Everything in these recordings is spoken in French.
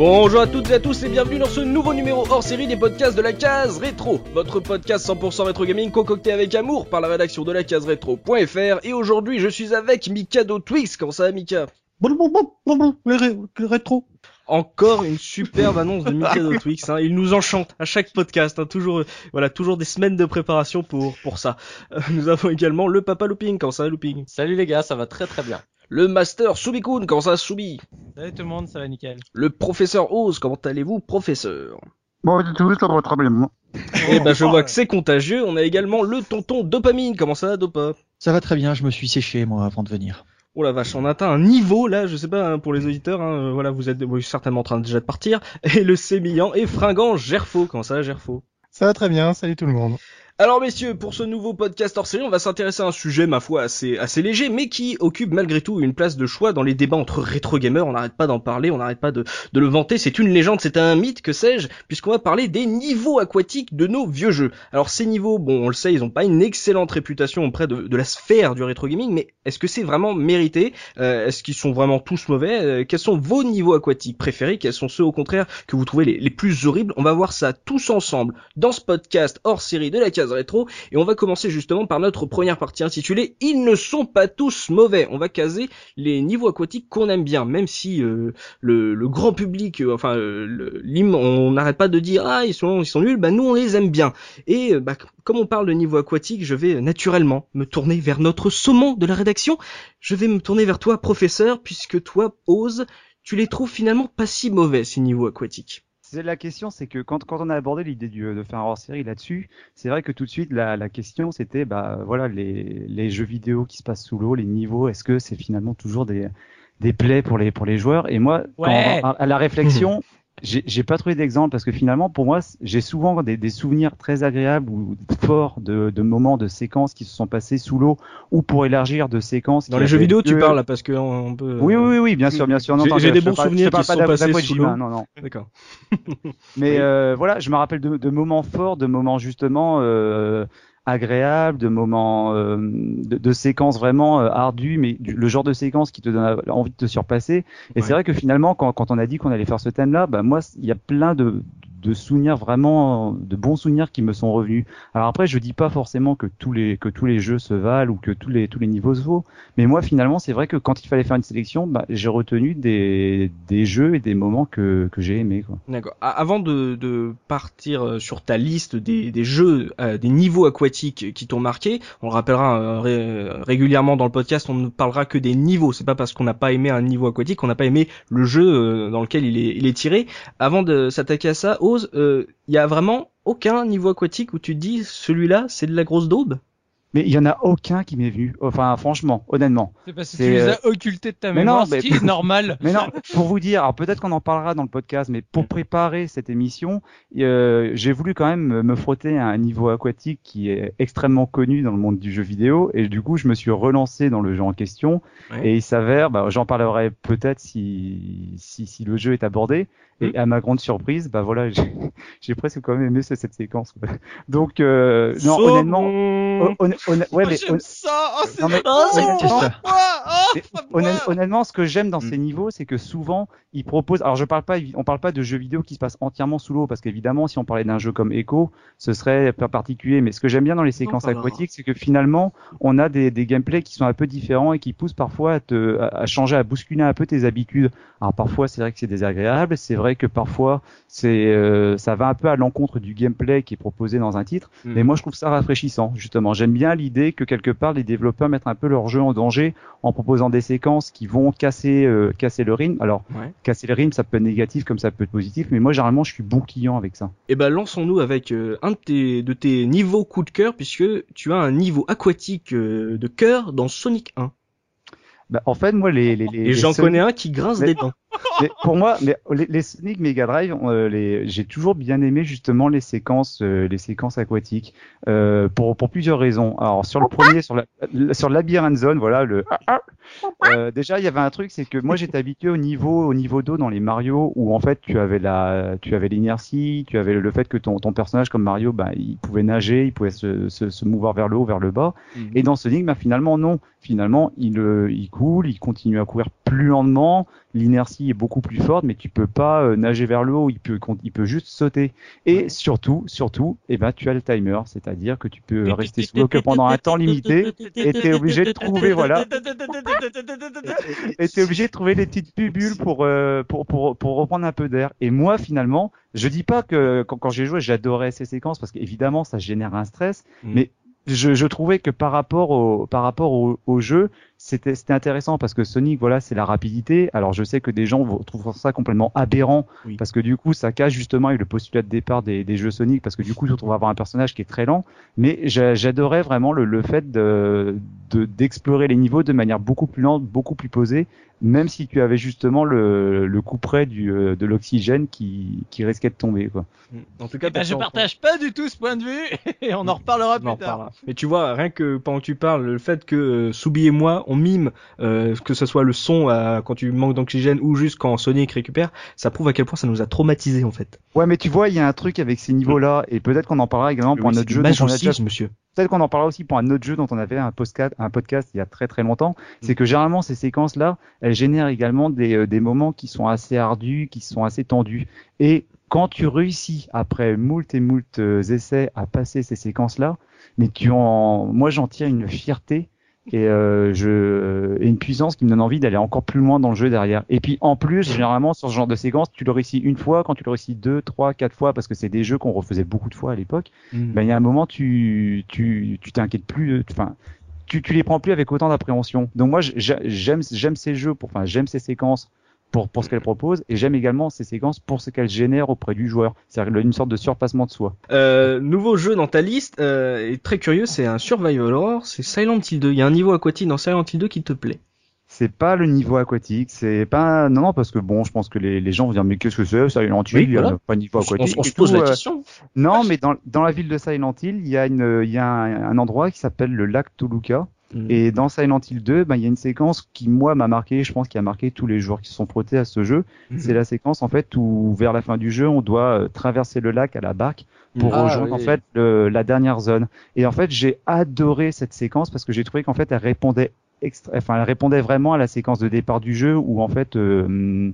Bonjour à toutes et à tous et bienvenue dans ce nouveau numéro hors série des podcasts de la case rétro. Votre podcast 100% rétro gaming concocté avec amour par la rédaction de la case rétro.fr et aujourd'hui je suis avec Mikado Twix. Comment ça va Mika? Bon, bon, bon, bon, bon, les, ré- les rétro. Encore une superbe annonce de Mikado Twix. Hein. Il nous enchante à chaque podcast. Hein. Toujours, euh, voilà, toujours des semaines de préparation pour pour ça. Euh, nous avons également le Papa Looping. Comment ça va Looping? Salut les gars, ça va très très bien. Le Master Subikun. Comment ça Subi Salut tout le monde, ça va nickel. Le Professeur Oz. Comment allez-vous Professeur Bon, du tout, ça va très bien. Eh ben je vois que c'est contagieux. On a également le Tonton Dopamine. Comment ça Dopa Ça va très bien, je me suis séché moi avant de venir. Oh la vache, on atteint un niveau là, je sais pas hein, pour les auditeurs, hein, euh, voilà, vous êtes vous êtes certainement en train déjà de partir. Et le sémillant et fringant Gerfo, comment ça Gerfo? Ça va très bien, salut tout le monde. Alors messieurs, pour ce nouveau podcast hors série, on va s'intéresser à un sujet, ma foi, assez, assez léger, mais qui occupe malgré tout une place de choix dans les débats entre rétro gamers. On n'arrête pas d'en parler, on n'arrête pas de, de le vanter. C'est une légende, c'est un mythe, que sais-je, puisqu'on va parler des niveaux aquatiques de nos vieux jeux. Alors ces niveaux, bon, on le sait, ils ont pas une excellente réputation auprès de, de la sphère du rétro gaming, mais est-ce que c'est vraiment mérité? Euh, Est-ce qu'ils sont vraiment tous mauvais? Euh, Quels sont vos niveaux aquatiques préférés? Quels sont ceux au contraire que vous trouvez les, les plus horribles? On va voir ça tous ensemble dans ce podcast hors série de la case et on va commencer justement par notre première partie intitulée Ils ne sont pas tous mauvais. On va caser les niveaux aquatiques qu'on aime bien, même si euh, le, grand public, euh, enfin euh, on n'arrête pas de dire ah ils sont ils sont nuls, bah nous on les aime bien. Et bah, comme on parle de niveau aquatique, je vais naturellement me tourner vers notre saumon de la rédaction. Je vais me tourner vers toi, professeur, puisque toi, Ose, tu les trouves finalement pas si mauvais ces niveaux aquatiques. C'est la question, c'est que quand, quand on a abordé l'idée de faire un hors-série là-dessus, c'est vrai que tout de suite la, la question c'était bah voilà les, les jeux vidéo qui se passent sous l'eau, les niveaux, est-ce que c'est finalement toujours des des plays pour les pour les joueurs? Et moi, quand Ouais. à, à la réflexion, j'ai pas trouvé d'exemple parce que finalement pour moi j'ai souvent des, des souvenirs très agréables ou forts de, de moments de séquences qui se sont passés sous l'eau ou pour élargir de séquences Dans les jeux vidéo, tu parles là, parce que on peut. Oui, oui, oui, oui, bien sûr, bien sûr. J'ai- des bons parle- souvenirs qui pas se sont passés sous l'eau. Non, non. D'accord. Mais Oui. euh, voilà, je me rappelle de, de moments forts, de moments justement euh, agréables, de moments euh, de, de séquences vraiment euh, ardues, mais du- le genre de séquence qui te donne envie de te surpasser. Et Ouais. c'est vrai que finalement, quand, quand on a dit qu'on allait faire ce thème-là, bah moi, il y a plein de de souvenirs vraiment de bons souvenirs qui me sont revenus. Alors après je dis pas forcément que tous les que tous les jeux se valent ou que tous les tous les niveaux se vaut, mais moi finalement c'est vrai que quand il fallait faire une sélection, bah, j'ai retenu des des jeux et des moments que que j'ai aimés. D'accord. Avant de, de partir euh, sur ta liste des, des jeux, euh, des niveaux aquatiques qui t'ont marqué, on le rappellera euh, ré- régulièrement dans le podcast, on ne parlera que des niveaux. C'est pas parce qu'on n'a pas aimé un niveau aquatique qu'on n'a pas aimé le jeu euh, dans lequel il est, il est tiré. Avant de s'attaquer à ça, euh, il y a vraiment aucun niveau aquatique où tu te dis celui-là c'est de la grosse daube? Mais il y en a aucun qui m'est venu. Enfin, franchement, honnêtement. C'est parce que tu les euh, as occultés de ta mais mémoire, non, ce mais- qui est normal. Mais non, pour vous dire, alors peut-être qu'on en parlera dans le podcast, mais pour préparer cette émission, euh, j'ai voulu quand même me- frotter à un niveau aquatique qui est extrêmement connu dans le monde du jeu vidéo, et du coup, je me suis relancé dans le jeu en question, Ouais. et il s'avère, bah, j'en parlerai peut-être si, si si le jeu est abordé, et à ma grande surprise, bah voilà, j'ai presque quand même aimé ce- cette séquence. quoi. Donc euh, non, honnêtement, hon- hon- hon- ouais, mais j'aime ça. Oh, c'est oh, Oh, honnêt- honnêtement, ce que j'aime dans Mm. ces niveaux, c'est que souvent ils proposent. Alors, je parle pas, on parle pas de jeux vidéo qui se passent entièrement sous l'eau, parce qu'évidemment, si on parlait d'un jeu comme Echo, ce serait pas particulier. Mais ce que j'aime bien dans les séquences aquatiques, c'est que finalement, on a des, des gameplays qui sont un peu différents et qui poussent parfois à te, à, changer, à bousculer un peu tes habitudes. Alors parfois, c'est vrai que c'est désagréable. C'est vrai que parfois, c'est, euh, ça va un peu à l'encontre du gameplay qui est proposé dans un titre. Mhm. Mais moi, je trouve ça rafraîchissant, justement. J'aime bien l'idée que quelque part, les développeurs mettent un peu leur jeu en danger en proposant des séquences qui vont casser, euh, casser le rythme. Alors, Ouais. casser le rythme, ça peut être négatif comme ça peut être positif, mais moi, généralement, je suis bon client avec ça. Eh ben lançons-nous avec euh, un de tes, de tes niveaux coup de cœur puisque tu as un niveau aquatique euh, de cœur dans Sonic 1. Bah, en fait, moi, les, les, les Et j'en connais un qui grince Mais- des dents. Mais pour moi, mais les, les Sonic Mega Drive, euh, j'ai toujours bien aimé justement les séquences, euh, les séquences aquatiques, euh, pour pour plusieurs raisons. Alors sur le premier, sur la sur Labyrinth Zone, voilà le. Euh, déjà, il y avait un truc, c'est que moi j'étais habitué au niveau au niveau d'eau dans les Mario où en fait tu avais la tu avais l'inertie, tu avais le fait que ton ton personnage comme Mario, bah il pouvait nager, il pouvait se se, se mouvoir vers le haut, vers le bas. Et dans Sonic, bah, finalement non. Finalement, il, il coule, il continue à courir plus lentement. L'inertie est beaucoup plus forte, mais tu peux pas euh, nager vers le haut, il peut, il peut juste sauter. Et surtout, surtout, eh ben, tu as le timer, c'est-à-dire que tu peux rester sous l'eau que pendant un temps limité, et t'es obligé de trouver, voilà, et obligé de trouver des petites bubules pour, euh, pour, pour, pour reprendre un peu d'air. Et moi, finalement, je dis pas que quand, quand j'ai joué, j'adorais ces séquences parce qu'évidemment, ça génère un stress, Mm. mais je, je trouvais que par rapport au, par rapport au, au jeu, c'était, c'était intéressant parce que Sonic, voilà, c'est la rapidité. Alors, je sais que des gens vont- trouvent ça complètement aberrant Oui. parce que du coup, ça cache justement avec le postulat de départ des, des jeux Sonic parce que du coup, on va avoir un personnage qui est très lent. Mais j'a- j'adorais vraiment le, le fait de, de, d'explorer les niveaux de manière beaucoup plus lente, beaucoup plus posée, même si tu avais justement le, le coup près du, euh, de l'oxygène qui, qui risquait de tomber, quoi. En tout cas, Eh ben, je partage pas du tout ce point de vue et on en reparlera on en plus tard. Mais tu vois, rien que pendant que tu parles, le fait que euh, Soubi et moi, on mime, euh, que ce soit le son à- quand tu manques d'oxygène ou juste quand Sonic récupère, ça prouve à quel point ça nous a traumatisés en fait. Ouais, mais tu vois, il y a un truc avec ces niveaux-là, et peut-être qu'on en parlera également pour Oui, un autre jeu dont on a déjà masochisme, monsieur. Peut-être qu'on en parlera aussi pour un autre jeu dont on avait un podcast, un podcast il y a très très longtemps. Mm. C'est que généralement ces séquences-là, elles génèrent également des, euh, des moments qui sont assez ardus, qui sont assez tendus. Et quand tu réussis après moult et moult euh, essais à passer ces séquences-là, mais tu en, moi j'en tire une fierté et euh, je et une puissance qui me donne envie d'aller encore plus loin dans le jeu derrière. Et puis en plus, généralement sur ce genre de séquence, tu le réussis une fois, quand tu le réussis deux, trois, quatre fois, parce que c'est des jeux qu'on refaisait beaucoup de fois à l'époque Mm. ben il y a un moment tu tu tu t'inquiètes plus euh, enfin tu tu les prends plus avec autant d'appréhension donc moi j'ai- j'aime j'aime ces jeux pour enfin j'aime ces séquences pour pour ce qu'elles proposent et j'aime également ces séquences pour ce qu'elles génèrent auprès du joueur c'est-à-dire une sorte de surpassement de soi Euh, nouveau jeu dans ta liste, euh, est très curieux, c'est un survival horror, c'est Silent Hill 2. Il y a un niveau aquatique dans Silent Hill 2 qui te plaît? c'est pas le niveau aquatique c'est pas non non parce que bon je pense que les, les gens vont dire mais qu'est-ce que c'est Silent Hill Oui, il y a voilà. pas de niveau aquatique on se pose tout, la euh, question. non mais dans dans la ville de Silent Hill il y a une il y a un, un endroit qui s'appelle le lac Toluca Mm. Et dans Silent Hill 2, ben, il y a une séquence qui, moi, m'a marqué, je pense, qui a marqué tous les joueurs qui se sont frottés à ce jeu. Mhm. C'est la séquence, en fait, où, vers la fin du jeu, on doit euh, traverser le lac à la barque pour Ah, rejoindre, en fait, le- la dernière zone. Et en fait, j'ai adoré cette séquence parce que j'ai trouvé qu'en fait, elle répondait extra... enfin, elle répondait vraiment à la séquence de départ du jeu où, en fait, euh,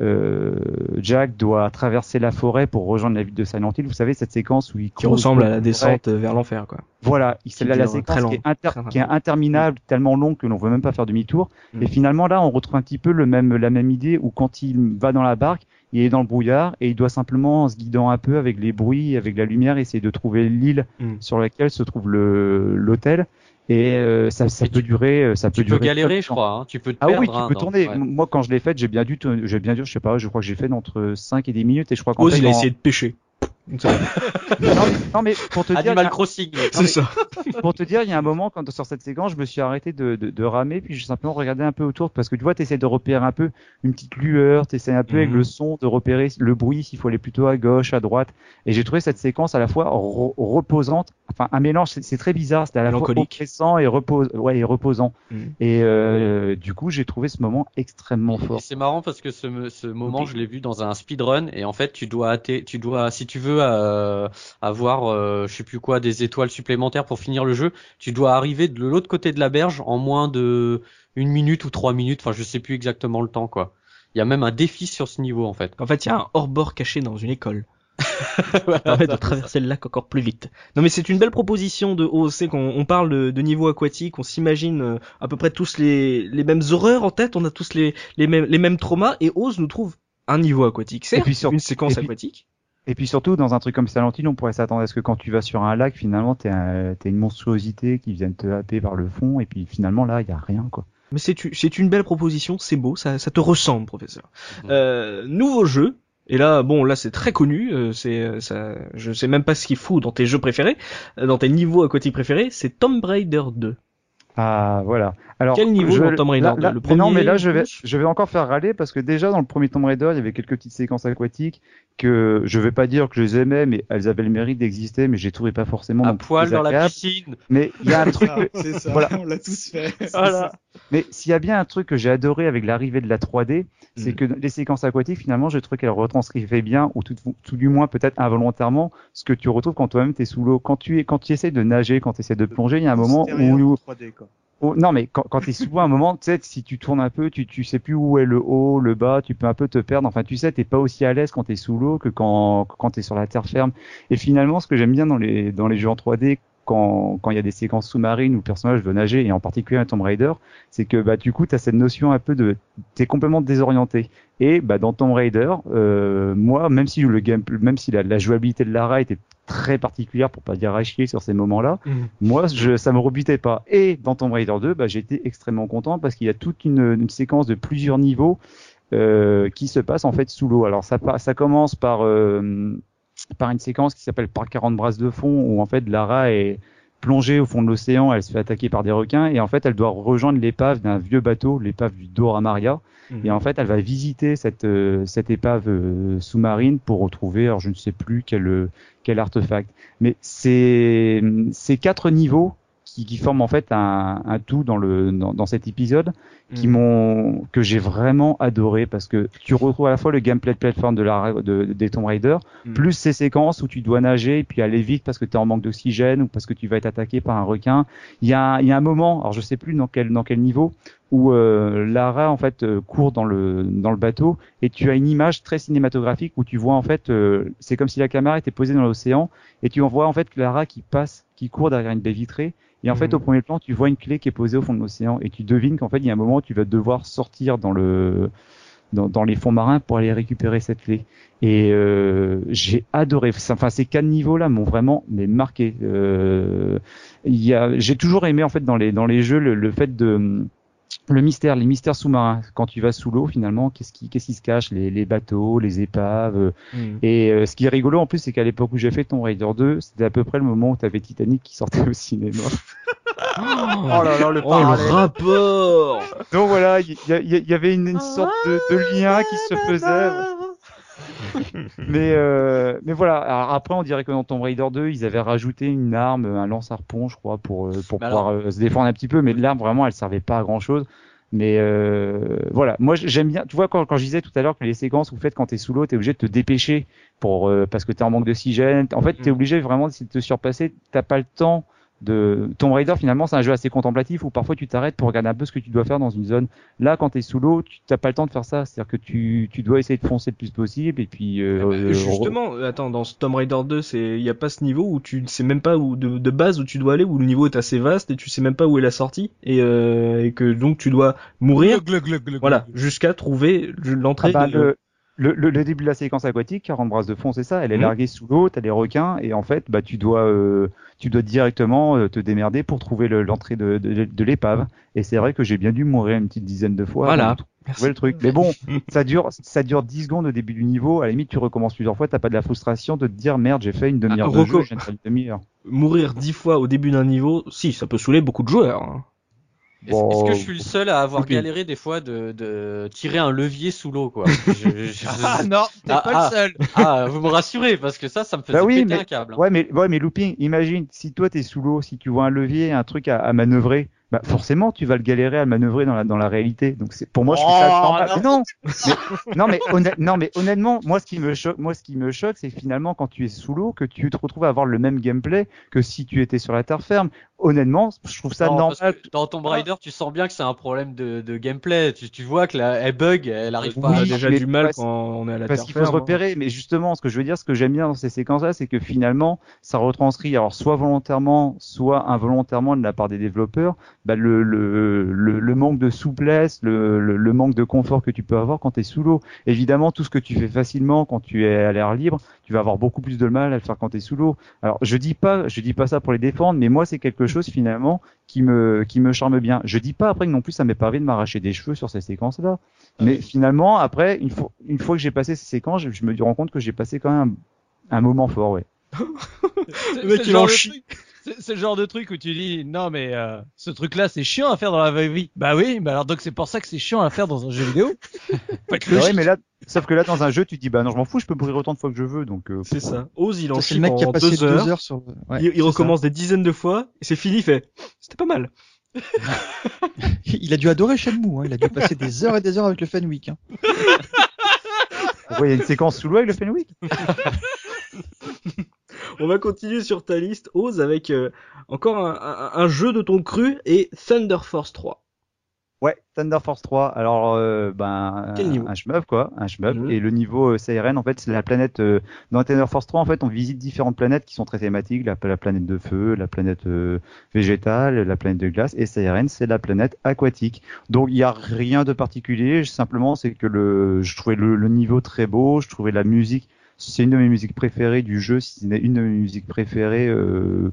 euh, Jack doit traverser la forêt pour rejoindre la ville de Silent Hill. Vous savez, cette séquence où il Qui ressemble à la forêt. descente vers l'enfer, quoi. Voilà, c'est la, séquence qui est, lent, inter- très qui est interminable, tellement longue que l'on veut même pas faire demi-tour. Mm. Et finalement là, on retrouve un petit peu le même, la même idée où quand il va dans la barque, il est dans le brouillard et il doit simplement, en se guidant un peu avec les bruits, avec la lumière, essayer de trouver l'île Mm. sur laquelle se trouve l'hôtel. Et euh, ça, ça peut tu- durer, euh, ça peut Tu peux durer. galérer, très je longtemps. crois. Hein. Tu peux te Ah perdre. oui, tu hein, peux tourner. ouais. Moi, quand je l'ai fait, j'ai bien dû, j'ai bien dû, je sais pas, je crois que j'ai fait d'entre 5 et 10 minutes et je crois qu'en il a essayé de pêcher. Ça, non, mais, non, mais pour te dire, il y Animal a- Crossing. C'est ça. pour te dire, il y a un moment quand sur cette séquence, je me suis arrêté de, de, de ramer, puis j'ai simplement regardé un peu autour, parce que tu vois, tu essaies de repérer un peu une petite lueur, tu essaies un peu avec Mhm. le son de repérer le bruit, s'il faut aller plutôt à gauche, à droite. Et j'ai trouvé cette séquence à la fois re- reposante, enfin un mélange, c'est très bizarre, c'était à la fois oppressant et, repos ouais, et reposant. Mhm. Et euh, du coup, j'ai trouvé ce moment extrêmement fort. C'est marrant parce que ce, ce moment, je l'ai vu dans un speedrun et en fait, tu dois, tu dois, si tu veux euh, avoir, euh, je sais plus quoi, des étoiles supplémentaires pour finir le jeu, tu dois arriver de l'autre côté de la berge en moins de une minute ou trois minutes. Enfin, je sais plus exactement le temps, quoi. Il y a même un défi sur ce niveau, en fait. En fait, il y a un hors-bord caché dans une école. Ça permet de traverser le lac encore plus vite. Non mais c'est une belle proposition de OC qu'on on parle de, de niveau aquatique, on s'imagine euh, à peu près tous les, les mêmes horreurs en tête, on a tous les, les, mêmes, les mêmes traumas et Oz nous trouve un niveau aquatique. C'est puis sur- une séquence et puis- aquatique. Et puis surtout, dans un truc comme Silent Hill, on pourrait s'attendre à ce que quand tu vas sur un lac, finalement, t'es un- t'es une monstruosité qui vient te happer par le fond, et puis finalement, là, il y a rien, quoi. Mais c'est une belle proposition, c'est beau, ça, ça te ressemble, professeur. Mhm. Euh, nouveau jeu. Et là, bon, là c'est très connu. euh, c'est euh, ça, je sais même pas ce qu'il fout dans tes jeux préférés, euh, dans tes niveaux aquatiques préférés. C'est Tomb Raider 2. Ah, voilà. Alors, Quel niveau je- dans Tomb Raider là- deux là- Le mais Non, premier, mais là, je le vais, je vais encore faire râler parce que déjà, dans le premier Tomb Raider, il y avait quelques petites séquences aquatiques que je vais pas dire que je les aimais, mais elles avaient le mérite d'exister, mais je les trouvais pas forcément À poil dans la piscine. Mais il y a un truc, que- C'est ça, Voilà. on l'a tous fait. c'est Voilà. ça. mais s'il y a bien un truc que j'ai adoré avec l'arrivée de la 3D, c'est Mm. que les séquences aquatiques, finalement, je trouve qu'elles retranscrivaient bien, ou tout, tout du moins peut-être involontairement, ce que tu retrouves quand toi-même t'es sous l'eau. Quand tu es, quand tu essaies de nager, quand tu essaies de plonger, il y a un moment où, en 3D, quoi. Oh, non, mais quand, quand t'es sous l'eau, à un moment, tu sais, si tu tournes un peu, tu, tu sais plus où est le haut, le bas, tu peux un peu te perdre. Enfin, tu sais, t'es pas aussi à l'aise quand t'es sous l'eau que quand, quand t'es sur la terre ferme. Et finalement, ce que j'aime bien dans les, dans les jeux en 3D, quand, quand il y a des séquences sous-marines où le personnage veut nager, et en particulier un Tomb Raider, c'est que, bah, du coup, t'as cette notion un peu de, t'es complètement désorienté. Et, bah, dans Tomb Raider, euh, moi, même si le game, même si la, la jouabilité de Lara était très particulière pour pas dire à chier sur ces moments-là, Mhm. moi, je, ça me rebutait pas. Et dans Tomb Raider 2, bah, été extrêmement content parce qu'il y a toute une, une séquence de plusieurs niveaux euh, qui se passe en fait sous l'eau. Alors ça commence par euh, par une séquence qui s'appelle par 40 brasses de fond où en fait Lara est plongée au fond de l'océan, elle se fait attaquer par des requins et en fait elle doit rejoindre l'épave d'un vieux bateau, l'épave du Dora Maria. Mhm. Et en fait, elle va visiter cette, euh, cette épave euh, sous-marine pour retrouver, alors je ne sais plus quel, euh, quel artefact. Mais c'est ces quatre niveaux qui, qui forment en fait un, un tout dans, le, dans, dans cet épisode qui Mhm. m'ont que j'ai vraiment adoré parce que tu retrouves à la fois le gameplay de plateforme de la de, des Tomb Raider Mhm. plus ces séquences où tu dois nager et puis aller vite parce que tu es en manque d'oxygène ou parce que tu vas être attaqué par un requin. Il y a, il y a un moment, alors je sais plus dans quel dans quel niveau où euh, Lara en fait euh, court dans le dans le bateau et tu as une image très cinématographique où tu vois en fait euh, c'est comme si la caméra était posée dans l'océan et tu en vois en fait Lara qui passe qui court derrière une baie vitrée et en fait au premier plan tu vois une clé qui est posée au fond de l'océan et tu devines qu'en fait il y a un moment où tu vas devoir sortir dans le dans, dans les fonds marins pour aller récupérer cette clé. Et euh, j'ai adoré. Enfin ces quatre niveaux là m'ont vraiment mais marqué. Euh, il y a j'ai toujours aimé en fait dans les dans les jeux le, le fait de le mystère, les mystères sous-marins. Quand tu vas sous l'eau, finalement, qu'est-ce qui, qu'est-ce qui se cache? Les, les bateaux, les épaves. euh. Mhm. Et euh, ce qui est rigolo en plus, c'est qu'à l'époque où j'ai fait Tomb Raider 2, c'était à peu près le moment où tu avais Titanic qui sortait au cinéma. Oh là là, le Oh, le rapport Donc voilà, il y, y avait une, une sorte de, de lien qui se faisait. Mais euh, mais voilà. Alors après, on dirait que dans Tomb Raider 2, ils avaient rajouté une arme, un lance-harpon, je crois, pour euh, pour Mais pouvoir euh, se défendre un petit peu. Mais l'arme vraiment, elle servait pas à grand chose. Mais euh, voilà, moi j'aime bien. Tu vois quand, quand je disais tout à l'heure que les séquences où fait quand t'es sous l'eau, t'es obligé de te dépêcher pour euh, parce que t'es en manque d'oxygène. En fait, t'es Mm. obligé vraiment de te surpasser. T'as pas le temps de Tomb Raider finalement c'est un jeu assez contemplatif où parfois tu t'arrêtes pour regarder un peu ce que tu dois faire dans une zone là quand t'es sous l'eau tu t'as pas le temps de faire ça c'est à dire que tu, tu dois essayer de foncer le plus possible et puis euh, Ah bah, euh, Justement, euh, attends, dans ce Tomb Raider 2, c'est, il y a pas ce niveau où tu ne sais même pas où de, de base où tu dois aller, où le niveau est assez vaste et tu sais même pas où est la sortie et, euh, et que donc tu dois mourir, voilà, jusqu'à trouver ah l'entrée. bah, de- le, le, le, le début de la séquence aquatique 40 brasses de fond c'est ça elle est Mhm. larguée sous l'eau t'as des requins et en fait bah tu dois euh, tu dois directement euh, te démerder pour trouver le- l'entrée de, de, de l'épave et c'est vrai que j'ai bien dû mourir une petite dizaine de fois Voilà. trouver le truc mais bon ça dure ça dure 10 secondes au début du niveau à la limite tu recommences plusieurs fois t'as pas de la frustration de te dire merde j'ai fait une demi-heure Ah, de jeu reco- je viens de faire une demi-heure Mourir dix fois au début d'un niveau, si, ça peut saouler beaucoup de joueurs. hein. Est-ce que je suis le seul à avoir galéré des fois de, de tirer un levier sous l'eau quoi? Je- je- Ah non, t'es Ah, pas ah. le seul. Ah, vous me rassurez parce que ça, ça me faisait Bah oui, péter mais- un câble. hein. Ouais, mais, ouais, mais looping, imagine, si toi t'es sous l'eau, si tu vois un levier, un truc à, à manœuvrer, bah forcément tu vas le galérer à le manœuvrer dans la, dans la réalité. Donc c'est, pour moi, je trouve ça Oh, normal. Mais non, mais, non, mais non, mais honnêtement, moi ce qui me choque, moi ce qui me choque, c'est finalement quand tu es sous l'eau, que tu te retrouves à avoir le même gameplay que si tu étais sur la terre ferme. Honnêtement, je trouve ça Non, normal. dans Tomb Raider, tu sens bien que c'est un problème de, de gameplay. Tu, tu vois que la, elle bug, elle arrive On pas a Oui, à... déjà du mal quand on est à la Parce qu'il faut se hein. repérer, mais justement, ce que je veux dire, ce que j'aime bien dans ces séquences-là, c'est que finalement, ça retranscrit, alors soit volontairement, soit involontairement de la part des développeurs, bah, le, le, le, le manque de souplesse, le, le, le manque de confort que tu peux avoir quand tu es sous l'eau. Évidemment, tout ce que tu fais facilement quand tu es à l'air libre, tu vas avoir beaucoup plus de mal à le faire quand tu es sous l'eau. Alors, je dis pas, je dis pas ça pour les défendre, mais moi, c'est quelque chose finalement qui me, qui me charme bien. Je dis pas après que non plus ça m'est pas arrivé de m'arracher des cheveux sur ces séquences-là. Mais finalement, après, une fois, une fois que j'ai passé ces séquences, je, je me rends compte que j'ai passé quand même un, un moment fort, ouais. Le mec, il en chie. Truc- C'est le genre de truc où tu dis non mais euh, ce truc-là c'est chiant à faire dans la vraie vie. Bah oui, bah alors donc c'est pour ça que c'est chiant à faire dans un jeu vidéo. Ouais, logique. mais là, sauf que là, dans un jeu, tu te dis, bah non, je m'en fous, je peux mourir autant de fois que je veux, donc. euh, C'est ça. Ose, il en chie le mec qui a pendant passé deux heures. deux heures sur. Ouais, il, recommence des dizaines de fois et c'est fini. Il fait. C'était pas mal. Il a dû adorer Shenmue. Hein. Il a dû passer des heures et des heures avec le Fenwick. Hein. Pourquoi il y a une séquence sous l'eau avec le Fenwick? On va continuer sur ta liste, Ose, avec euh, encore un, un- un jeu de ton cru et Thunder Force 3. Ouais, Thunder Force 3. Alors, euh, ben, Quel niveau un shmup quoi, un shmup. Mhm. Et le niveau euh, Siren, en fait, c'est la planète. euh, dans Thunder Force 3, en fait, on visite différentes planètes qui sont très thématiques. La, la planète de feu, la planète euh, végétale, la planète de glace. Et Siren, c'est la planète aquatique. Donc, il y a rien de particulier. Simplement, c'est que le, je trouvais le, le niveau très beau. Je trouvais la musique. C'est une de mes musiques préférées du jeu. C'est une de mes musiques préférées. Euh,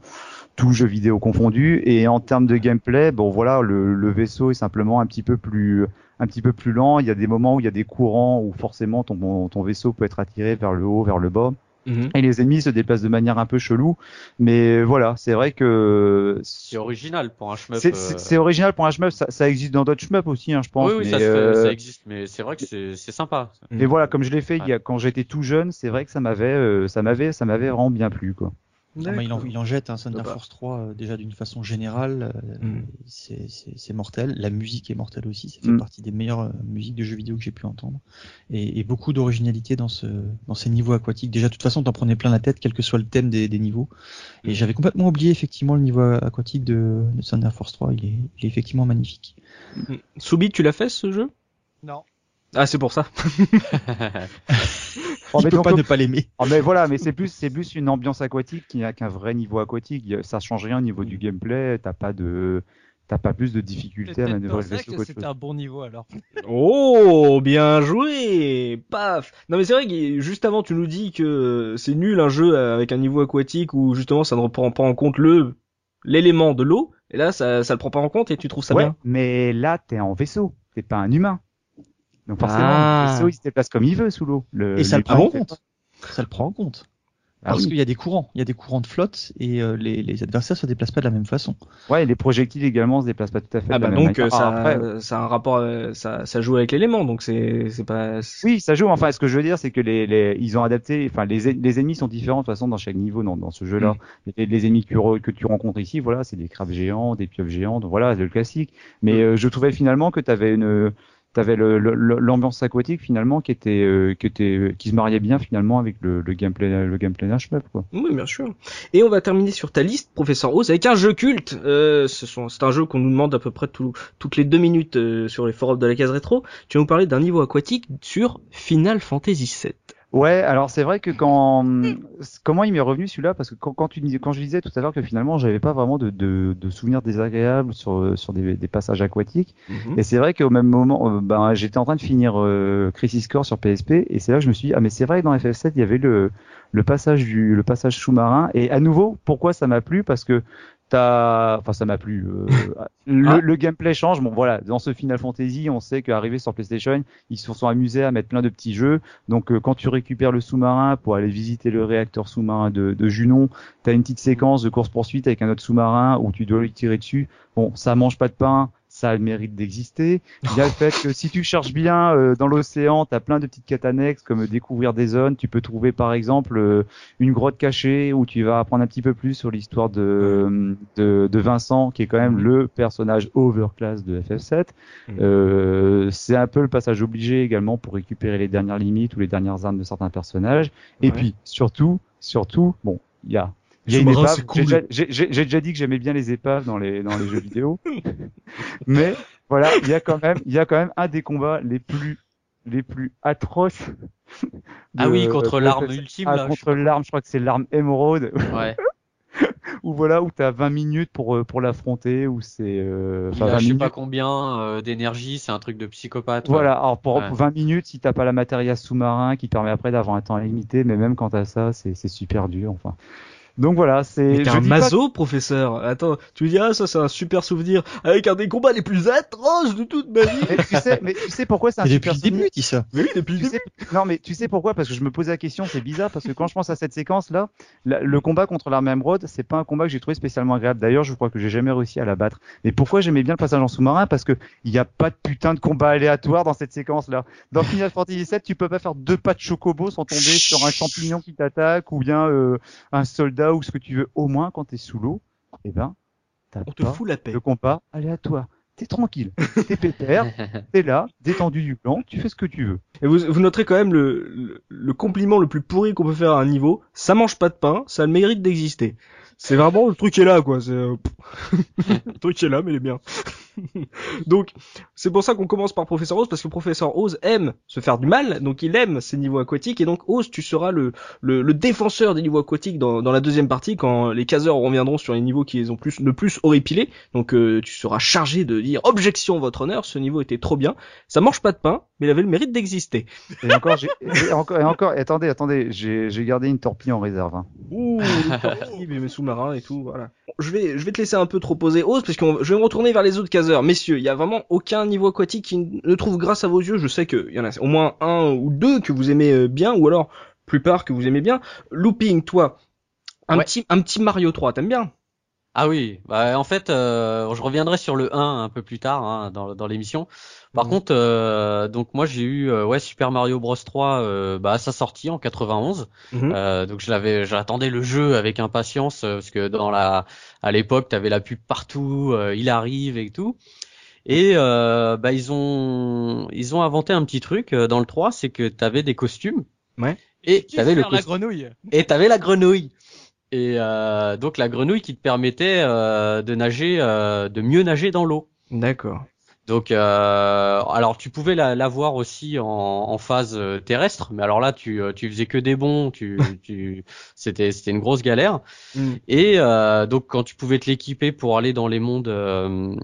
tout jeu vidéo confondu et en termes de gameplay bon voilà le, le vaisseau est simplement un petit peu plus un petit peu plus lent il y a des moments où il y a des courants où forcément ton, ton vaisseau peut être attiré vers le haut vers le bas et les ennemis se déplacent de manière un peu chelou. Mais voilà c'est vrai que C'est original pour un shmup. c'est euh, original pour un shmup. Ça, ça existe dans d'autres shmups aussi hein, je pense. Oui, oui, mais, ça, fait, euh, ça existe, mais c'est vrai que c'est sympa. mais voilà comme je l'ai fait il y a, quand j'étais tout jeune c'est vrai que ça m'avait euh, ça m'avait ça m'avait vraiment bien plu quoi Non, mais il, en, il en jette un Thunder. Force 3 euh, déjà d'une façon générale, euh, Mm. c'est- c'est c'est mortel. La musique est mortelle aussi, ça fait Mm. partie des meilleures euh, musiques de jeux vidéo que j'ai pu entendre. Et, et beaucoup d'originalité dans, ce, dans ces niveaux aquatiques. Déjà, de toute façon, t'en prenais plein la tête, quel que soit le thème des, des niveaux. Et j'avais complètement oublié effectivement le niveau aquatique de, de Thunder Force 3, il est, il est effectivement magnifique. Soubi, tu l'as fait ce jeu? Non. Ah, c'est pour ça. Oh, il mais peut donc, pas ne pas l'aimer. Oh, mais voilà, mais c'est plus, c'est plus une ambiance aquatique qui n'a qu'un vrai niveau aquatique. Ça change rien au niveau du gameplay. T'as pas de, t'as pas plus de C'est difficulté à manœuvrer le vaisseau c'était un bon niveau alors. Oh, bien joué Paf Non mais c'est vrai que juste avant tu nous dis que c'est nul un jeu avec un niveau aquatique où justement ça ne reprend pas en compte le l'élément de l'eau, et là ça, ça le prend pas en compte et tu trouves ça ouais, bien. mais là, t'es en vaisseau. T'es pas un humain. Donc forcément, Ah. le vaisseau, il se déplace comme il veut sous l'eau. Le- Et ça le prend en compte. Ça le prend en compte. Ah Parce oui. qu'il y a des courants, il y a des courants de flotte et euh, les, les adversaires se déplacent pas de la même façon. Ouais, et les projectiles également se déplacent pas tout à fait. Ah de la bah même donc manière. euh, ça, Ah, après, ça a un rapport, euh, ça, ça joue avec l'élément, donc c'est c'est pas. Oui, ça joue. Enfin, ce que je veux dire, c'est que les, les, ils ont adapté. Enfin, les, les ennemis sont différents de toute façon dans chaque niveau dans, dans ce jeu-là. Mm. Les, les ennemis que, tu que tu rencontres ici, voilà, c'est des crabes géants, des pieuvres géantes. Voilà, c'est le classique. Mais Mm. euh, je trouvais finalement que t'avais une, t'avais l'ambiance aquatique finalement qui était, euh, qui était, qui se mariait bien finalement avec le, le gameplay, le gameplay quoi. Oui, bien sûr. Et on va terminer sur ta liste, professeur Oz, avec un jeu culte. Euh, c'est un jeu qu'on nous demande à peu près tout- toutes les deux minutes euh, sur les forums de la case rétro. Tu vas nous parler d'un niveau aquatique sur Final Fantasy VII. Ouais, alors c'est vrai que quand comment il m'est revenu celui-là? Parce que quand, quand tu quand je disais tout à l'heure que finalement j'avais pas vraiment de, de, de souvenirs désagréables sur sur des, des passages aquatiques. Et c'est vrai qu'au même moment euh, ben j'étais en train de finir euh, Crisis Core sur PSP et c'est là que je me suis dit ah mais c'est vrai que dans FF7 il y avait le le passage du le passage sous-marin. Et à nouveau pourquoi ça m'a plu? Parce que enfin ça m'a plu euh, le, Ah. le gameplay change bon voilà dans ce Final Fantasy on sait qu'arrivé sur PlayStation ils se sont amusés à mettre plein de petits jeux donc euh, quand tu récupères le sous-marin pour aller visiter le réacteur sous-marin de, de Junon, tu as une petite séquence de course-poursuite avec un autre sous-marin où tu dois lui tirer dessus. Bon, ça mange pas de pain, ça a le mérite d'exister. Il y a le fait que si tu cherches bien euh, dans l'océan, tu as plein de petites quêtes annexes comme découvrir des zones. Tu peux trouver par exemple euh, une grotte cachée où tu vas apprendre un petit peu plus sur l'histoire de, de, de Vincent qui est quand même le personnage overclass de FF7. Mhm. Euh, c'est un peu le passage obligé également pour récupérer les dernières limites ou les dernières armes de certains personnages. Et puis surtout, surtout, bon, il y a, il y a une épave. J'ai cool. déjà, j'ai- j'ai- j'ai déjà dit que j'aimais bien les épaves dans les dans les jeux vidéo, mais voilà, il y a quand même, il y a quand même un des combats les plus les plus atroces. Ah oui, contre de l'arme FF7. ultime, Ah, là, je contre l'arme, je crois que c'est l'arme émeraude. Ouais. Où voilà, où t'as 20 minutes pour euh, pour l'affronter, où c'est euh, Il enfin, a 20 je sais minutes. pas combien euh, d'énergie, c'est un truc de psychopathe. ouais. Voilà, alors pour, Ouais. pour 20 minutes, si t'as pas la matériel sous-marin qui te permet après d'avoir un temps limité, mais même quand t'as ça, c'est c'est super dur. Enfin, donc voilà, c'est. Mais t'es un pas- maso, professeur. Attends, tu me dis ah ça c'est un super souvenir avec un des combats les plus atroces de toute ma vie. Mais tu sais, mais tu sais pourquoi c'est un Et depuis super le début, souvenir il dit ça. Mais oui, depuis le Tu début. sais- non mais tu sais pourquoi? Parce que je me posais la question, c'est bizarre parce que quand je pense à cette séquence là, le combat contre l'arme émeraude, c'est pas un combat que j'ai trouvé spécialement agréable. D'ailleurs, je crois que j'ai jamais réussi à la battre. Mais pourquoi j'aimais bien le passage en sous-marin? Parce que il y a pas de putain de combat aléatoire dans cette séquence là. Dans Final Fantasy VII, tu peux pas faire deux pas de chocobo sans tomber sur un champignon qui t'attaque ou bien euh, un soldat ou ce que tu veux. Au moins quand t'es sous l'eau, eh ben t'as On te fout la paix. le combat aléatoire. t'es tranquille, t'es pépère, t'es là, détendu du plan, tu fais ce que tu veux. Et vous, vous noterez quand même le, le, le compliment le plus pourri qu'on peut faire à un niveau. Ça mange pas de pain, ça a le mérite d'exister. C'est vraiment le truc est là, quoi. C'est, euh, le truc est là, mais il est bien. donc, c'est pour ça qu'on commence par Professeur Oz, parce que Professeur Oz aime se faire du mal, donc il aime ces niveaux aquatiques, et donc Oz, tu seras le, le, le défenseur des niveaux aquatiques dans, dans la deuxième partie, quand les caseurs reviendront sur les niveaux qui les ont plus, le plus horripilés. Donc, euh, tu seras chargé de dire objection, votre honneur, ce niveau était trop bien. Ça mange pas de pain, mais il avait le mérite d'exister. Et encore, j'ai, et encore, et encore, et attendez, attendez, j'ai, gardé une torpille en réserve. hein. Ouh, les torpilles, mes sous-marins et tout, voilà. Je vais, je vais te laisser un peu trop poser Oz, parce que je vais me retourner vers les autres caseurs. Messieurs, il y a vraiment aucun niveau aquatique qui ne trouve grâce à vos yeux. Je sais qu'il y en a au moins un ou deux que vous aimez euh, bien, ou alors plupart que vous aimez bien. Looping, toi, un Ouais. petit, un petit Mario 3, t'aimes bien? Ah oui, bah en fait, euh, je reviendrai sur le 1 un peu plus tard hein, dans, dans l'émission. Par Mhm. contre, euh, donc moi j'ai eu euh, ouais Super Mario Bros 3 euh, bah à sa sortie en 91. Mhm. Euh, donc je l'avais, j'attendais le jeu avec impatience euh, parce que dans la, à l'époque t'avais la pub partout, euh, il arrive et tout. Et euh, bah ils ont, ils ont inventé un petit truc euh, dans le 3, c'est que t'avais des costumes. Ouais. Et Tu t'avais le la costume grenouille. et t'avais la grenouille. Et euh, donc la grenouille qui te permettait euh, de nager, euh, de mieux nager dans l'eau. D'accord. Donc, euh, alors tu pouvais la, la voir aussi en, en phase euh, terrestre, mais alors là tu, euh, tu faisais que des bons, tu, tu, c'était, c'était une grosse galère. Mm. Et euh, donc quand tu pouvais te l'équiper pour aller dans les mondes, euh,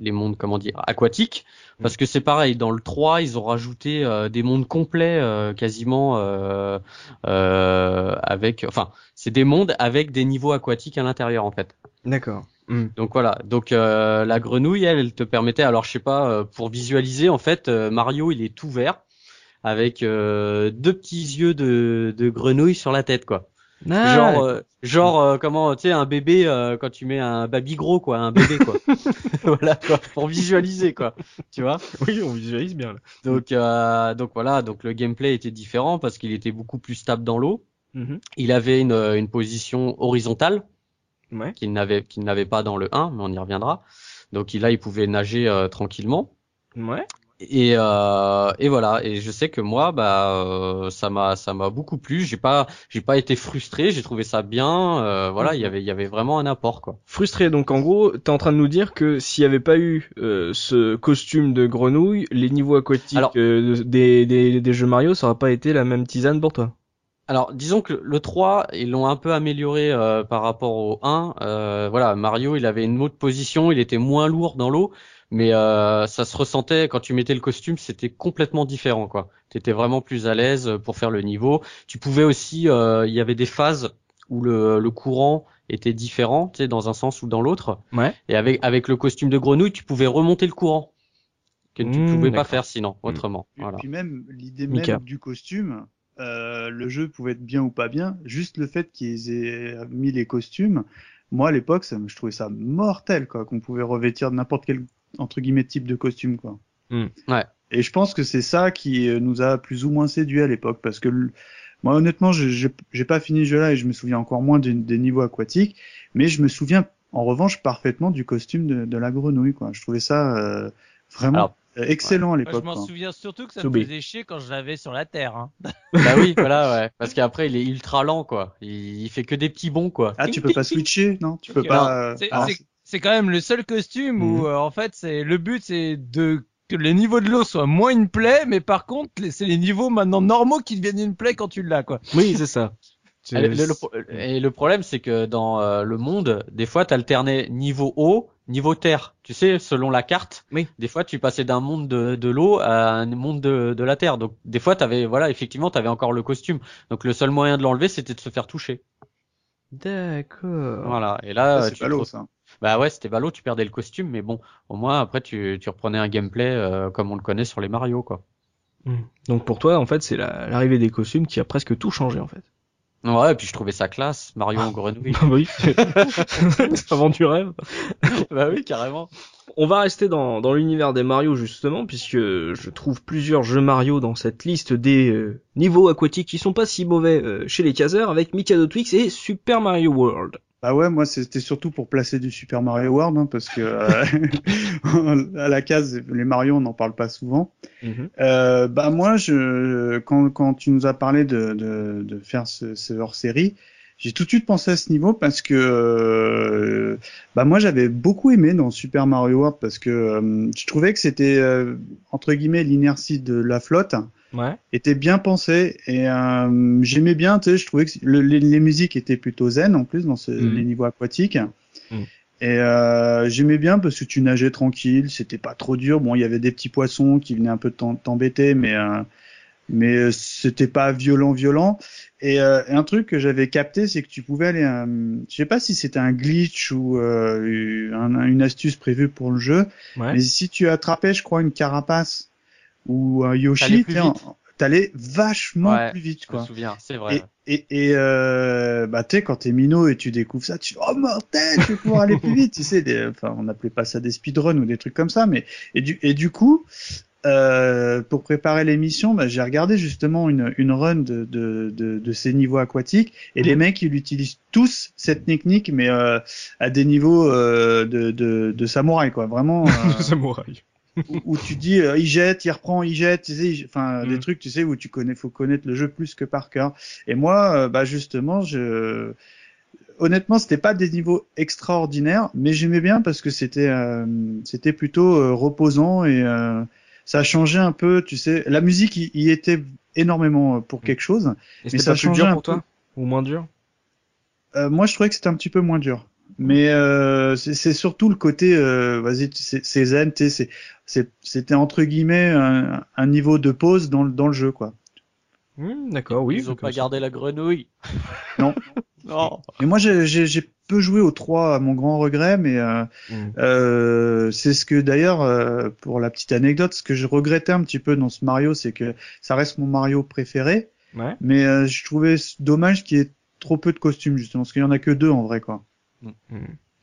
les mondes comment dire, aquatiques, parce que c'est pareil dans le 3 ils ont rajouté euh, des mondes complets euh, quasiment euh, euh, avec, enfin c'est des mondes avec des niveaux aquatiques à l'intérieur en fait. D'accord. Mm. Donc voilà, donc euh, la grenouille, elle, elle te permettait, alors je sais pas, euh, pour visualiser, en fait, euh, Mario, il est tout vert, avec euh, deux petits yeux de, de grenouille sur la tête, quoi. Ah, genre, euh, genre euh, comment, tu sais, un bébé euh, quand tu mets un baby gros, quoi, un bébé, quoi. voilà, quoi, pour visualiser, quoi. Tu vois oui, on visualise bien. Là. Donc, euh, donc voilà, donc le gameplay était différent parce qu'il était beaucoup plus stable dans l'eau. Mhm. Il avait une, une position horizontale Ouais. qu'il n'avait qu'il n'avait pas dans le 1, mais on y reviendra. Donc il- là, il pouvait nager euh, tranquillement. Ouais. Et, euh, et voilà. Et je sais que moi, bah, euh, ça m'a ça m'a beaucoup plu. J'ai pas j'ai pas été frustré. J'ai trouvé ça bien. Euh, voilà, il y avait il y avait vraiment un apport quoi. Frustré, donc en gros, t'es en train de nous dire que s'il y avait pas eu euh, ce costume de grenouille, les niveaux aquatiques Alors- euh, des, des, des jeux Mario, ça aurait pas été la même tisane pour toi. Alors, disons que le 3, ils l'ont un peu amélioré euh, par rapport au 1. Euh, voilà, Mario, il avait une autre position, il était moins lourd dans l'eau, mais euh, ça se ressentait quand tu mettais le costume, c'était complètement différent, quoi. T'étais vraiment plus à l'aise pour faire le niveau. Tu pouvais aussi, euh, il y avait des phases où le, le courant était différent, tu sais, dans un sens ou dans l'autre. Ouais. Et avec avec le costume de grenouille, tu pouvais remonter le courant que tu Mmh, pouvais pas faire sinon, autrement. Puis, Voilà. puis même l'idée Mika. même du costume, euh, le jeu pouvait être bien ou pas bien, juste le fait qu'ils aient mis les costumes, moi à l'époque, je trouvais ça mortel quoi, qu'on pouvait revêtir n'importe quel entre guillemets type de costume quoi. Hmm. Ouais. Et je pense que c'est ça qui euh, nous a plus ou moins séduit à l'époque parce que le- moi honnêtement, je- j'ai j'ai pas fini le jeu là et je me souviens encore moins des, des niveaux aquatiques, mais je me souviens en revanche parfaitement du costume de, de la grenouille quoi. Je trouvais ça euh, vraiment Alors, excellent à Moi, je l'époque. m'en quoi. souviens surtout que ça me faisait chier quand je l'avais sur la terre. Hein. Bah oui, voilà, ouais. Parce qu'après, il est ultra lent, quoi. Il, il fait que des petits bons, quoi. Ah, tu peux pas switcher, non? Tu peux pas. C'est ah, c'est- quand même le seul costume Mhm. où euh, en fait c'est le but c'est de que les niveaux de l'eau soient moins une plaie, mais par contre c'est les niveaux maintenant normaux qui deviennent une plaie quand tu l'as quoi. Oui, c'est ça. C'est- le- le- le pro- et le problème, c'est que dans euh, le monde, des fois, t'alternais niveau eau, niveau terre. Tu sais, selon la carte, Oui. des fois, tu passais d'un monde de, de l'eau à un monde de, de la terre. Donc, des fois, t'avais, voilà, effectivement, t'avais encore le costume. Donc, le seul moyen de l'enlever, c'était de se faire toucher. D'accord. Voilà. Et là, ça, tu c'est te- ça. Bah ouais, c'était ballot, tu perdais le costume, mais bon, au moins après, tu, tu reprenais un gameplay euh, comme on le connaît sur les Mario, quoi. Hmm. Donc pour toi, en fait, c'est la- l'arrivée des costumes qui a presque tout changé, en fait. Ouais, et puis je trouvais ça classe, Mario en grenouille. Ah oui. ça vend du rêve. bah oui, carrément. On va rester dans, dans l'univers des Mario justement, puisque je trouve plusieurs jeux Mario dans cette liste des euh, niveaux aquatiques qui sont pas si mauvais euh, chez les caseurs, avec Mikado Twix et Super Mario World. Bah ouais, moi c'était surtout pour placer du Super Mario World, hein, parce que euh, à la case, les Mario on n'en parle pas souvent. Mhm. Euh, bah moi, je, quand, quand tu nous as parlé de, de, de faire ce, ce hors-série, j'ai tout de suite pensé à ce niveau parce que euh, bah moi j'avais beaucoup aimé dans Super Mario World parce que euh, je trouvais que c'était euh, entre guillemets l'inertie de la flotte Ouais. était bien pensé et euh, j'aimais bien tu sais je trouvais que le- les, les musiques étaient plutôt zen en plus dans ce, Mhm. les niveaux aquatiques Mhm. et euh, j'aimais bien parce que tu nageais tranquille c'était pas trop dur bon il y avait des petits poissons qui venaient un peu t'em- t'embêter mais euh, mais euh, c'était pas violent violent et euh, un truc que j'avais capté c'est que tu pouvais aller euh, je sais pas si c'était un glitch ou euh, un- une astuce prévue pour le jeu Ouais. mais si tu attrapais je crois une carapace ou un Yoshi t'allais vachement Ouais, plus vite Je me quoi souviens, c'est vrai. et, et, et euh, bah tu sais quand t'es minot et tu découvres ça tu oh mortel je vais pouvoir aller plus vite tu sais des, enfin on appelait pas ça des speedruns ou des trucs comme ça mais et du et du coup euh, pour préparer l'émission bah, j'ai regardé justement une, une run de, de, de, de ces niveaux aquatiques et les mecs ils utilisent tous cette technique mais euh, à des niveaux euh, de, de, de samouraï quoi vraiment euh, Samouraï. Où, où tu dis euh, il jette, il reprend, il jette, tu sais, enfin Mm. des trucs tu sais où tu connais, faut connaître le jeu plus que par cœur. Et moi, euh, bah justement, je honnêtement, c'était pas des niveaux extraordinaires, mais j'aimais bien parce que c'était euh, c'était plutôt euh, reposant et euh, ça changeait un peu, tu sais, la musique y, y était énormément pour quelque chose. Et Mais c'était ça pas plus dur pour toi Ou moins dur? Euh, moi, je trouvais que c'était un petit peu moins dur. Mais euh, c'est c'est surtout le côté, euh, vas-y, tu- c'est c'est zen, tu sais, c'est- c'est- c'était entre guillemets un, un niveau de pause dans, le- dans le jeu, quoi. Hmm, D'accord, oui. Ils ont pas ça. gardé la grenouille. Non. non. Mais moi, j'ai- j'ai j'ai peu joué au 3 à mon grand regret, mais euh, Hmm. euh, c'est ce que d'ailleurs, euh, pour la petite anecdote, ce que je regrettais un petit peu dans ce Mario, c'est que ça reste mon Mario préféré, Ouais. mais euh, je trouvais dommage qu'il y ait trop peu de costumes justement, parce qu'il y en a que deux en vrai, quoi.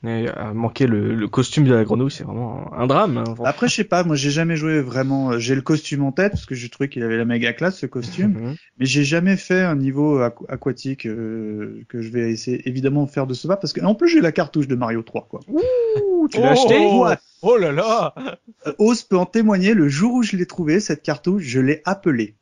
Mais euh, manquer le, le costume de la grenouille, c'est vraiment un drame. hein. Après, je sais pas, moi j'ai jamais joué vraiment. euh, J'ai le costume en tête parce que j'ai trouvé qu'il avait la méga classe ce costume, Mhm. mais j'ai jamais fait un niveau aqu- aquatique euh, que je vais essayer évidemment de faire de ce pas parce que en plus j'ai la cartouche de Mario 3 quoi. Ouh, tu l'as Oh acheté What Oh là là Euh, Oz peut en témoigner. Le jour où je l'ai trouvé cette cartouche, je l'ai appelée.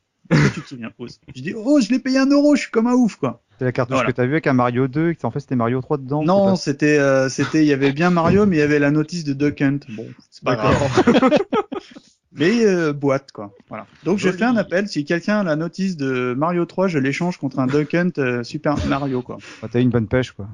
Tu te souviens, Oz Je dis oh je l'ai payé un euro, je suis comme un ouf quoi. C'est la cartouche Voilà. que t'as vu avec un Mario 2, et en fait c'était Mario 3 dedans. non, c'était euh, c'était il y avait bien Mario, mais il y avait la notice de Duck Hunt. Bon, c'est pas grave. Mais euh, boîte quoi. Voilà. Donc j'ai fait un appel. Si quelqu'un a la notice de Mario 3, je l'échange contre un Duck Hunt euh, Super Mario quoi. pas- T'as eu une bonne pêche quoi.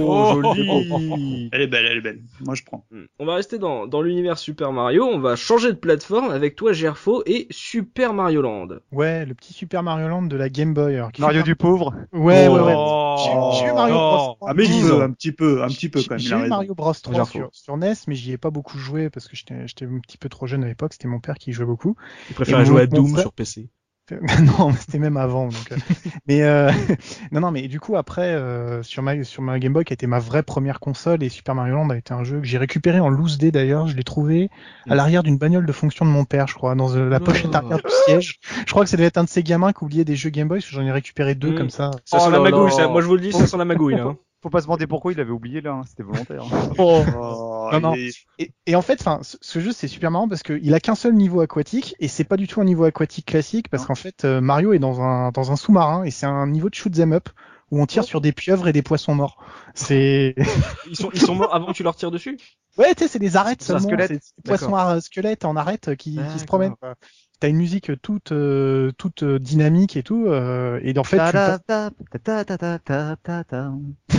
Oh, joli. Elle est belle, elle est belle. Moi je prends. Hmm. On va rester dans, dans l'univers Super Mario, on va changer de plateforme avec toi Gerfo et Super Mario Land. Ouais, le petit Super Mario Land de la Game Boy. alors, Mario fait du pauvre. Ouais, ouais, ouais. Oh. J'ai- eu Mario. Bros. 3. Un petit dix peu, ans. un petit peu, un petit peu J'ai quand même. j'ai eu. Mario Bros 3 J'en sur, sur NES, mais j'y ai pas beaucoup joué parce que j'étais j'étais un petit peu trop jeune à l'époque. C'était mon père qui y jouait beaucoup. Il préfère Et jouer à Doom frère- sur PC. non, mais c'était même avant. Donc, euh, mais euh, non, non, mais du coup après euh, sur ma sur ma Game Boy qui a été ma vraie première console et Super Mario Land a été un jeu que j'ai récupéré en loose day d'ailleurs. Je l'ai trouvé à l'arrière d'une bagnole de fonction de mon père, je crois, dans euh, la pochette Oh. arrière du siège. Je crois que ça devait être un de ces gamins qui oubliait des jeux Game Boy, parce que j'en ai récupéré deux Mm. comme ça. Ça sent Oh la là magouille, ça. Moi je vous le dis, ça sent la magouille là. Faut pas se demander pourquoi il avait oublié là, hein, c'était volontaire. Oh. Oh, Non, non. il est- Et, et en fait, enfin, ce, jeu c'est super marrant parce qu'il a qu'un seul niveau aquatique et c'est pas du tout un niveau aquatique classique parce qu'en fait euh, Mario est dans un dans un sous-marin et c'est un niveau de shoot 'em up où on tire sur des pieuvres et des poissons morts. C'est Ils sont, ils sont morts avant que tu leur tires dessus? Ouais, tu sais, c'est des arêtes seulement, squelette. c'est des poissons à squelettes en arête qui, qui se promènent. T'as une musique toute euh, toute euh, dynamique et tout euh, et en fait tu Ta- ta- ta- ta- ta- ta- ta- ta.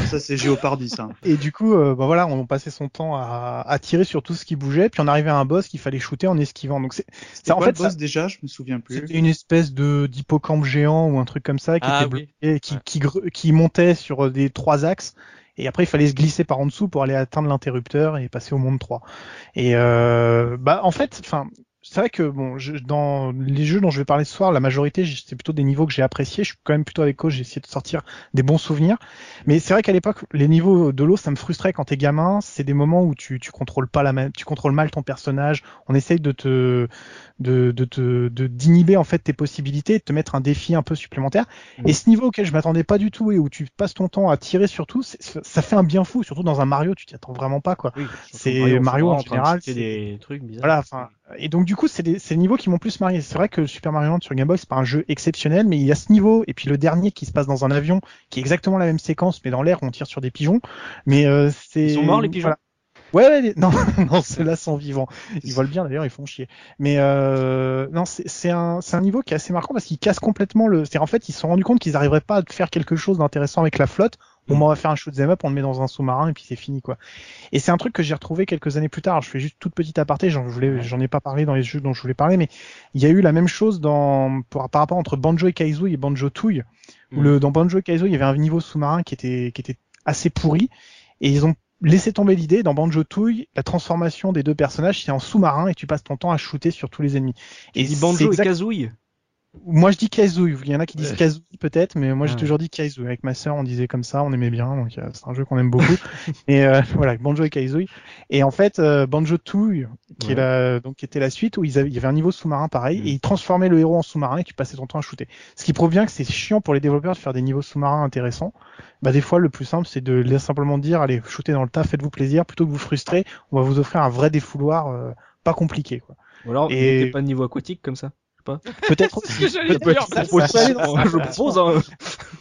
Ça c'est Géopardy ça. Et du coup, euh, bah voilà, on passait son temps à, à tirer sur tout ce qui bougeait, puis on arrivait à un boss qu'il fallait shooter en esquivant. Donc c'est, C'était en fait, le boss ça- déjà, je me souviens plus. c'était une espèce de d'hippocampe géant ou un truc comme ça qui Ah était oui. qui, qui montait sur des trois axes. Et après, il fallait se glisser par en dessous pour aller atteindre l'interrupteur et passer au monde 3. Et euh, bah en fait, enfin, c'est vrai que bon, je, dans les jeux dont je vais parler ce soir, la majorité, c'est plutôt des niveaux que j'ai appréciés. Je suis quand même plutôt avec coach, j'ai essayé de sortir des bons souvenirs. Mais c'est vrai qu'à l'époque, les niveaux de l'eau, ça me frustrait quand t'es gamin. C'est des moments où tu, tu contrôles pas la, tu contrôles mal ton personnage. On essaye de te, de, de te, de d'inhiber en fait tes possibilités, de te mettre un défi un peu supplémentaire. Et ce niveau auquel je m'attendais pas du tout et où tu passes ton temps à tirer surtout, c'est- ça fait un bien fou. Surtout dans un Mario, tu t'y attends vraiment pas quoi. Oui, C'est Mario, en de général, c'est- des trucs bizarres. Voilà, enfin, et donc du coup, c'est des, c'est les niveaux qui m'ont plus marié. C'est vrai que Super Mario Land sur Game Boy, c'est pas un jeu exceptionnel, mais il y a ce niveau et puis le dernier qui se passe dans un avion, qui est exactement la même séquence, mais dans l'air, on tire sur des pigeons. Mais euh, c'est. Ils sont morts, les pigeons? Voilà. Ouais, ouais, les- non, non, ceux-là sont vivants. Ils volent bien d'ailleurs, ils font chier. Mais euh, non, c'est c'est un, c'est un niveau qui est assez marquant parce qu'il casse complètement le. C'est en fait, ils se sont rendus compte qu'ils n'arriveraient pas à faire quelque chose d'intéressant avec la flotte. Bon, on va faire un shoot 'em up, on le met dans un sous-marin et puis c'est fini quoi. Et c'est un truc que j'ai retrouvé quelques années plus tard. Je fais juste toute petite aparté, j'en voulais, j'en ai pas parlé dans les jeux dont je voulais parler, mais il y a eu la même chose dans pour- par rapport entre Banjo et Kazooie et Banjo Tooie. Où Mm. le dans Banjo et Kazooie, il y avait un niveau sous-marin qui était qui était assez pourri et ils ont laissé tomber l'idée dans Banjo Tooie, la transformation des deux personnages, c'est en sous-marin et tu passes ton temps à shooter sur tous les ennemis. Et Banjo et Kazooie. Moi je dis Kazooie, il y en a qui disent Ouais. Kazooie peut-être, mais moi j'ai toujours dit Kazooie. Avec ma sœur on disait comme ça, on aimait bien, donc euh, c'est un jeu qu'on aime beaucoup. et euh, voilà, Banjo et Kazooie. Et en fait, euh, Banjo Tooie, qui est la, donc qui était la suite où ils avaient, il y avait un niveau sous-marin pareil, Mm. et ils transformaient le héros en sous-marin et tu passais ton temps à shooter. Ce qui prouve bien que c'est chiant pour les développeurs de faire des niveaux sous-marins intéressants. Bah des fois le plus simple c'est de les- simplement dire allez shooter dans le tas, faites-vous plaisir, plutôt que vous frustrer, on va vous offrir un vrai défouloir euh, pas compliqué quoi. Ou alors, Et- pas de niveau aquatique comme ça. Peut-être je propose. Hein.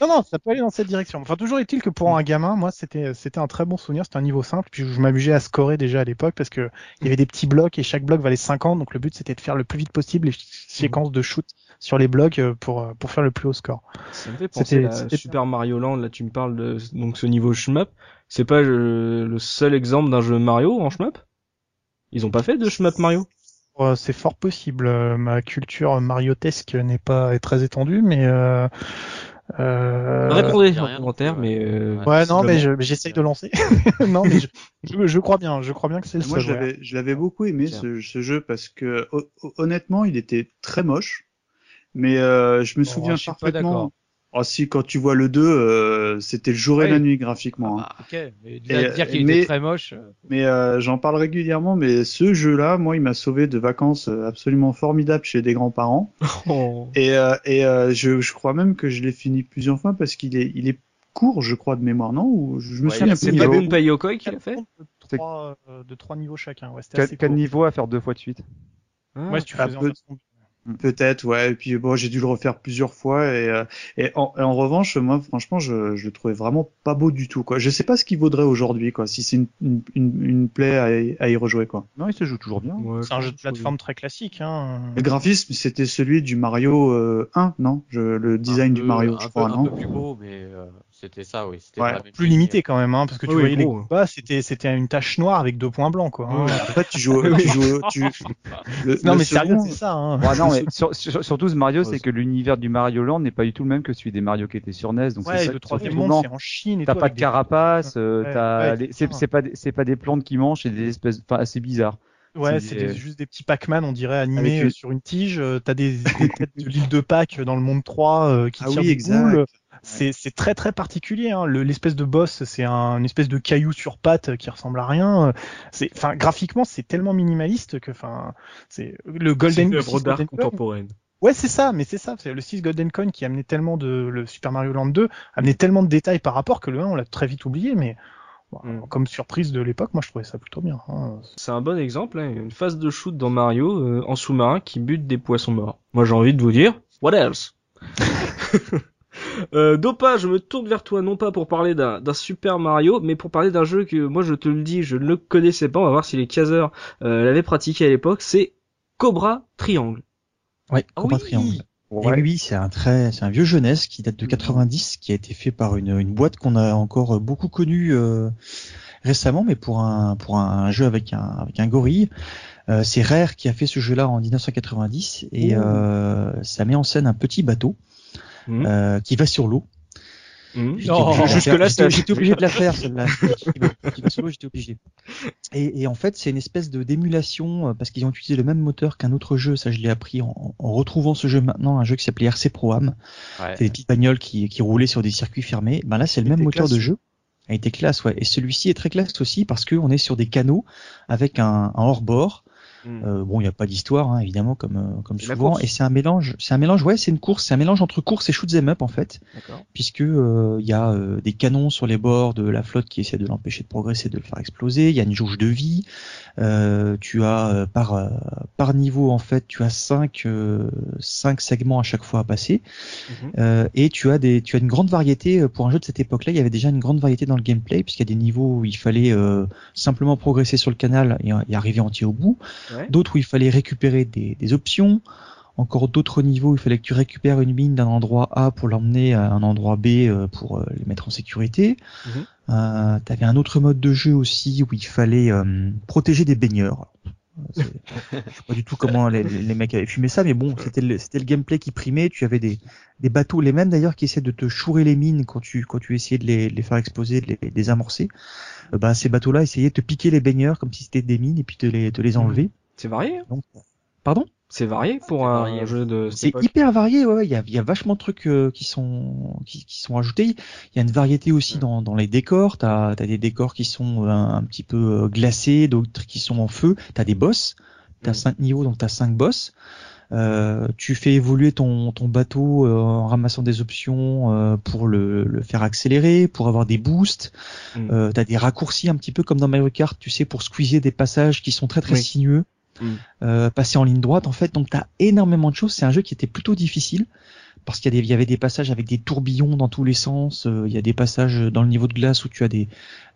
Non, non, ça peut aller dans cette direction. Enfin, toujours est-il que pour un gamin, moi, c'était, c'était un très bon souvenir. C'était un niveau simple. Puis je m'amusais à scorer déjà à l'époque parce que il y avait des petits blocs et chaque bloc valait 50. Donc le but, c'était de faire le plus vite possible les séquences de shoot sur les blocs euh, pour, euh, pour faire le plus haut score. Ça me fait penser C'était- à c'était- Super Mario Land. Là, tu me parles de donc ce niveau shmup. C'est pas euh, le seul exemple d'un jeu Mario en shmup? Ils ont pas fait de shmup Mario? C'est fort possible. Euh, ma culture mariotesque n'est pas très étendue, mais euh, euh, Répondez en rien, commentaire, mais euh, euh, Ouais, non, mais je- j'essaye de lancer. non, mais je, je, je crois bien. Je crois bien que c'est le Moi, seul. l'avais, je l'avais beaucoup aimé ce, ce jeu parce que ho- ho- honnêtement, il était très moche. Mais euh, je me Oh, souviens je suis pas d'accord. parfaitement. Oh si, quand tu vois le 2, euh, c'était le jour et la nuit graphiquement. hein. Ah, ok, mais dire qu'il mais- était très moche. euh, Mais euh, j'en parle régulièrement. Mais ce jeu-là, moi, il m'a sauvé de vacances euh, absolument formidables chez des grands-parents. Oh. Et, euh, et euh, je, je crois même que je l'ai fini plusieurs fois parce qu'il est, il est court, je crois, de mémoire, non? Ou je je me Ouais, souviens C'est pas Gunpei Yokoi qui l'a fait de trois, euh, de trois niveaux chacun. Ouais, c'était Quel, assez quel court. niveau à faire deux fois de suite? Ah. Ouais, si tu Ah, faisais en Peut-être, ouais. Et puis bon, j'ai dû le refaire plusieurs fois et, euh, et, en, et en revanche, moi, franchement, je, je le trouvais vraiment pas beau du tout, quoi. Je sais pas ce qu'il vaudrait aujourd'hui, quoi. Si c'est une, une, une, une plaie à, y- à y rejouer, quoi. Non, il se joue toujours bien. Ouais, C'est un jeu de plateforme très classique. Hein. Le graphisme, c'était celui du Mario euh, 1, non? Je, Le design Un du peu- Mario, un je peu, crois, un non? peu plus beau, mais euh, c'était ça, oui. C'était Ouais, Plus limité quand même, hein, parce que tu Oui, voyais les combats, c'était c'était une tache noire avec deux points blancs, quoi. hein. En fait, tu joues, tu joues, tu, le, Non le mais sérieux, c'est ça. Hein. Ouais, non, mais sur, sur- surtout ce Mario, Ouais, c'est c'est- que l'univers du Mario Land n'est pas du tout le même que celui des Mario qui étaient sur NES. Donc Ouais, c'est troisième monde, c'est en Chine et T'as pas de des- carapace, euh, Ouais, t'as ouais, les- c'est c'est c'est pas des- c'est pas des plantes qui mangent, c'est des espèces, enfin assez bizarres. Ouais, c'est c'est juste des petits Pac-Man, on dirait, animés Avec euh, une- sur une tige. Euh, T'as des, des têtes de l'île de Pâques dans le monde 3 euh, qui Ah tirent oui, des exact. boules. C'est c'est très très particulier. Hein. Le- L'espèce de boss, c'est un, une espèce de caillou sur pattes euh, qui ressemble à rien. C'est, enfin, graphiquement, c'est tellement minimaliste que, enfin, c'est le Golden. C'est une le œuvre 6 d'art contemporaine. Ouais, c'est ça, mais c'est ça. C'est le 6 Golden Coin qui amenait tellement de le Super Mario Land 2 amenait tellement de détails par rapport que le 1 on l'a très vite oublié, mais bon, Mm. comme surprise de l'époque, moi je trouvais ça plutôt bien. hein. C'est un bon exemple, hein, une phase de shoot dans Mario euh, en sous-marin qui bute des poissons morts. Moi j'ai envie de vous dire, what else? euh, Dopa, je me tourne vers toi non pas pour parler d'un d'un Super Mario, mais pour parler d'un jeu que moi je te le dis, je ne le connaissais pas. On va voir si les caseurs euh, l'avaient pratiqué à l'époque. C'est Cobra Triangle. Ouais, Ah Cobra oui Triangle. Et Ouais. oui, oui, c'est un très, c'est un vieux jeunesse qui date de 90, qui a été fait par une, une boîte qu'on a encore beaucoup connue euh, récemment, mais pour un pour un jeu avec un avec un gorille. Euh, c'est Rare qui a fait ce jeu-là en 1990 et euh, ça met en scène un petit bateau Mhm. euh, qui va sur l'eau. Non. Jusque là, j'étais obligé de la faire celle-là. Petit solo, j'étais obligé. Et, et en fait, c'est une espèce de d'émulation euh, parce qu'ils ont utilisé le même moteur qu'un autre jeu. Ça, je l'ai appris en, en retrouvant ce jeu maintenant, un jeu qui s'appelait RC Pro Am. Ouais. C'est des petites bagnoles qui, qui roulaient sur des circuits fermés. Ben là, c'est le même moteur de jeu. Il était classe, ouais. Et celui-ci est très classe aussi parce que on est sur des canaux avec un, un hors-bord. Mhm. Euh, bon, il n'y a pas d'histoire, hein, évidemment, comme euh, comme souvent. Et c'est un mélange, c'est un mélange, ouais, c'est une course, c'est un mélange entre course et shoot 'em up en fait puisque euh, il y a euh, des canons sur les bords de la flotte qui essaient de l'empêcher de progresser, de le faire exploser. Il y a une jauge de vie. Euh, tu as euh, par euh, par niveau en fait, tu as cinq euh, cinq segments à chaque fois à passer. Euh, et tu as des tu as une grande variété euh, pour un jeu de cette époque-là. Il y avait déjà une grande variété dans le gameplay puisqu'il y a des niveaux où il fallait euh, simplement progresser sur le canal et, et arriver entier au bout. Ouais. D'autres où il fallait récupérer des, des options. Encore d'autres niveaux où il fallait que tu récupères une mine d'un endroit A pour l'emmener à un endroit B euh, pour euh, les mettre en sécurité. Mhm. Euh, T'avais un autre mode de jeu aussi où il fallait euh, protéger des baigneurs. C'est- Je sais pas du tout comment les, les mecs avaient fumé ça, mais bon, c'était le, c'était le gameplay qui primait. Tu avais des, des bateaux, les mêmes d'ailleurs, qui essaient de te chourer les mines quand tu, quand tu essayais de les, les faire exploser, de les, de les désamorcer. Euh, bah, ces bateaux-là essayaient de te piquer les baigneurs comme si c'était des mines et puis de les, de les enlever. C'est varié. hein. Donc, pardon? C'est varié pour un varié. jeu de C'est hyper varié, ouais, ouais, il y a, il y a vachement de trucs euh, qui sont qui, qui sont ajoutés. Il y a une variété aussi dans, dans les décors. T'as as des décors qui sont euh, un, un petit peu euh, glacés, d'autres qui sont en feu. T'as des boss. T'as cinq niveaux, donc t'as cinq boss. Euh, tu fais évoluer ton, ton bateau euh, en ramassant des options euh, pour le, le faire accélérer, pour avoir des boosts. Mm. Euh, t'as des raccourcis un petit peu comme dans Mario Kart, tu sais, pour squeezer des passages qui sont très très Oui. sinueux, Mm. euh, passer en ligne droite en fait. Donc t'as énormément de choses. C'est un jeu qui était plutôt difficile parce qu'il y, a des- il y avait des passages avec des tourbillons dans tous les sens. euh, il y a des passages dans le niveau de glace où tu as des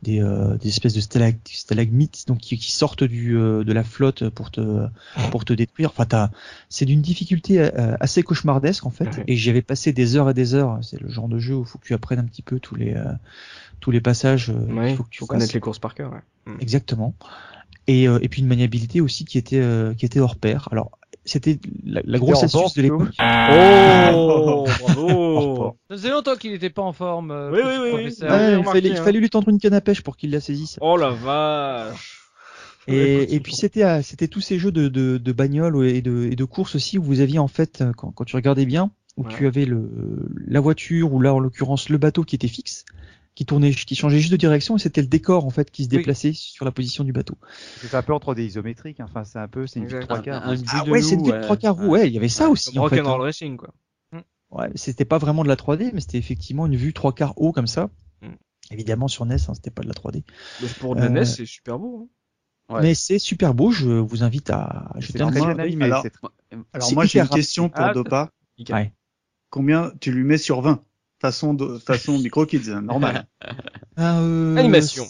des, euh, des espèces de stalag- stalagmites donc qui, qui sortent du euh, de la flotte pour te pour te détruire. Enfin c'est d'une difficulté assez cauchemardesque en fait. Ouais. Et j'y avais passé des heures et des heures. C'est le genre de jeu où il faut que tu apprennes un petit peu tous les tous les passages. Ouais, qu'il faut que tu faut connaître les courses par cœur. Ouais. Exactement. Et, euh, et puis une maniabilité aussi qui était euh, qui était hors pair. Alors c'était la, la grosse astuce de l'époque. Oh, bravo. Ça faisait longtemps qu'il était pas en forme. euh, Oui, oui, oui, oui. il, remarqué, fallait, il hein. fallait lui tendre une canne à pêche pour qu'il la saisisse. Oh la vache. Et, et puis c'était c'était tous ces jeux de, de, de bagnole et de, et de course aussi où vous aviez en fait quand, quand tu regardais bien où Ouais. tu avais le la voiture ou là en l'occurrence le bateau qui était fixe qui tournait qui changeait juste de direction et c'était le décor en fait qui se Oui. déplaçait sur la position du bateau. C'est un peu entre des isométriques. hein. Enfin, c'est un peu, c'est une vue trois quarts. Un- vue Ah ouais, c'est une vue trois quarts roue. Ouais, il y avait ça aussi en fait. Rock'n'Roll hein. Racing quoi. Ouais, c'était pas vraiment de la 3D, mais c'était effectivement une vue trois quarts haut comme ça. Mm. Évidemment sur NES, hein, c'était pas de la 3D. Mais pour de la Euh, NES, c'est super beau. hein. Ouais. Mais c'est super beau. Je vous invite à jeter un. Alors, Alors moi j'ai une question pour Ah, Dopa. Combien tu lui mets sur 20 Façon de, façon micro kids, normal. Ah, euh, Animation.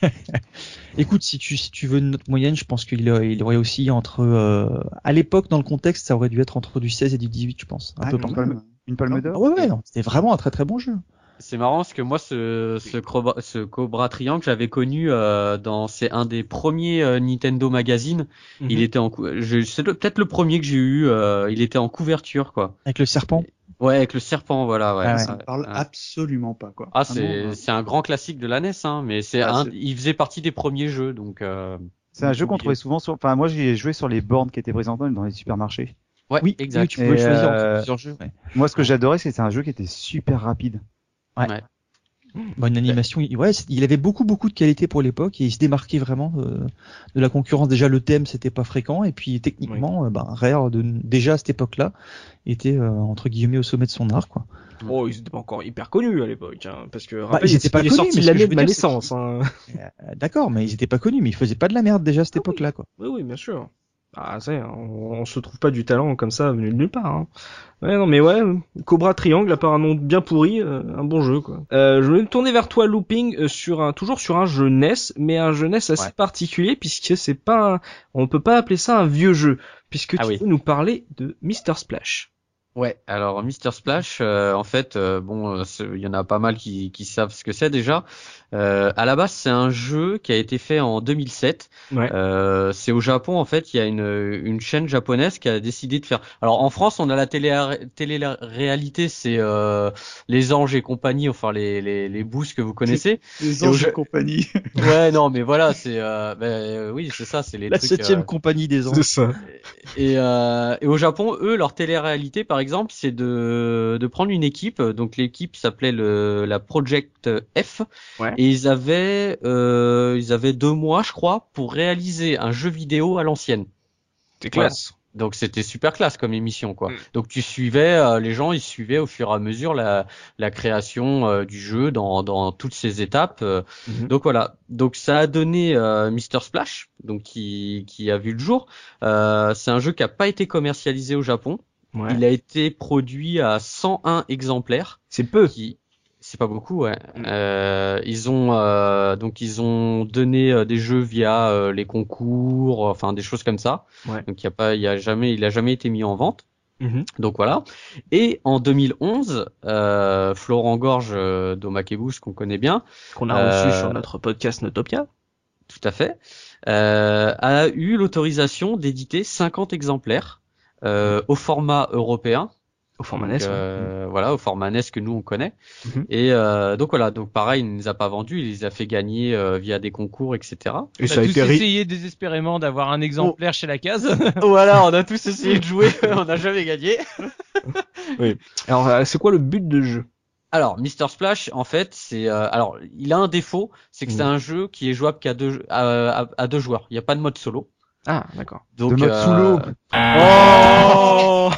Écoute, si tu si tu veux une note moyenne, je pense qu'il a- il aurait aussi entre euh, à l'époque dans le contexte, ça aurait dû être entre du 16 et du 18, je pense, un Ah, peu partout. même. Une palme d'or. Ah ouais, ouais, non, c'était vraiment un très très bon jeu. C'est marrant parce que moi, ce, ce, Cobra, ce Cobra Triangle, j'avais connu euh, dans c'est un des premiers euh, Nintendo Magazine. Mhm. Il était en, cou- je- c'est peut-être le premier que j'ai eu. euh, il était en couverture, quoi. Avec le serpent? Ouais, avec le serpent, voilà. Ouais. Ah ouais. Ça parle Ouais. absolument pas quoi. Ah, Vraiment, c'est euh, c'est un grand classique de la NES, hein, mais c'est Ah, un, il faisait partie des premiers jeux, donc. Euh, C'est un jeu qu'on trouvait souvent sur. Enfin, moi, j'ai joué sur les bornes qui étaient présentes dans les supermarchés. Ouais, Oui, exact. oui, tu pouvais Et, choisir entre euh, plusieurs jeux. ouais. Moi, ce que j'adorais, c'était un jeu qui était super rapide. Ouais. Bon, une animation, il- ouais, il avait beaucoup beaucoup de qualité pour l'époque et il se démarquait vraiment euh, de la concurrence. Déjà le thème c'était pas fréquent et puis techniquement, euh, ben, Rare de, déjà à cette époque-là était euh, entre guillemets au sommet de son art quoi. Oh, ils étaient pas encore hyper connus à l'époque, hein, parce que Bah, rappelle, ils étaient pas connus, sorti mais l'année de ma naissance. Hein. Euh, D'accord, mais ils étaient pas connus, mais ils faisaient pas de la merde déjà à cette Ah époque-là quoi. Oui, oui, bien sûr. Ah, ça, on, on se trouve pas du talent comme ça venu de nulle part. Hein. Ouais, non, mais ouais, Cobra Triangle, à part un nom bien pourri, euh, un bon jeu, quoi. Euh, je vais me tourner vers toi, Looping, euh, sur un, toujours sur un jeu NES, mais un jeu NES assez Ouais. particulier, puisque c'est pas, un- on peut pas appeler ça un vieux jeu, puisque Ah tu oui. peux nous parler de Mr. Splash. Ouais, alors Mister Splash, euh, en fait, euh, bon, euh, il y en a pas mal qui, qui savent ce que c'est déjà. Euh, à la base, c'est un jeu qui a été fait en 2007. Ouais. Euh, c'est au Japon, en fait, il y a une, une chaîne japonaise qui a décidé de faire. Alors en France, on a la télé télé-réalité, c'est euh, les anges et compagnie, enfin les les les boosts que vous connaissez. Les anges et compagnie. Ouais, non, mais voilà, c'est euh, ben, euh, oui, c'est ça, c'est les La trucs. septième euh, compagnie des anges. C'est ça. et, euh, et au Japon, eux, leur télé-réalité, par exemple, c'est de, de prendre une équipe. Donc l'équipe s'appelait le, la Project F. Ouais. Et ils avaient, euh, ils avaient deux mois, je crois, pour réaliser un jeu vidéo à l'ancienne. C'est classe. Donc c'était super classe comme émission, quoi. Mm. Donc tu suivais, euh, les gens, ils suivaient au fur et à mesure la, la création euh, du jeu dans, dans toutes ses étapes. euh. Mhm. Donc voilà. Donc ça a donné Mister Splash, donc qui, qui a vu le jour. C'est un jeu qui a pas été commercialisé au Japon. Ouais. Il a été produit à 101 exemplaires. C'est peu. Qui, c'est pas beaucoup, ouais. Mm. Euh, ils ont euh, donc ils ont donné euh, des jeux via euh, les concours, enfin des choses comme ça. Ouais. Donc il y a pas, il y a jamais, il a jamais été mis en vente. Mhm. Donc voilà. Et en 2011, euh, Florent Gorge euh, d'Omakebus, qu'on connaît bien, Qu'on a reçu Euh, sur notre podcast Notopia. tout à fait, euh, a eu l'autorisation d'éditer 50 exemplaires euh, au format européen. Au format NES. ouais. euh, Voilà, au format NES que nous on connaît. Mhm. Et euh, donc voilà, donc pareil, il ne les a pas vendus, il les a fait gagner euh, via des concours, etc. Et On ça a tous été ri- essayé désespérément d'avoir un exemplaire chez la case. voilà, on a tous essayé de jouer, on n'a jamais gagné. Alors, euh, c'est quoi le but de jeu? Alors, Mister Splash, en fait, c'est euh, alors il a un défaut, c'est que c'est Mhm. un jeu qui est jouable qu'à deux à, à- à deux joueurs. Il n'y a pas de mode solo. Ah, d'accord. Donc, De euh. Oh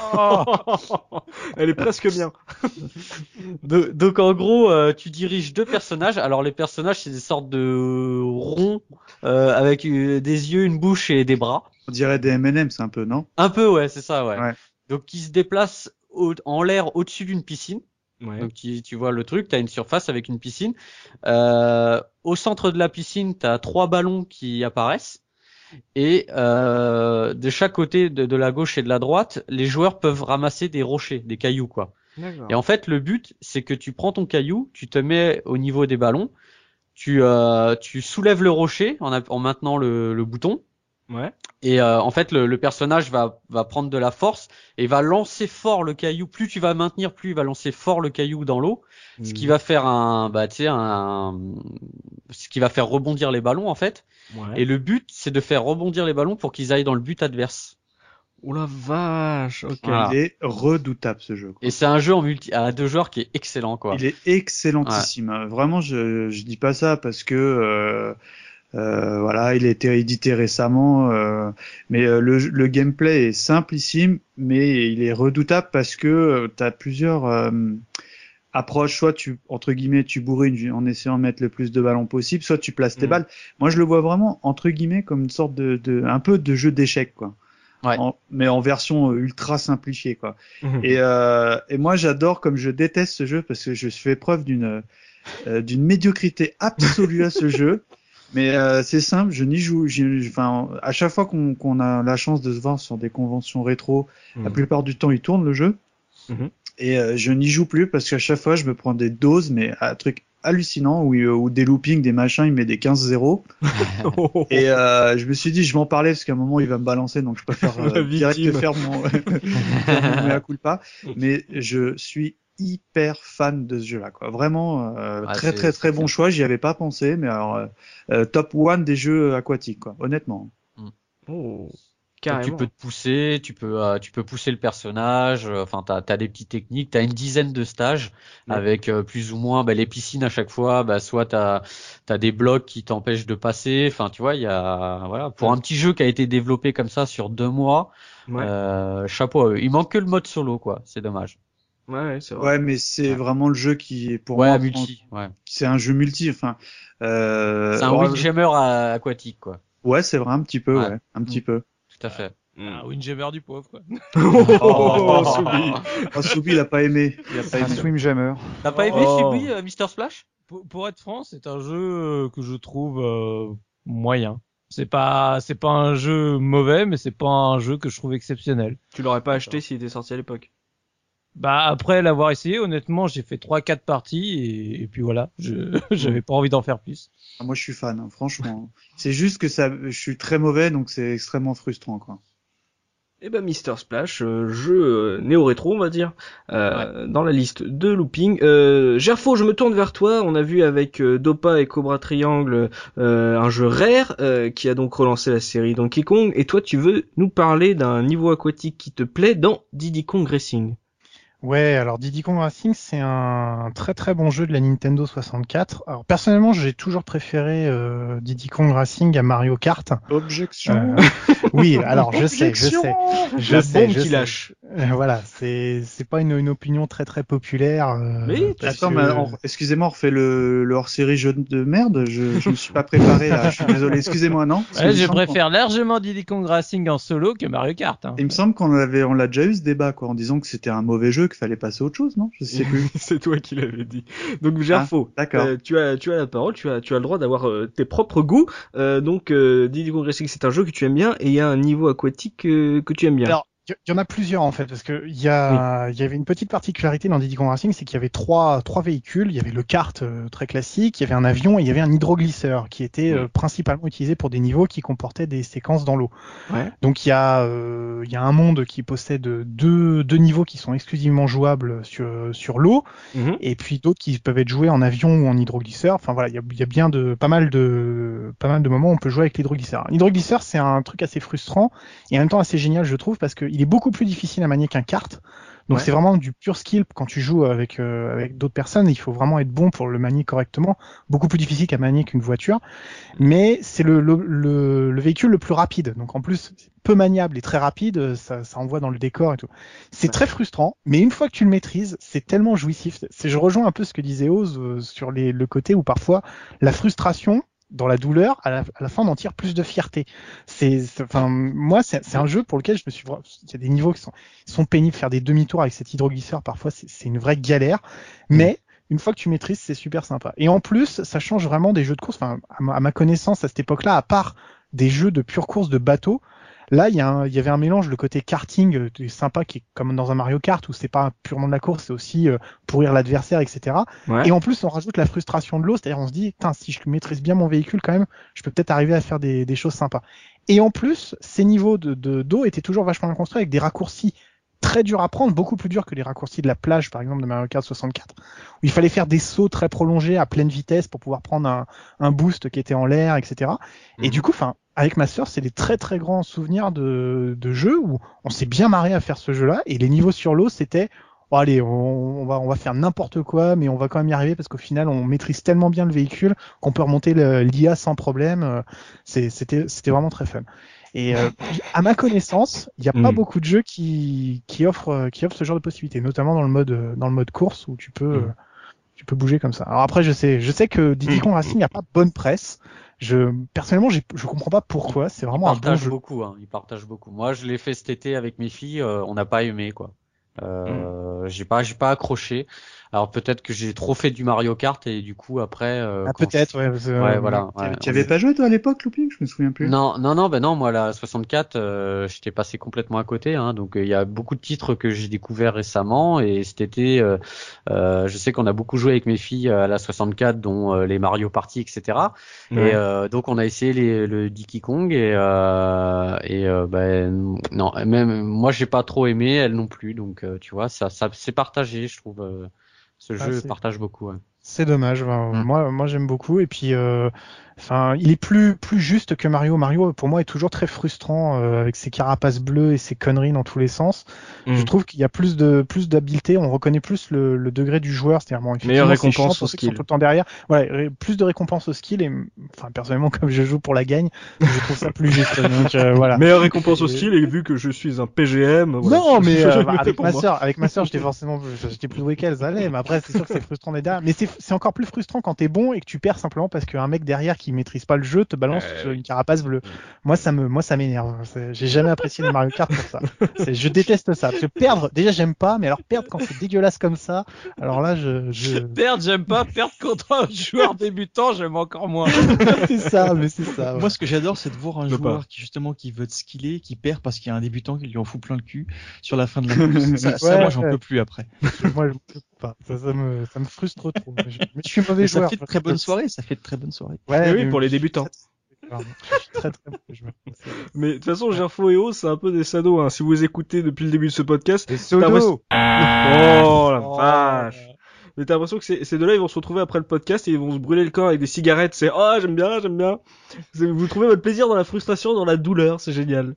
Elle est presque bien. de- donc en gros, euh, tu diriges deux personnages. Alors les personnages, c'est des sortes de ronds euh, avec euh, des yeux, une bouche et des bras. On dirait des M&M, c'est un peu, non? Un peu, ouais, c'est ça, ouais. Ouais. Donc qui se déplacent au- en l'air au-dessus d'une piscine. Ouais. Donc tu, tu vois le truc, tu as une surface avec une piscine. Euh, au centre de la piscine, tu as trois ballons qui apparaissent. Et euh, de chaque côté, de, de la gauche et de la droite, les joueurs peuvent ramasser des rochers, des cailloux, quoi. Et en fait, le but, c'est que tu prends ton caillou, tu te mets au niveau des ballons, tu, euh, tu soulèves le rocher en, maintenant le, le bouton, Ouais. et euh, en fait, le, le personnage va, va prendre de la force et va lancer fort le caillou. Plus tu vas maintenir, plus il va lancer fort le caillou dans l'eau, ce qui va faire un, bah, tu sais, un, ce qui va faire rebondir les ballons en fait. Ouais. Et le but, c'est de faire rebondir les ballons pour qu'ils aillent dans le but adverse. Oh la vache. Ok. Voilà. Il est redoutable ce jeu. quoi. Et c'est un jeu en multi à deux joueurs qui est excellent quoi. Il est excellentissime. Vraiment, je je dis pas ça parce que euh, euh, voilà, il a été édité récemment, euh, mais euh, le, le gameplay est simplissime, mais il est redoutable parce que tu as plusieurs euh, approches. Soit tu entre guillemets tu bourrines en essayant de mettre le plus de ballons possible, soit tu places tes Mm. balles. Moi, je le vois vraiment entre guillemets comme une sorte de, de un peu de jeu d'échecs quoi. Ouais. En- mais en version euh, ultra simplifiée quoi. Mhm. Et, euh, et moi j'adore comme je déteste ce jeu parce que je fais preuve d'une euh, d'une médiocrité absolue à ce jeu. Mais euh, c'est simple, je n'y joue. Enfin, à chaque fois qu'on qu'on a la chance de se voir sur des conventions rétro, la Mhm. plupart du temps il tourne le jeu. Mhm. Et euh, je n'y joue plus parce qu'à chaque fois je me prends des doses, mais un truc hallucinant où, euh, où des loopings, des machins, il met des 15-0. Et euh, je me suis dit, je vais en parler parce qu'à un moment il va me balancer, donc je préfère euh, direct faire mon, mon mea culpa. Mais je suis hyper fan de ce jeu-là, quoi. Vraiment euh, Ah, très très très bon choix. J'y avais pas pensé, mais alors euh, euh, top one des jeux aquatiques, quoi. Honnêtement. Oh. Donc, Carrément. tu peux te pousser, tu peux, euh, tu peux pousser le personnage. euh, Enfin, t'as, t'as des petites techniques. T'as une dizaine de stages Ouais. avec euh, plus ou moins bah, les piscines à chaque fois. Bah, soit t'as, t'as des blocs qui t'empêchent de passer. Enfin, tu vois, il y a, voilà, pour Ouais. un petit jeu qui a été développé comme ça sur deux mois, Ouais. euh, chapeau. à eux. Il manque que le mode solo, quoi. C'est dommage. Ouais, ouais, c'est vrai. Ouais, mais c'est Ouais. vraiment le jeu qui est pour ouais, moi. multi. Ouais. C'est un jeu multi. Enfin, euh, C'est un windjammer aquatique, quoi. Ouais, c'est vrai un petit peu, Ouais. ouais, un petit Mm. peu. Tout à fait. Un Windjammer du pauvre, quoi. Oh, Soubi. Oh, Soubi, il a pas aimé. Il a pas Un aimé. swimjammer. T'as pas aimé Oh. Subi, euh, Mister Splash? Pour, pour être franc, c'est un jeu euh, que je trouve euh, moyen. C'est pas, c'est pas un jeu mauvais, mais c'est pas un jeu que je trouve exceptionnel. Tu l'aurais pas acheté s'il était sorti à l'époque. Bah après l'avoir essayé, honnêtement, j'ai fait trois quatre parties et, et puis voilà, je j'avais pas envie d'en faire plus. Ah, Moi, je suis fan, hein, franchement. c'est juste que ça, je suis très mauvais, donc c'est extrêmement frustrant, quoi. Eh ben Mister Splash, euh, jeu euh, néo-rétro on va dire, euh, dans la liste de looping. Euh, Gerfo, je me tourne vers toi. On a vu avec euh, Dopa et Cobra Triangle euh, un jeu rare euh, qui a donc relancé la série Donkey Kong. Et toi, tu veux nous parler d'un niveau aquatique qui te plaît dans Diddy Kong Racing? Ouais, alors Diddy Kong Racing, c'est un très très bon jeu de la Nintendo 64. Alors personnellement, j'ai toujours préféré euh, Diddy Kong Racing à Mario Kart. Objection. Euh, oui, alors je sais, je sais, je La sais, bombe je qui sais. lâche. Euh, voilà, c'est c'est pas une, une opinion très très populaire. euh, Mais parce Attends, que- mais excusez-moi, on refait le, le hors-série jeu de merde. Je, je me suis pas préparé là. Je suis désolé. Excusez-moi, non? Ouais, je qu'on- préfère largement Diddy Kong Racing en solo que Mario Kart. Hein. Il me semble qu'on avait, on l'a déjà eu ce débat, quoi, en disant que c'était un mauvais jeu, qu'il fallait passer à autre chose, non? Je sais plus. C'est toi qui l'avais dit. Donc Gerfo, D'accord. euh, tu as tu as la parole, tu as tu as le droit d'avoir euh, tes propres goûts. Euh, donc euh, Diddy Kong Racing c'est un jeu que tu aimes bien et il y a un niveau aquatique euh, que tu aimes bien. Alors, il y, en a plusieurs en fait, parce que il y a, il y avait une petite particularité dans Diddy Kong Racing, c'est qu'il y avait trois, trois véhicules. Il y avait le kart euh, très classique, il y avait un avion et il y avait un hydroglisseur qui était euh, principalement utilisé pour des niveaux qui comportaient des séquences dans l'eau. Ouais. Donc il y a, euh, il y a un monde qui possède deux, deux niveaux qui sont exclusivement jouables sur, sur l'eau, Mhm. et puis d'autres qui peuvent être joués en avion ou en hydroglisseur. Enfin voilà, il y a, il y a bien de pas mal de pas mal de moments où on peut jouer avec l'hydroglisseur. L'hydroglisseur c'est un truc assez frustrant et en même temps assez génial je trouve parce qu'il est beaucoup plus difficile à manier qu'un kart. Donc Ouais. c'est vraiment du pur skill quand tu joues avec euh, avec d'autres personnes. Il faut vraiment être bon pour le manier correctement. Beaucoup plus difficile qu'à manier qu'une voiture, mais c'est le, le, le, le véhicule le plus rapide. Donc en plus peu maniable et très rapide, ça, ça envoie dans le décor et tout. C'est Ouais. très frustrant, mais une fois que tu le maîtrises, c'est tellement jouissif. C'est, je rejoins un peu ce que disait Oz euh, sur les, le côté où parfois la frustration dans la douleur, à la, à la fin, on en tire plus de fierté. C'est, enfin, moi, c'est, un jeu pour lequel je me suis, il y a des niveaux qui sont, sont pénibles, faire des demi-tours avec cet hydroglisseur, parfois, c'est, c'est une vraie galère. Mais une fois que tu maîtrises, c'est super sympa. Et en plus, ça change vraiment des jeux de course. Enfin, à ma, à ma connaissance, à cette époque-là, à part des jeux de pure course de bateau, Là, il y, y avait un mélange, le côté karting euh, sympa, qui est comme dans un Mario Kart où c'est pas purement de la course, c'est aussi euh, pourrir l'adversaire, etc. Ouais. Et en plus, on rajoute la frustration de l'eau, c'est-à-dire on se dit, si je maîtrise bien mon véhicule quand même, je peux peut-être arriver à faire des, des choses sympas. Et en plus, ces niveaux de de- d'eau étaient toujours vachement bien construits avec des raccourcis très durs à prendre, beaucoup plus durs que les raccourcis de la plage, par exemple, de Mario Kart 64, où il fallait faire des sauts très prolongés à pleine vitesse pour pouvoir prendre un, un boost qui était en l'air, etc. Et Mhm. du coup, enfin, avec ma sœur, c'est des très très grands souvenirs de, de jeux où on s'est bien marré à faire ce jeu-là, et les niveaux sur l'eau, c'était Bon, allez, on, on va on va faire n'importe quoi, mais on va quand même y arriver parce qu'au final, on maîtrise tellement bien le véhicule qu'on peut remonter l'IA sans problème. Euh, C'était c'était vraiment très fun. Et euh, à ma connaissance, il n'y a pas Mm. beaucoup de jeux qui qui offrent qui offrent ce genre de possibilités, notamment dans le mode dans le mode course où tu peux Mm. euh, tu peux bouger comme ça. Alors après, je sais je sais que Diddy. Kong Racing n'a pas bonne presse. Je personnellement, je comprends pas pourquoi. C'est vraiment il un bon partage jeu. beaucoup, hein. Il partage beaucoup. Moi, je l'ai fait cet été avec mes filles. euh, on n'a pas aimé, quoi. Mm. Euh, J'ai pas, j'ai pas accroché. Alors peut-être que j'ai trop fait du Mario Kart et du coup après. euh, Ah, peut-être, je- ouais. parce que, Ouais, euh, voilà. ouais. tu avais pas joué toi à l'époque, Looping? Je me souviens plus. Non, non, non, ben non, moi la 64, euh, j'étais passé complètement à côté. Hein, donc euh, il y a beaucoup de titres que j'ai découvert récemment et cet été, euh, euh, je sais qu'on a beaucoup joué avec mes filles à la 64, dont euh, les Mario Party, etc. Ouais. Et euh, donc on a essayé les, le Diddy Kong et euh, et euh, ben non, même moi j'ai pas trop aimé, elle non plus. Donc euh, tu vois, ça, ça c'est partagé, je trouve. Ce Ah, jeu partage beaucoup. ouais. C'est dommage. enfin, Mm. Moi, moi, j'aime beaucoup. Et puis, euh, enfin, il est plus plus juste que Mario. Mario, pour moi, est toujours très frustrant euh, avec ses carapaces bleues et ses conneries dans tous les sens. Mm. Je trouve qu'il y a plus de plus d'habileté. On reconnaît plus le, le degré du joueur. C'est-à-dire, bon, Meilleure récompense chiant au pour ceux qui skill. sont tout le temps derrière. Voilà, plus de récompenses au skill. Et enfin, personnellement, comme je joue pour la gagne, je trouve ça plus juste. Donc euh, voilà. Meilleure récompense au style et vu que je suis un PGM. voilà. Non, mais euh, bah, avec ma sœur, avec ma sœur, j'étais forcément, j'étais plus doué qu'elle, ça allait. Mais après, c'est sûr que c'est frustrant des derrière. Mais c'est, c'est encore plus frustrant quand t'es bon et que tu perds simplement parce qu'un mec derrière qui maîtrise pas le jeu te balance Euh, une carapace bleue. Moi, ça me, moi, ça m'énerve. J'ai jamais apprécié les Mario Kart pour ça. Je déteste ça. Parce que perdre, déjà, j'aime pas, mais alors perdre quand c'est dégueulasse comme ça, alors là, je, je... Perdre, j'aime pas. Perdre contre un joueur débutant, j'aime encore moins. c'est ça, mais c'est ça. ouais. Moi, ce que j'adore, c'est de voir un joueur qui justement qui veut te skiller, qui perd parce qu'il y a un débutant qui lui en fout plein le cul sur la fin de la course. ça, ça, moi, j'en ouais. peux plus après. moi, je pas. Ça, ça me, ça me frustre trop. Mais je, mais je suis mauvais Mais ça joueur. fait de très bonnes soirées. Ça fait de très bonnes soirées. Ouais, oui, pour les débutants. très, très- Je suis très très mauvais joueur. Mais de toute façon, Gerfo et O, c'est un peu des sados. Hein. Si vous écoutez depuis le début de ce podcast, T'as l'impression- Sodo oh la Oh, vache. Mais t'as l'impression que c'est ces deux-là, ils vont se retrouver après le podcast et ils vont se brûler le corps avec des cigarettes. C'est oh j'aime bien, j'aime bien. Vous trouvez votre plaisir dans la frustration, dans la douleur, c'est génial.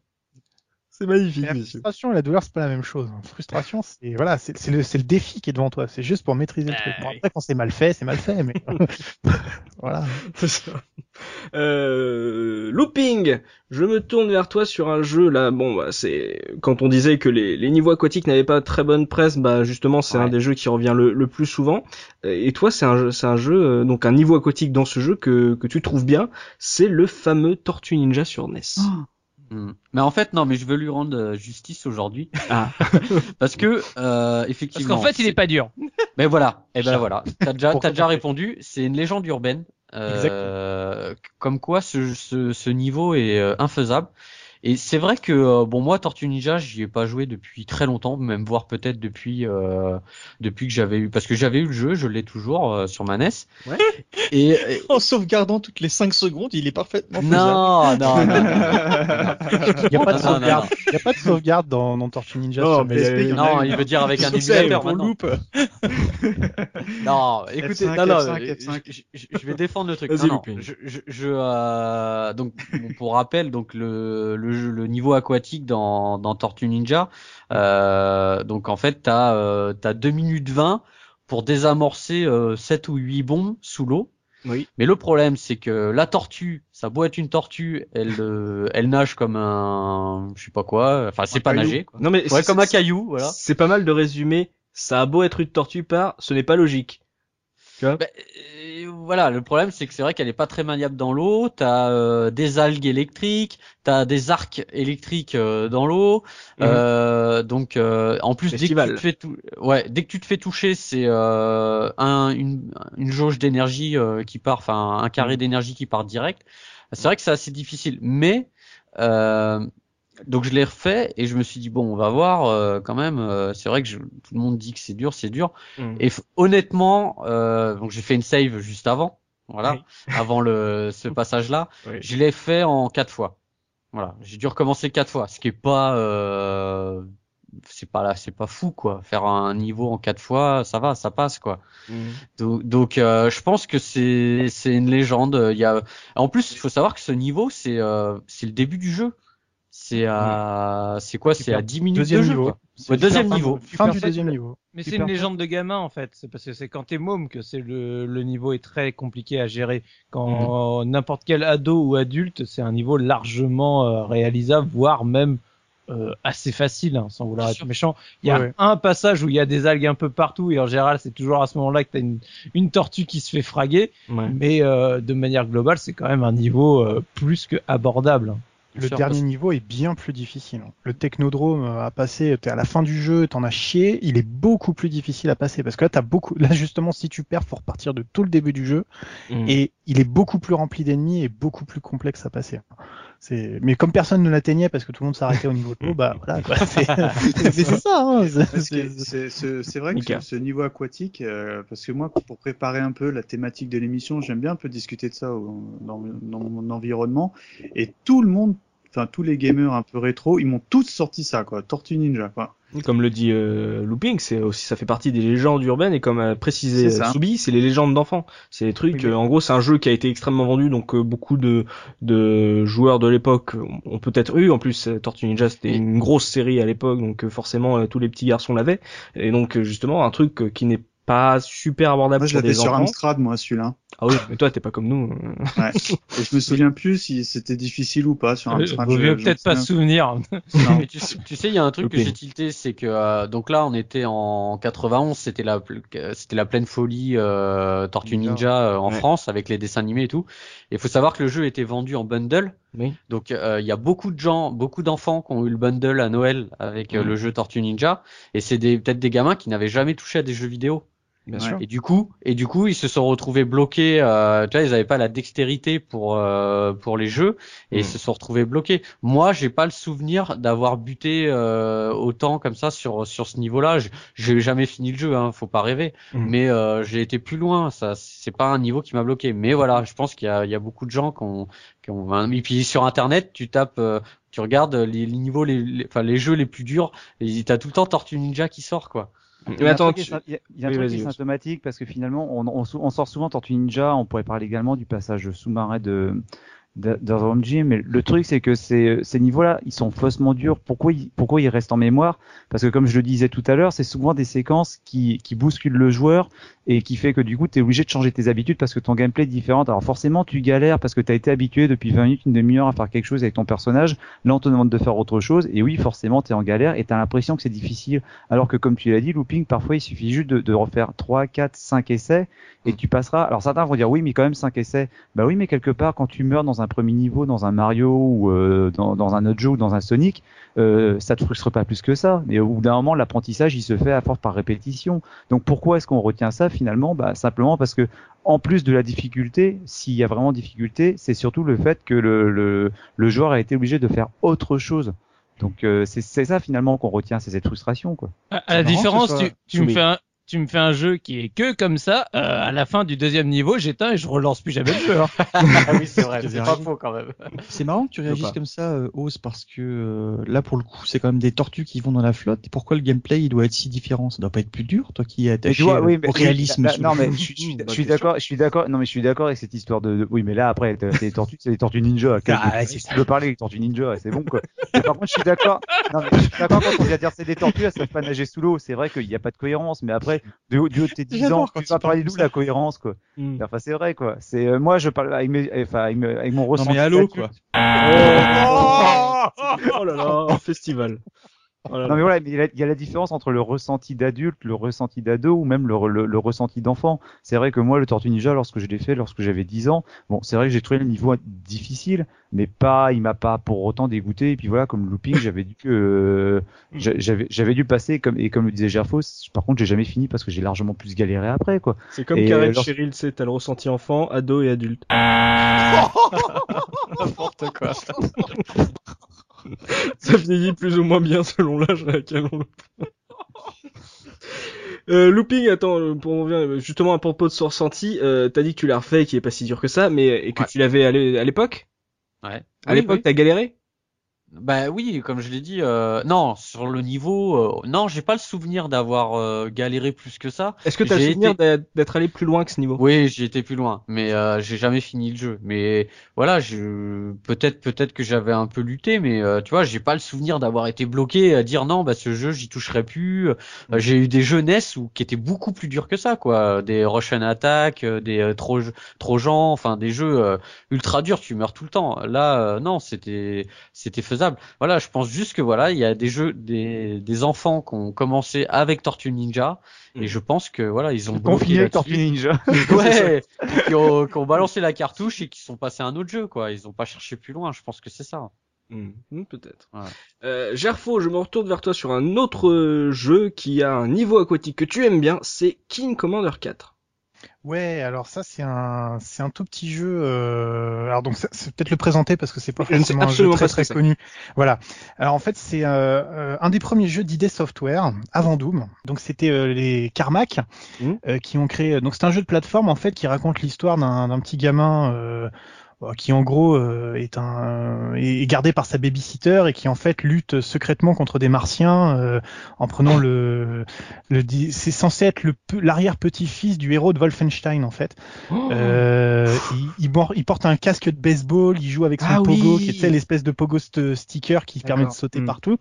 C'est magnifique, La frustration et la douleur, c'est pas la même chose. Frustration, c'est voilà, c'est c'est le, c'est le défi qui est devant toi. C'est juste pour maîtriser le truc. Bon, après, quand c'est mal fait, c'est mal fait, mais voilà. Euh, looping. Je me tourne vers toi sur un jeu là. Bon, bah, c'est quand on disait que les, les niveaux aquatiques n'avaient pas très bonne presse, bah justement c'est Ouais. un des jeux qui revient le, le plus souvent. Et toi, c'est un jeu, c'est un jeu euh, donc un niveau aquatique dans ce jeu que que tu trouves bien. C'est le fameux Tortue Ninja sur NES. Hmm. Mais en fait, non, mais je veux lui rendre euh, justice aujourd'hui. Ah. Parce que, euh, Parce effectivement. qu'en fait, il est pas dur. Mais voilà, et ben Chat. voilà. T'as déjà, t'as déjà répondu. C'est une légende urbaine. Euh, comme quoi ce, ce, ce niveau est euh, infaisable. Et c'est vrai que euh, bon moi Tortue Ninja j'y ai pas joué depuis très longtemps, même voire peut-être depuis euh, depuis que j'avais eu parce que j'avais eu le jeu, je l'ai toujours euh, sur ma NES. Ouais. Et, et- En sauvegardant toutes les 5 secondes, il est parfaitement faisable. non non non. non. Il n'y a pas de sauvegarde. Il y a pas de sauvegarde dans, dans Tortue Ninja. Non, sur mais PSP, il Non, il veut dire avec un émulateur pour maintenant. loupe. Non, écoutez, F5, non, non, F5, euh, F5. je, je- je vais défendre le truc. Je, je, je, euh, donc bon, pour rappel, donc le, le, jeu- le niveau aquatique dans, dans Tortue Ninja, euh, donc en fait t'as euh, t'as 2 minutes 20 pour désamorcer euh, 7 ou 8 bombes sous l'eau. Oui. Mais le problème, c'est que la tortue, ça a beau être une tortue, elle, euh, elle nage comme un, je sais pas quoi. Enfin, c'est pas caillou. nager. Quoi. Non mais Ouais, c'est- comme un caillou, voilà. C'est pas mal de résumer. Ça a beau être une tortue par, ce n'est pas logique. Ben, euh, voilà, le problème c'est que c'est vrai qu'elle est pas très maniable dans l'eau. T'as euh, des algues électriques, t'as des arcs électriques euh, dans l'eau. Mhm. Euh, donc euh, en plus dès que tu te fais tou- ouais, dès que tu te fais toucher, c'est euh, un, une, une jauge d'énergie euh, qui part, enfin un carré d'énergie qui part direct. C'est vrai que c'est assez difficile, mais euh, donc je l'ai refait et je me suis dit bon on va voir euh, quand même. euh, c'est vrai que je- tout le monde dit que c'est dur, c'est dur. Mhm. Et honnêtement, euh, donc j'ai fait une save juste avant, voilà, Oui. avant le ce passage-là. Oui. Je l'ai fait en quatre fois. Voilà, j'ai dû recommencer quatre fois, ce qui est pas, euh, c'est pas là, c'est pas fou quoi. Faire un niveau en quatre fois, ça va, ça passe quoi. Mhm. Donc, donc euh, je pense que c'est c'est une légende. Il y a, en plus, il faut savoir que ce niveau, c'est euh, c'est le début du jeu. C'est à, c'est quoi? C'est à 10 minutes Deuxième de jeu. niveau. Ouais, deuxième Fin- niveau. Fin du deuxième niveau. Mais c'est une légende de gamin en fait. C'est parce que c'est quand t'es môme que c'est le, le niveau est très compliqué à gérer. Quand n'importe quel ado ou adulte, c'est un niveau largement euh, réalisable, voire même euh, assez facile, hein, sans vouloir être méchant. Il y a Ouais, ouais. un passage où il y a des algues un peu partout et en général c'est toujours à ce moment-là que t'as une, une tortue qui se fait fraguer. Ouais. Mais euh, de manière globale, c'est quand même un niveau euh, plus que abordable. Hein. Le dernier parce- niveau est bien plus difficile. Le technodrome euh, à passer, t'es à la fin du jeu, t'en as chié, il est beaucoup plus difficile à passer parce que là t'as beaucoup, là justement si tu perds, faut repartir de tout le début du jeu Mhm. et il est beaucoup plus rempli d'ennemis et beaucoup plus complexe à passer. C'est, mais comme personne ne l'atteignait parce que tout le monde s'arrêtait au niveau de l'eau, bah voilà. Quoi. C'est... ça. Hein, c'est- vrai que ce, niveau aquatique, euh, parce que moi, pour préparer un peu la thématique de l'émission, j'aime bien un peu discuter de ça dans mon environnement. Et tout le monde, enfin tous les gamers un peu rétro, ils m'ont tous sorti ça, quoi. Tortue Ninja, quoi. Comme le dit euh, Looping, c'est aussi ça fait partie des légendes urbaines et comme a précisé. Soubi, c'est les légendes d'enfants. C'est les trucs. Oui, euh, en gros, c'est un jeu qui a été extrêmement vendu, donc euh, beaucoup de de joueurs de l'époque ont- peut-être eu. En plus, euh, Tortue Ninja c'était une grosse série à l'époque, donc euh, forcément euh, tous les petits garçons l'avaient. Et donc euh, justement un truc euh, qui n'est pas super abordable Moi, je pour des sur. Amstrad, moi, celui-là. Ah oui, mais toi t'es pas comme nous. Ouais. Et je me souviens plus si c'était difficile ou pas sur un Euh, train. Je- je peut-être pas se souvenir. Non. Mais tu, sais- tu sais, il y a un truc que j'ai tilté, c'est que euh, donc là, on était en 91, c'était la c'était la pleine folie euh, Tortue Ninja. Ninja euh, en Ouais. France avec les dessins animés et tout. Et il faut savoir que le jeu était vendu en bundle. Oui. Donc euh, il y a beaucoup de gens, beaucoup d'enfants qui ont eu le bundle à Noël avec euh, Mhm. le jeu Tortue Ninja. Et c'est des peut-être des gamins qui n'avaient jamais touché à des jeux vidéo. Bien Ouais. sûr. Et du coup, et du coup, ils se sont retrouvés bloqués. Euh, tu vois, ils n'avaient pas la dextérité pour euh, pour les jeux et ils Mm. se sont retrouvés bloqués. Moi, j'ai pas le souvenir d'avoir buté euh, autant comme ça sur sur ce niveau-là. J'ai jamais fini le jeu, hein, faut pas rêver. Mm. Mais euh, j'ai été plus loin. Ça, c'est pas un niveau qui m'a bloqué. Mais voilà, je pense qu'il y a il y a beaucoup de gens qui ont qui ont. Et puis sur Internet, tu tapes. euh, tu regardes les, les niveaux, les, les- enfin les jeux les plus durs, et t'as tout le temps Tortue Ninja qui sort quoi. Il y a un attends, truc tu- il y a, un Oui, truc qui est symptomatique parce que finalement, on, on, sou- on sort souvent Tortue Ninja. On pourrait parler également du passage sous-marin de de- d'Otherworld Jim. Mais le truc, c'est que ces, ces niveaux-là, ils sont faussement durs. Pourquoi ils, pourquoi ils restent en mémoire? Parce que comme je le disais tout à l'heure, c'est souvent des séquences qui, qui bousculent le joueur et qui fait que du coup, tu es obligé de changer tes habitudes parce que ton gameplay est différent. Alors forcément, tu galères parce que tu as été habitué depuis 20 minutes, une demi-heure à faire quelque chose avec ton personnage. Là, on te demande de faire autre chose. Et oui, forcément, tu es en galère et tu as l'impression que c'est difficile. Alors que comme tu l'as dit, looping, parfois il suffit juste de, de refaire 3, 4, 5 essais et tu passeras. Alors certains vont dire oui, mais quand même 5 essais. Bah oui, mais quelque part, quand tu meurs dans un premier niveau, dans un Mario ou euh, dans, dans un autre jeu ou dans un Sonic, euh, ça te frustre pas plus que ça. Mais au bout d'un moment, l'apprentissage, il se fait à force par répétition. Donc pourquoi est-ce qu'on retient ça finalement bah, Simplement parce que en plus de la difficulté, s'il y a vraiment difficulté, c'est surtout le fait que le, le, le joueur a été obligé de faire autre chose. Donc euh, c'est c'est ça finalement qu'on retient, c'est cette frustration quoi. À, la différence, soit tu, tu me fais un, tu me fais un jeu qui est que comme ça. euh, à la fin du deuxième niveau, j'éteins et je relance plus jamais le jeu. hein. ah oui, c'est vrai, c'est pas faux quand même. C'est marrant que tu réagisses comme ça, euh, Oz, parce que euh, là, pour le coup, c'est quand même des tortues qui vont dans la flotte. Pourquoi le gameplay, il doit être si différent? Ça doit pas être plus dur, toi qui es attaché vois, oui, mais- au réalisme. là, sous non, mais je suis, je je d'accord, je suis d'accord. Non, mais je suis d'accord avec cette histoire de. de- Oui, mais là après, c'est les tortues, c'est les tortues ninja. Quel- Ah, si tu veux parler avec tortues ninja, c'est bon quoi. Mais par contre, je suis d'accord. Non, mais je suis d'accord quand on vient dire c'est des tortues, elles savent pas nager sous l'eau. C'est vrai qu'il n'y a pas de cohérence, mais après, du haut, du haut de tes 10 J'adore ans, quand tu vas parler d'où la cohérence quoi. Mm. Enfin, c'est vrai quoi. C'est euh, moi, je parle avec mes, enfin, avec, mes- avec mon Non, ressenti. mais allô, quoi. Oh là là, un festival. Oh là Non mais voilà, mais il y, a, il y a la différence entre le ressenti d'adulte, le ressenti d'ado ou même le, le, le ressenti d'enfant. C'est vrai que moi, le Tortue Ninja, lorsque je l'ai fait, lorsque j'avais 10 ans, bon, c'est vrai que j'ai trouvé le niveau difficile, mais pas, il m'a pas pour autant dégoûté. Et puis voilà, comme looping, j'avais dû, euh, j'a- j'avais, j'avais dû passer comme et comme le disait Gerfos. Par contre, j'ai jamais fini parce que j'ai largement plus galéré après, quoi. C'est comme Et, Karen euh, lors- Cheryl, sais, t'as le ressenti enfant, ado et adulte. N'importe quoi. Ça vieillit plus ou moins bien selon l'âge à laquelle on le prend. Euh, looping, attends, euh, pour revient justement à propos de son ressenti, euh, t'as dit que tu l'as refait, qui est pas si dur que ça, mais et que Ouais. tu l'avais à l'é- à l'époque? Ouais. À Oui, l'époque, oui. t'as galéré? Bah oui, comme je l'ai dit, euh, non, sur le niveau, euh, non, j'ai pas le souvenir d'avoir euh, galéré plus que ça. Est-ce que t'as le souvenir été- d'être- allé plus loin que ce niveau? Oui, j'ai été plus loin, mais euh, j'ai jamais fini le jeu. Mais voilà, je peut-être peut-être que j'avais un peu lutté, mais euh, tu vois, j'ai pas le souvenir d'avoir été bloqué à dire non, bah ce jeu j'y toucherai plus. Euh, j'ai eu des jeux NES où qui étaient beaucoup plus durs que ça, quoi, des Russian Attack, euh, des euh, trop Trojan, enfin des jeux euh, ultra durs, tu meurs tout le temps. Là, euh, non, c'était c'était faisable. Voilà, je pense juste que voilà, il y a des jeux, des des enfants qui ont commencé avec Tortue Ninja. Et Mm. je pense que voilà, ils ont Confiné. Tortue Ninja. ouais, qui ont, qui ont balancé la cartouche et qui sont passés à un autre jeu, quoi. Ils ont pas cherché plus loin. Je pense que c'est ça. Hmm, hmm, Peut-être. Ouais. Euh, Gerfo, je me retourne vers toi sur un autre euh, jeu qui a un niveau aquatique que tu aimes bien, c'est King Commander 4. Ouais, alors ça c'est un c'est un tout petit jeu. Euh... Alors donc c'est peut-être le présenter parce que c'est pas forcément un jeu très très connu. Voilà. Alors en fait c'est euh, euh, un des premiers jeux d'ID Software avant Doom. Donc c'était euh, les Carmack Mhm. euh, qui ont créé. Donc c'est un jeu de plateforme en fait qui raconte l'histoire d'un d'un petit gamin. Qui en gros euh, est un est gardé par sa babysitter et qui en fait lutte secrètement contre des martiens euh, en prenant le le c'est censé être le l'arrière petit-fils du héros de Wolfenstein en fait. Oh. Euh, il, il, porte un casque de baseball, il joue avec son Ah pogo oui. qui sais, l'espèce de pogo st- sticker qui permet de sauter Mm. partout.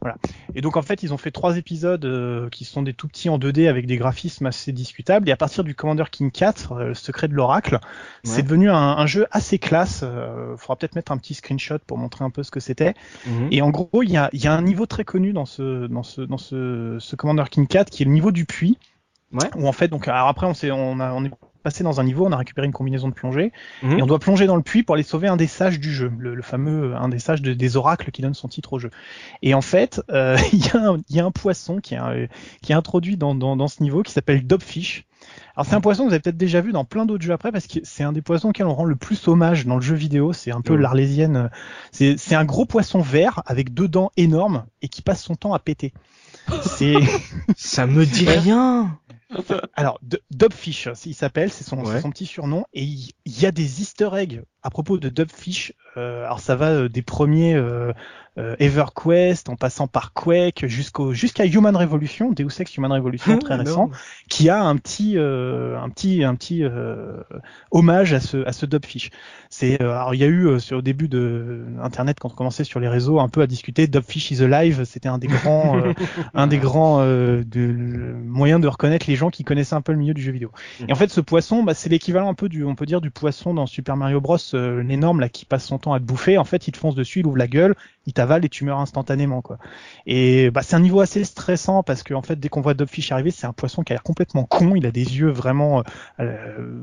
Voilà. Et donc en fait ils ont fait trois épisodes euh, qui sont des tout petits en 2D avec des graphismes assez discutables et à partir du Commander King 4, euh, le secret de l'oracle, c'est devenu un, un jeu assez classe. Euh, faudra peut-être mettre un petit screenshot pour montrer un peu ce que c'était. Mhm. Et en gros, il y a, il y a un niveau très connu dans ce dans ce dans ce, ce Commander King 4 qui est le niveau du puits. Ouais. Où en fait, donc alors après on s'est on a on est passé dans un niveau, on a récupéré une combinaison de plongée Mhm. et on doit plonger dans le puits pour aller sauver un des sages du jeu, le, le fameux un des sages de- des oracles qui donne son titre au jeu. Et en fait, euh, il y, a un- il y a un poisson qui est, un- qui est introduit dans, dans, dans ce niveau qui s'appelle Dobfish. Alors c'est un poisson que vous avez peut-être déjà vu dans plein d'autres jeux après parce que c'est un des poissons auxquels on rend le plus hommage dans le jeu vidéo. C'est un peu Ouais. l'arlésienne. C'est c'est un gros poisson vert avec deux dents énormes et qui passe son temps à péter. C'est Ça me dit rien. alors D- Dobfish, il s'appelle, c'est son, Ouais. c'est son petit surnom et il il y, a des Easter eggs à propos de Dobfish. Euh, alors ça va euh, des premiers euh, euh, EverQuest en passant par Quake jusqu'au jusqu'à Human Revolution, Deus Ex Human Revolution très récent, qui a un petit euh, un petit un petit euh, hommage à ce à ce Dobfish. C'est euh, alors il y a eu euh, sur au début de internet quand on commençait sur les réseaux un peu à discuter Dobfish is alive, c'était un des grands euh, un des grands euh, de, moyens de reconnaître les gens qui connaissaient un peu le milieu du jeu vidéo. Et en fait ce poisson bah, c'est l'équivalent un peu du on peut dire du poisson dans Super Mario Bros euh, l'énorme là qui passe son temps à te bouffer, en fait il te fonce dessus, il ouvre la gueule, il t'avale et tu meurs instantanément quoi. Et bah, c'est un niveau assez stressant parce que en fait dès qu'on voit Dobfish arriver, c'est un poisson qui a l'air complètement con, il a des yeux vraiment, euh, euh,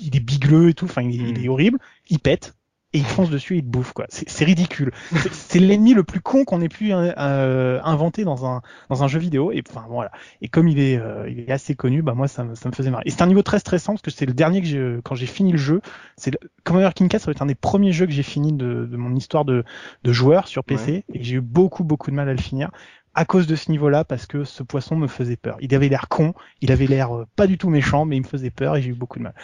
il est bigleux et tout, enfin il, est- il est horrible, il pète et il fonce dessus et il te bouffe quoi. C'est ridicule. C'est- l'ennemi le plus con qu'on ait pu euh, euh, inventer dans un dans un jeu vidéo et enfin voilà. Et comme il est euh, il est assez connu, bah moi ça me ça me faisait marrer. Et c'est un niveau très stressant parce que c'est le dernier que j'ai quand j'ai fini le jeu, c'est Commander King 4 ça va être un des premiers jeux que j'ai fini de, de mon histoire de de joueur sur PC et j'ai eu beaucoup beaucoup de mal à le finir à cause de ce niveau-là parce que ce poisson me faisait peur. Il avait l'air con, il avait l'air euh, pas du tout méchant, mais il me faisait peur et j'ai eu beaucoup de mal.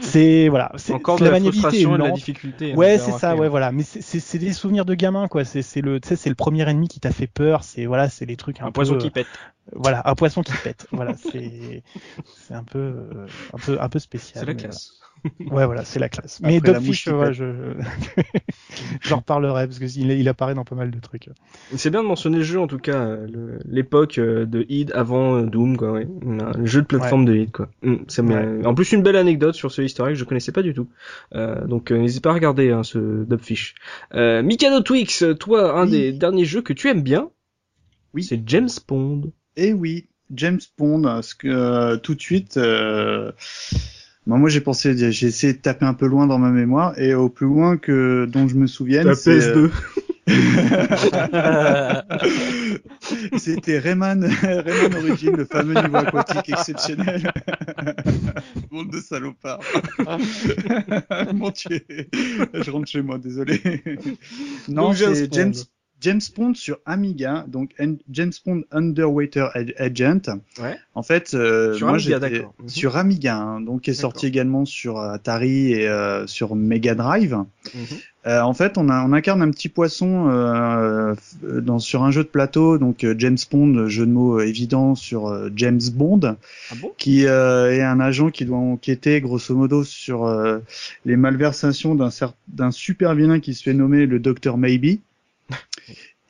C'est voilà, c'est Encore c'est de la maniabilité frustration et de la difficulté. hein, Ouais, c'est ça, fait. ouais, voilà. Mais c'est- c'est c'est des souvenirs de gamin, quoi. C'est c'est le, tu sais, c'est le premier ennemi qui t'a fait peur. C'est voilà, c'est les trucs un, Un peu, euh, qui pète. Voilà, un poisson qui pète. voilà, c'est c'est un peu euh, un peu un peu spécial. C'est la classe. voilà. Ouais, voilà, c'est la classe. Après mais la Dogfish, ouais, je j'en reparlerai parce que il, apparaît dans pas mal de trucs. C'est bien de mentionner le jeu en tout cas, le- l'époque euh, de id avant euh, Doom quoi, ouais. Un- Le jeu de plateforme de id quoi. Mm, ça En plus une belle anecdote sur ce historique, je connaissais pas du tout. Euh, donc n'hésitez pas à regarder hein, ce Dubfish. Euh, Mikado Twix, toi un Oui. des derniers jeux que tu aimes bien, Oui. c'est James Bond. Et oui, James Bond, parce que euh, tout de suite, euh, moi, moi j'ai pensé, j'ai essayé de taper un peu loin dans ma mémoire, et au plus loin que dont je me souvienne, c'est, euh, c'était Rayman, Rayman Origin, le fameux niveau aquatique exceptionnel. Monde de salopards. Mon Dieu, je rentre chez moi, désolé. Non, c'est. James James Bond sur Amiga, donc James Bond Underwater Ag- Agent. Ouais. En fait, euh, Sur moi Amiga, j'étais d'accord. Mhm. sur Amiga, hein, donc qui est sorti également sur Atari et euh, sur Mega Drive. Mhm. Euh, en fait, on, a, on incarne un petit poisson euh, dans, sur un jeu de plateau, donc euh, James Bond, jeu de mots euh, évident sur James Bond, Ah bon? qui euh, est un agent qui doit enquêter grosso modo sur euh, les malversations d'un cer- d'un super vilain qui se fait nommer le Dr Maybe.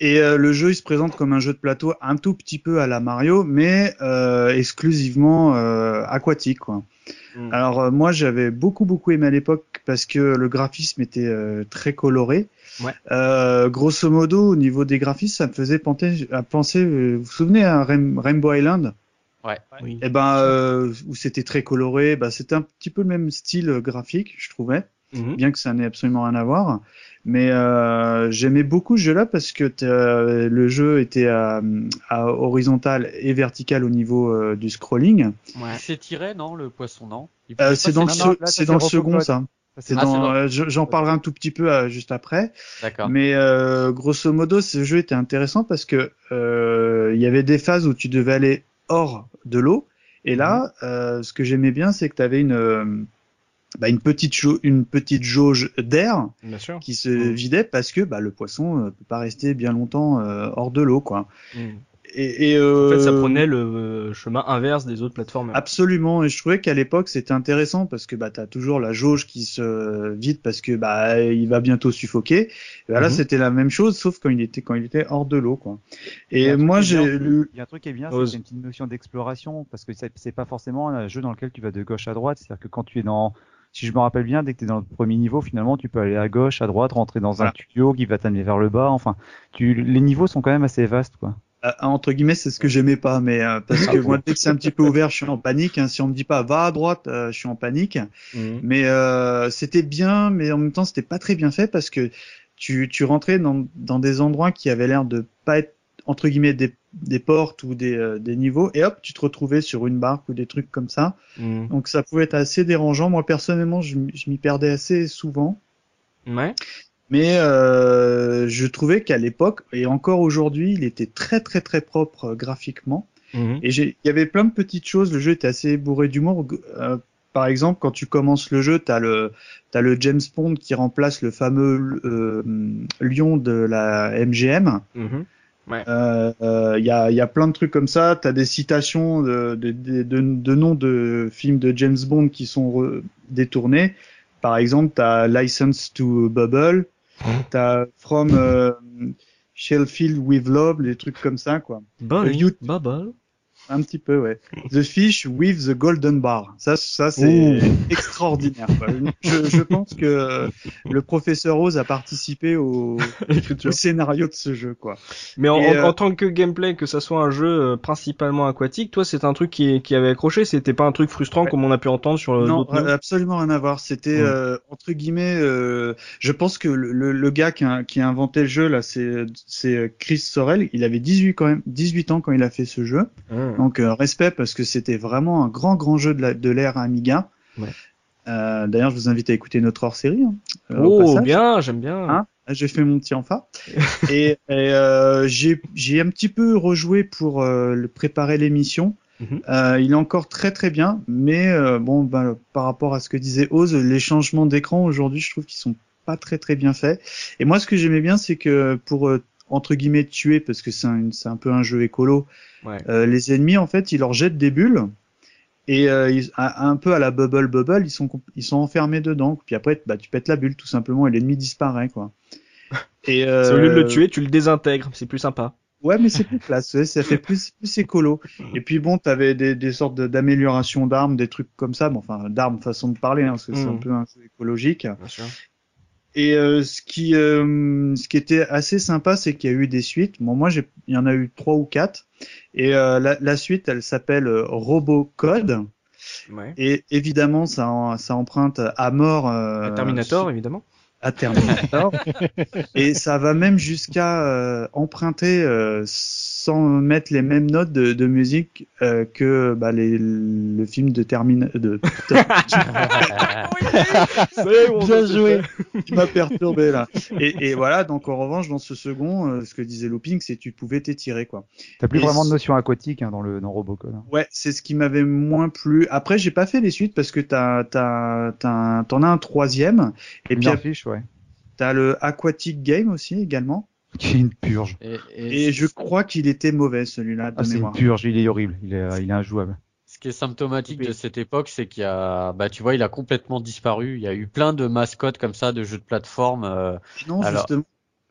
Et euh, le jeu, il se présente comme un jeu de plateau un tout petit peu à la Mario, mais euh, exclusivement euh, aquatique. Quoi. Mm. Alors euh, moi, j'avais beaucoup beaucoup aimé à l'époque parce que le graphisme était euh, très coloré. Ouais. Euh, grosso modo, au niveau des graphismes, ça me faisait penser, à penser. vous vous souvenez à Rain- Rainbow Island? Oui. Eh ben, euh, où c'était très coloré. Bah, c'était un petit peu le même style graphique, je trouvais Mhm. bien que ça n'ait absolument rien à voir. Mais euh, j'aimais beaucoup ce jeu-là parce que t'as- le jeu était à, à horizontal et vertical au niveau euh, du scrolling. Il s'étirait, non, le poisson, non? Euh, c'est dans le, c'est dans second, ça. C'est Ah, dans, euh, j'en parlerai un tout petit peu euh, juste après. D'accord. Mais euh, grosso modo, ce jeu était intéressant parce que euh, il y avait des phases où tu devais aller hors de l'eau. Et là, euh, ce que j'aimais bien, c'est que tu avais une euh, bah, une petite une petite jauge d'air Bien sûr. qui se Mm. vidait parce que bah, le poisson euh, peut pas rester bien longtemps euh, hors de l'eau quoi. Mm. Et, et En fait, ça euh, prenait le euh, chemin inverse des autres plateformes. Absolument, et je trouvais qu'à l'époque c'était intéressant parce que bah t'as toujours la jauge qui se vide parce que bah il va bientôt suffoquer. Et bah, là Mhm. c'était la même chose sauf quand il était quand il était hors de l'eau quoi. Et moi j'ai lu Il y a un truc qui est bien, c'est une petite notion d'exploration, parce que c'est c'est pas forcément un jeu dans lequel tu vas de gauche à droite. C'est-à-dire que quand tu es dans, si je me rappelle bien, dès que tu es dans le premier niveau, finalement, tu peux aller à gauche, à droite, rentrer dans Voilà. un tuyau qui va t'amener vers le bas. Enfin, tu, les niveaux sont quand même assez vastes, quoi. euh, entre guillemets c'est ce que j'aimais pas mais euh, parce que moi dès que c'est un petit peu ouvert je suis en panique. hein. Si on me dit pas va à droite euh, je suis en panique. Mhm. Mais euh, c'était bien, mais en même temps c'était pas très bien fait parce que tu, tu rentrais dans, dans des endroits qui avaient l'air de pas être entre guillemets des, des portes ou des, euh, des niveaux et hop tu te retrouvais sur une barque ou des trucs comme ça. Mhm. Donc ça pouvait être assez dérangeant. Moi personnellement je, je m'y perdais assez souvent. Ouais. Mais euh, je trouvais qu'à l'époque et encore aujourd'hui, il était très très très propre euh, graphiquement. Mhm. Et j'ai- il y avait plein de petites choses. Le jeu était assez bourré d'humour. Euh, par exemple, quand tu commences le jeu, t'as le t'as le James Bond qui remplace le fameux euh, lion de la MGM. Mhm. Euh, euh, Il y, a, il y a plein de trucs comme ça. T'as des citations de, de, de, de, de noms de films de James Bond qui sont re- détournés. Par exemple, t'as License to Bubble. T'as From euh, Shellfield with Love, des trucs comme ça, quoi. Bubble? Un petit peu, ouais. The Fish with the Golden Bar. Ça, ça c'est extraordinaire. quoi. Je, je pense que le professeur Oz a participé au, au scénario de ce jeu, quoi. Mais en, euh, en tant que gameplay, que ça soit un jeu euh, principalement aquatique, toi, c'est un truc qui, qui avait accroché. C'était pas un truc frustrant Ouais. comme on a pu entendre sur euh, non, absolument rien à voir. C'était Ouais. euh, entre guillemets. euh, je pense que le, le- le gars qui a, qui a inventé le jeu là, c'est c'est Chris Sorel. Il avait 18 quand même, 18 ans quand il a fait ce jeu. Mhm. Donc euh, respect parce que c'était vraiment un grand grand jeu de l'ère Amiga. Ouais. Euh, D'ailleurs, je vous invite à écouter notre hors-série. hein, euh, Oh, bien, j'aime bien. Hein J'ai fait mon petit enfa et, et, euh, j'ai j'ai un petit peu rejoué pour euh, le préparer l'émission. Mhm. Euh, il est encore très très bien, mais euh, bon, ben, par rapport à ce que disait Oz, les changements d'écran aujourd'hui, je trouve qu'ils sont pas très très bien faits. Et moi, ce que j'aimais bien, c'est que pour euh, entre guillemets tuer, parce que c'est un, peu un jeu écolo, Ouais. euh, les ennemis en fait, ils leur jettent des bulles. Et euh, ils- un, peu à la bubble bubble, ils sont ils sont enfermés dedans. Puis après, bah, tu pètes la bulle tout simplement et l'ennemi disparaît quoi. Et euh, Au lieu de le tuer, tu le désintègres. C'est plus sympa. Ouais, mais c'est plus classe, ouais, ça fait plus, plus écolo. Et puis bon, t'avais des, des sortes d'améliorations d'armes, des trucs comme ça, bon, enfin d'armes façon de parler, hein, parce que c'est un peu un jeu écologique. Bien sûr. Et euh, ce qui, euh, ce qui était assez sympa, c'est qu'il y a eu des suites. Bon, moi, j'ai, il y en a eu trois ou quatre. Et euh, la, la suite, elle s'appelle euh, Robocode. Ouais. Et évidemment, ça, en- ça emprunte à mort. euh, Terminator, évidemment. à Terminator. et ça va même jusqu'à euh, emprunter, euh, sans mettre les mêmes notes de, de musique euh, que bah, les, le film de Terminator. De... Bien joué. qui m'a perturbé là. Et, et voilà, donc en revanche, dans ce second, euh, ce que disait Looping, c'est que tu pouvais t'étirer quoi. T'as plus Et vraiment de notion aquatique hein, dans le dans Robocop. hein. Ouais, c'est ce qui m'avait moins plu. Après, j'ai pas fait les suites parce que t'as t'as t'en as un troisième et puis Bien fiche, ouais. t'as le Aquatic Game aussi également. Qui est une purge. Et, et Et je crois qu'il était mauvais celui-là de Ah, c'est une purge, il est horrible, il est, il est injouable. ce qui est symptomatique de cette époque, c'est qu'il y a, bah, tu vois, il a complètement disparu. Il y a eu plein de mascottes comme ça, de jeux de plateforme. euh, Non, Alors- justement.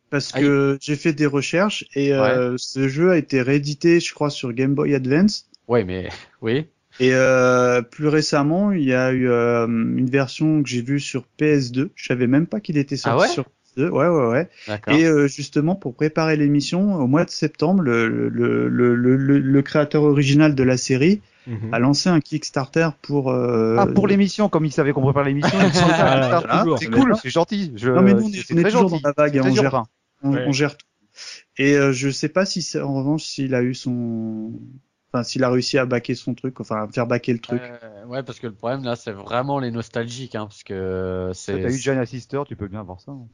Parce Ah, que j'ai fait des recherches et euh, ce jeu a été réédité, je crois, sur Game Boy Advance. Ouais, mais oui. Et euh, plus récemment, il y a eu euh, une version que j'ai vue sur PS2. Je savais même pas qu'il était sorti Ah ouais? sur PS2. Ouais, ouais, ouais. Et euh, justement, pour préparer l'émission, au mois de septembre, le, le, le, le, le- le créateur original de la série Mhm. a lancé un Kickstarter pour. Euh... Ah, pour l'émission, comme il savait qu'on prépare l'émission, toujours. c'est cool, c'est gentil. Je... Non mais nous, on est, on toujours gentil. dans la vague, C'est hein, on gère, on, Ouais. on gère tout. Et euh, je sais pas si c'est- en revanche s'il a eu son, enfin s'il a réussi à baquer son truc, enfin à faire baquer le truc. Euh, ouais, parce que le problème là, c'est vraiment les nostalgiques, hein, parce que c'est. T'as eu Giant Sister, tu peux bien voir ça. hein.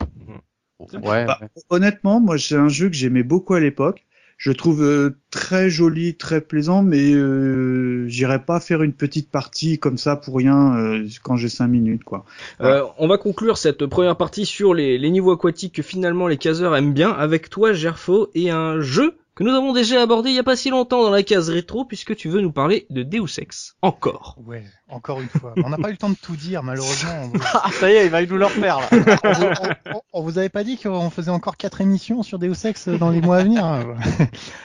Ouais. Bah, honnêtement, moi c'est un jeu que j'aimais beaucoup à l'époque. je trouve euh, très joli, très plaisant, mais euh, j'irai pas faire une petite partie comme ça pour rien euh, quand j'ai cinq minutes, quoi. Euh, on va conclure cette première partie sur les, les niveaux aquatiques que finalement les caseurs aiment bien avec toi, Gerfo, et un jeu que nous avons déjà abordé il y a pas si longtemps dans la case rétro puisque tu veux nous parler de Deus Ex. Encore. Ouais, encore une fois. On n'a pas eu le temps de tout dire, malheureusement. Vous, Ah, ça y est, il va nous le refaire là. on vous- on- on vous avait pas dit qu'on faisait encore quatre émissions sur Deus Ex dans les mois à venir. hein.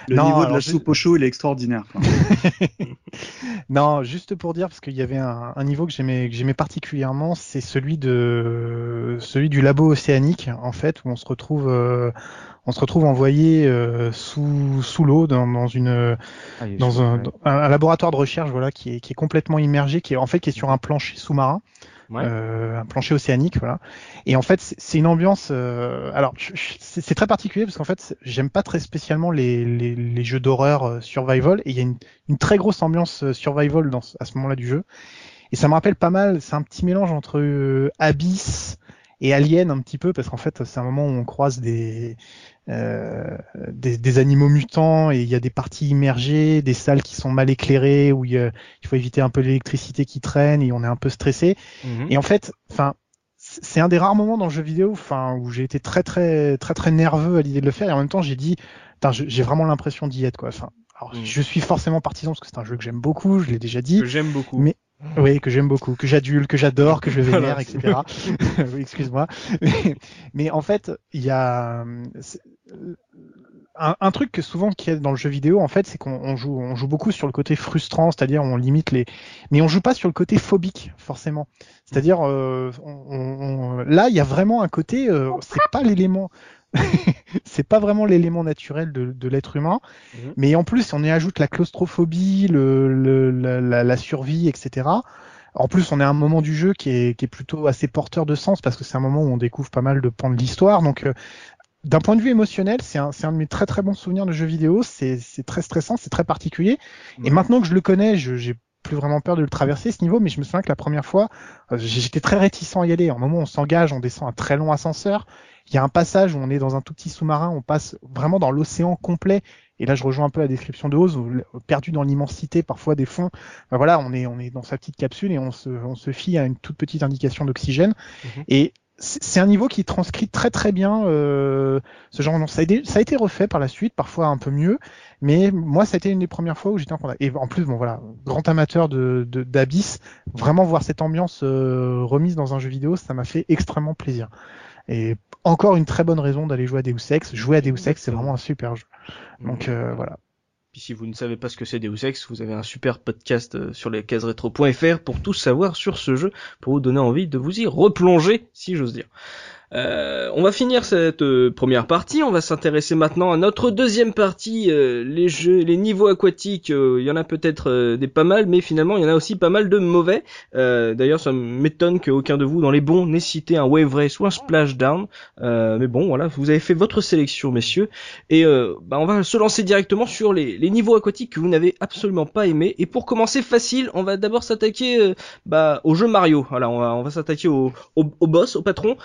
Le Non, niveau de la soupe au chaud, il est extraordinaire. Non, juste pour dire, parce qu'il y avait un, un niveau que j'aimais, que j'aimais particulièrement, c'est celui de, celui du labo océanique, en fait, où on se retrouve, euh, on se retrouve envoyé euh, sous, sous l'eau dans, dans une, Ah, dans chaud, un, ouais. un, laboratoire de recherche, voilà, qui est, qui est complètement immergé, qui est en fait qui est sur un plancher sous-marin, Ouais. euh, un plancher océanique, voilà. Et en fait, c'est une ambiance. euh, alors, c'est très particulier parce qu'en fait, j'aime pas très spécialement les, les, les jeux d'horreur euh, survival, et il y a une, une très grosse ambiance euh, survival dans, à ce moment-là du jeu. Et ça me rappelle pas mal. C'est un petit mélange entre euh, Abyss et Alien un petit peu parce qu'en fait, c'est un moment où on croise des euh, des, des animaux mutants et il y a des parties immergées, des salles qui sont mal éclairées où il, y a- il faut éviter un peu l'électricité qui traîne et on est un peu stressé. Mhm. Et en fait, enfin, c'est un des rares moments dans le jeu vidéo, enfin, où j'ai été très très très très nerveux à l'idée de le faire et en même temps j'ai dit, j'ai vraiment l'impression d'y être quoi. Enfin, alors, Mm. je suis forcément partisan parce que c'est un jeu que j'aime beaucoup, je l'ai déjà dit. Que j'aime beaucoup. Mais- Oui, que j'aime beaucoup, que j'adule, que j'adore, que je vénère, Voilà. etc. oui, excuse-moi. Mais, mais en fait, il y a un, un truc que souvent qu'il y a dans le jeu vidéo, en fait, c'est qu'on on joue, on joue beaucoup sur le côté frustrant, c'est-à-dire on limite les, mais on joue pas sur le côté phobique forcément. C'est-à-dire euh, on- on- on- là, il y a vraiment un côté, euh, c'est pas l'élément. c'est pas vraiment l'élément naturel de, de l'être humain, Mhm. mais en plus on y ajoute la claustrophobie, le, le- la, la- survie, etc. En plus, on est à un moment du jeu qui est, qui est plutôt assez porteur de sens parce que c'est un moment où on découvre pas mal de pans de l'histoire. Donc, euh, d'un point de vue émotionnel, c'est un, un de mes très très bons souvenirs de jeux vidéo. C'est très stressant, c'est très particulier. Et maintenant que je le connais, je j'ai plus vraiment peur de le traverser ce niveau. Mais je me souviens que la première fois, euh, j'étais très réticent à y aller. En moment où on s'engage, on descend un très long ascenseur. Il y a un passage où on est dans un tout petit sous-marin, on passe vraiment dans l'océan complet. Et là, je rejoins un peu la description de Oz, perdu dans l'immensité parfois des fonds. Ben voilà, on est on est dans sa petite capsule et on se on se fie à une toute petite indication d'oxygène. Mhm. Et c'est un niveau qui transcrit très très bien euh, ce genre. de- Ça a, été, ça a été refait par la suite, parfois un peu mieux, mais moi ça a été une des premières fois où j'étais en contact. Et en plus, bon voilà, grand amateur de de- d'Abyss, vraiment voir cette ambiance euh, remise dans un jeu vidéo, ça m'a fait extrêmement plaisir. Et encore une très bonne raison d'aller jouer à Deus Ex. Jouer à Deus Ex, c'est vraiment un super jeu. Donc euh, voilà. Puis si vous ne savez pas ce que c'est Deus Ex, vous avez un super podcast euh, sur les caseretro.fr pour tout savoir sur ce jeu, pour vous donner envie de vous y replonger, si j'ose dire. Euh, on va finir cette euh, première partie, on va s'intéresser maintenant à notre deuxième partie, euh, les jeux, les niveaux aquatiques, il y en a peut-être des pas mal, mais finalement il y en a aussi pas mal de mauvais. D'ailleurs ça m'étonne qu'aucun de vous dans les bons n'ait cité un Wave Race ou un Splashdown, mais bon voilà, vous avez fait votre sélection messieurs, et bah, on va se lancer directement sur les, niveaux aquatiques que vous n'avez absolument pas aimés. Et pour commencer facile, on va d'abord s'attaquer bah, au jeu Mario. Voilà, on va, s'attaquer au, boss, au patron.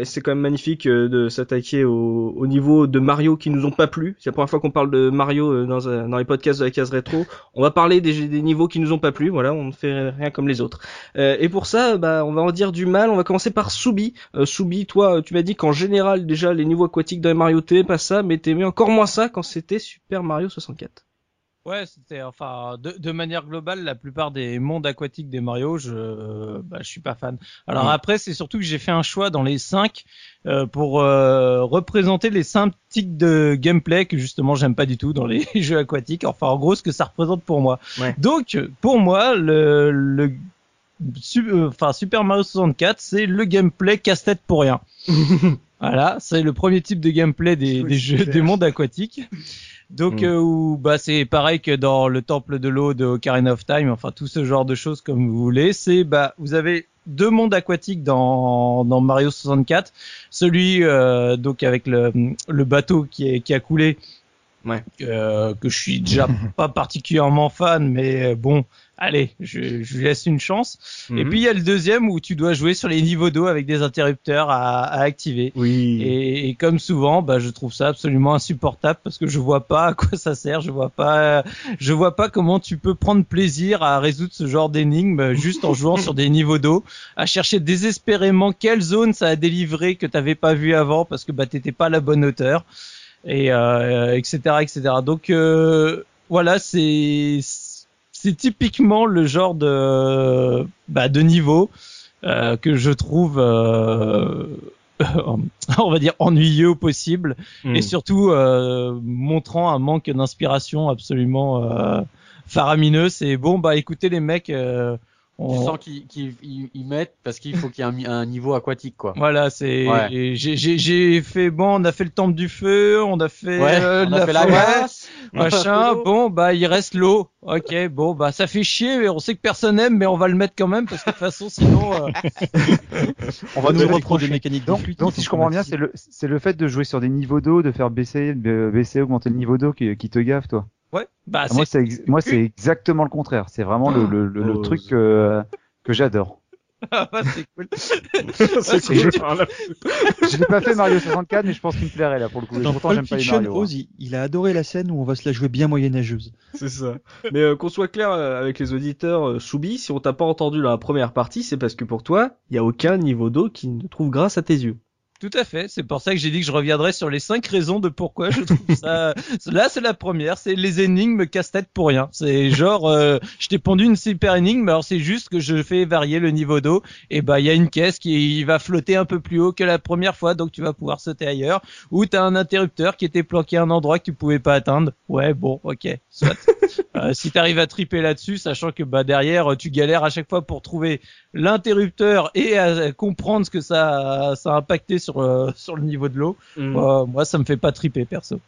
Et c'est quand même magnifique euh, de s'attaquer au, au niveau de Mario qui nous ont pas plu. C'est la première fois qu'on parle de Mario euh, dans, un- dans les podcasts de la case rétro. On va parler des, des niveaux qui nous ont pas plu. Voilà, on ne fait rien comme les autres. Euh, et pour ça, bah, on va en dire du mal. On va commencer par Soubi. Euh, Soubi, toi, tu m'as dit qu'en général, déjà, les niveaux aquatiques dans les Mario, t'aimais pas ça, mais t'aimais encore moins ça quand c'était Super Mario 64. Ouais, c'était enfin de, de manière globale la plupart des mondes aquatiques des Mario, je bah, je suis pas fan. Alors Mm. après, c'est surtout que j'ai fait un choix dans les cinq euh, pour euh, représenter les cinq tics de gameplay que justement j'aime pas du tout dans les jeux aquatiques. Enfin, en gros, ce que ça représente pour moi. Ouais. Donc, pour moi, le, le euh, enfin Super Mario 64, c'est le gameplay casse-tête pour rien. voilà, c'est le premier type de gameplay des, Oui, des jeux clair. des mondes aquatiques. Donc Mm. euh, où bah c'est pareil que dans le temple de l'eau de Ocarina of Time, enfin tout ce genre de choses comme vous voulez, c'est bah vous avez deux mondes aquatiques dans dans Mario 64, celui euh, donc avec le le bateau qui est qui a coulé Ouais. euh, que je suis déjà pas particulièrement fan, mais euh, bon, allez, je, je lui laisse une chance. Et Mhm. puis il y a le deuxième où tu dois jouer sur les niveaux d'eau avec des interrupteurs à, à activer. oui. Et, et comme souvent, bah, je trouve ça absolument insupportable parce que je vois pas à quoi ça sert, je vois pas, je vois pas comment tu peux prendre plaisir à résoudre ce genre d'énigme juste en jouant sur des niveaux d'eau, à chercher désespérément quelle zone ça a délivré que t'avais pas vu avant parce que bah t'étais pas à la bonne hauteur et euh, etc etc. Donc euh, voilà, c'est c'est typiquement le genre de bah, de niveau euh, que je trouve euh, on va dire ennuyeux au possible Mhm. et surtout euh, montrant un manque d'inspiration absolument euh, faramineux. C'est bon bah écoutez les mecs, euh, Tu on- sens qu'ils qu'ils- ils- ils mettent parce qu'il faut qu'il y ait un, un niveau aquatique quoi. voilà c'est Ouais. j'ai j'ai j'ai fait bon on a fait le temple du feu, on a fait Ouais, euh, on a fait la forêt, glace. machin. bon bah il reste l'eau. Ok bon bah ça fait chier mais on sait que personne aime mais on va le mettre quand même parce que de toute façon sinon euh, On va nous reprocher. des mécaniques Donc, donc qui si je comprends bien, c'est le, c'est le fait de jouer sur des niveaux d'eau, de faire baisser, de baisser, augmenter le niveau d'eau qui, qui te gaffe, toi. Ouais bah Ah, moi, c'est ex- moi, c'est exactement le contraire. C'est vraiment le, le, le, le Oh, truc que, que j'adore. ah, c'est cool. C'est cool. Je l'ai pas fait Mario 64, mais je pense qu'il me plairait là pour le coup. Dans pourtant, j'aime pas les Mario. hein. Rose, il, il a adoré la scène où on va se la jouer bien moyenâgeuse. C'est ça. Mais euh, qu'on soit clair euh, avec les auditeurs, euh, Soubi, si on t'a pas entendu dans la première partie, c'est parce que pour toi, il y a aucun niveau d'eau qui ne trouve grâce à tes yeux. Tout à fait. C'est pour ça que j'ai dit que je reviendrai sur les cinq raisons de pourquoi je trouve ça. Là, c'est la première. C'est les énigmes casse-tête pour rien. C'est genre, euh, je t'ai pondu une super énigme. Alors c'est juste que je fais varier le niveau d'eau. Et bah, il y a une caisse qui va flotter un peu plus haut que la première fois, donc tu vas pouvoir sauter ailleurs. Ou t'as un interrupteur qui était planqué à un endroit que tu pouvais pas atteindre. Ouais, bon, ok, soit. Euh, si t'arrives à triper là-dessus, sachant que bah derrière, tu galères à chaque fois pour trouver l'interrupteur et à comprendre ce que ça, ça a impacté sur euh, sur le niveau de l'eau. Euh, moi, ça me fait pas triper perso.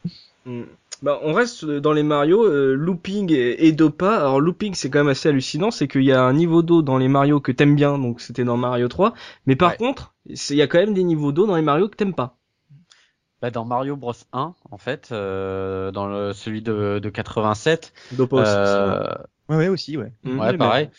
Mm. Bah, on reste dans les Mario, euh, looping et, et Dopa. Alors looping c'est quand même assez hallucinant, c'est qu'il y a un niveau d'eau dans les Mario que t'aimes bien, donc c'était dans Mario 3. Mais par Ouais. contre, il y a quand même des niveaux d'eau dans les Mario que t'aimes pas. Bah, dans Mario Bros 1 en fait, euh, dans le, celui de, de 87, Dopa aussi. Euh, Ouais, ouais, aussi, ouais. Mm. Ouais, pareil.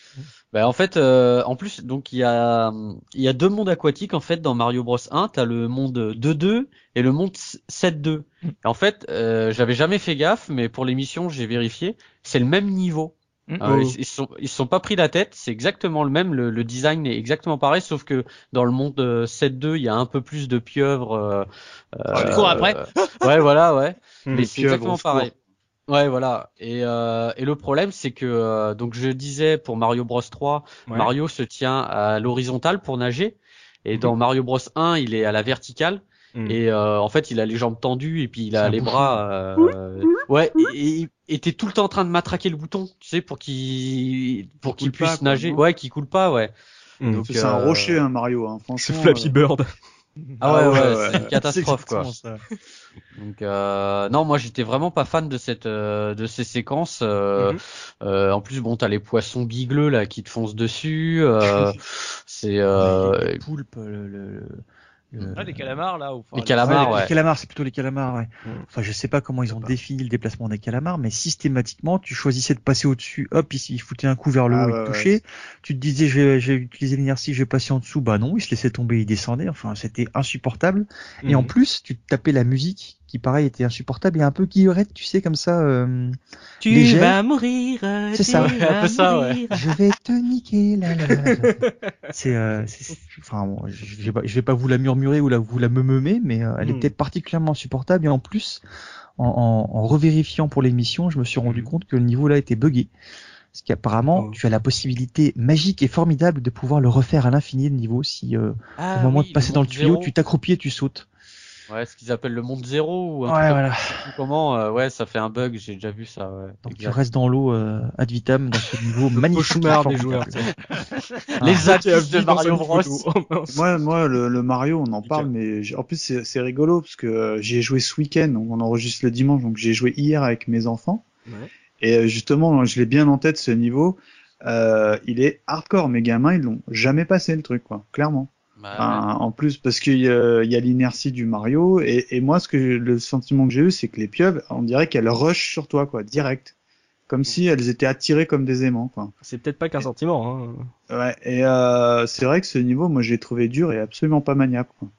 Bah, en fait, euh, en plus, donc il y a, il y a deux mondes aquatiques en fait dans Mario Bros 1. T'as le monde 2-2 et le monde 7-2. Et en fait, euh, j'avais jamais fait gaffe, mais pour l'émission, j'ai vérifié, c'est le même niveau. Mm. Euh, Oh. ils, ils se sont, ils sont pas pris la tête, c'est exactement le même, le, le design est exactement pareil, sauf que dans le monde euh, 7-2, il y a un peu plus de pieuvres. Euh, tu cours après euh, Ouais, voilà, ouais. Mm. Mais c'est exactement pareil. Ouais, voilà. Et, euh, et le problème, c'est que euh, donc je disais pour Mario Bros 3, Ouais. Mario se tient à l'horizontale pour nager, et dans Mario Bros 1, il est à la verticale. Mm. Et euh, en fait, il a les jambes tendues et puis il a les bouchon. bras. euh, ouais, et- et t'es tout le temps en train de matraquer le bouton, tu sais, pour qu'il pour qu'il puisse nager. Ouais, qu'il coule pas, ouais. Donc, C'est un euh, rocher, hein, Mario. Hein. C'est Franchement. Flappy euh, Bird. Ah ouais, Ah ouais, ouais, c'est une catastrophe quoi. Ça. Donc euh, non, moi j'étais vraiment pas fan de cette euh, de ces séquences. euh, Mhm. euh, en plus, bon, t'as les poissons bigleux là qui te foncent dessus. euh, c'est euh, le, le- le- Ah, les calamars là. ou- enfin, Les calamars, les, ouais. les calamars, c'est plutôt les calamars, ouais. Mm. Enfin, je sais pas comment ils ont défini le déplacement des calamars, mais systématiquement, tu choisissais de passer au-dessus, hop, ils, ils foutaient un coup vers le Ah haut, te touchaient. Tu te disais, je vais utiliser l'inertie, je vais passer en dessous. Bah non, ils se laissaient tomber, ils descendaient. Enfin, c'était insupportable. Et Mm. en plus, tu tapais la musique, qui pareil était insupportable et un peu guillerette, tu sais, comme ça. euh, tu légère. vas mourir. C'est ça. tu Ouais, un vas peu ça, ouais. mourir. je vais te niquer là, là, là. C'est, euh, enfin, bon, je, vais pas, je vais pas vous la murmurer ou la, vous la meumer, mais euh, elle Hmm. était particulièrement insupportable et en plus, en, en, en revérifiant pour l'émission, je me suis rendu Hmm. compte que le niveau là était buggé. Parce qu'apparemment, Oh. tu as la possibilité magique et formidable de pouvoir le refaire à l'infini le niveau si euh, Ah au moment oui, de passer dans le tuyau, zéro. tu t'accroupis et tu sautes. Ouais, ce qu'ils appellent le monde zéro ou un Ouais, truc voilà. comme- comment. euh, ouais, ça fait un bug. J'ai déjà vu ça. Ouais. Donc tu restes dans l'eau euh, ad vitam dans ce niveau magnifique. des joueurs. Les Qui a artistes de Mario Bros. Moi, moi, le, le Mario, on en parle, mais en plus c'est rigolo parce que euh, j'y ai joué ce week-end, donc on enregistre le dimanche, donc j'ai joué hier avec mes enfants. Ouais. Et justement, je l'ai bien en tête ce niveau. Euh, il est hardcore. Mes gamins, ils l'ont jamais passé le truc, quoi. Clairement. Bah, Enfin, en plus, parce qu'il y a, l'inertie du Mario, et, et moi, ce que le sentiment que j'ai eu, c'est que les pieuvres, on dirait qu'elles rushent sur toi, quoi, direct, comme si elles étaient attirées comme des aimants, quoi. C'est peut-être pas qu'un sentiment. Hein. Ouais, et euh, c'est vrai que ce niveau, moi, j'ai trouvé dur et absolument pas maniable, quoi.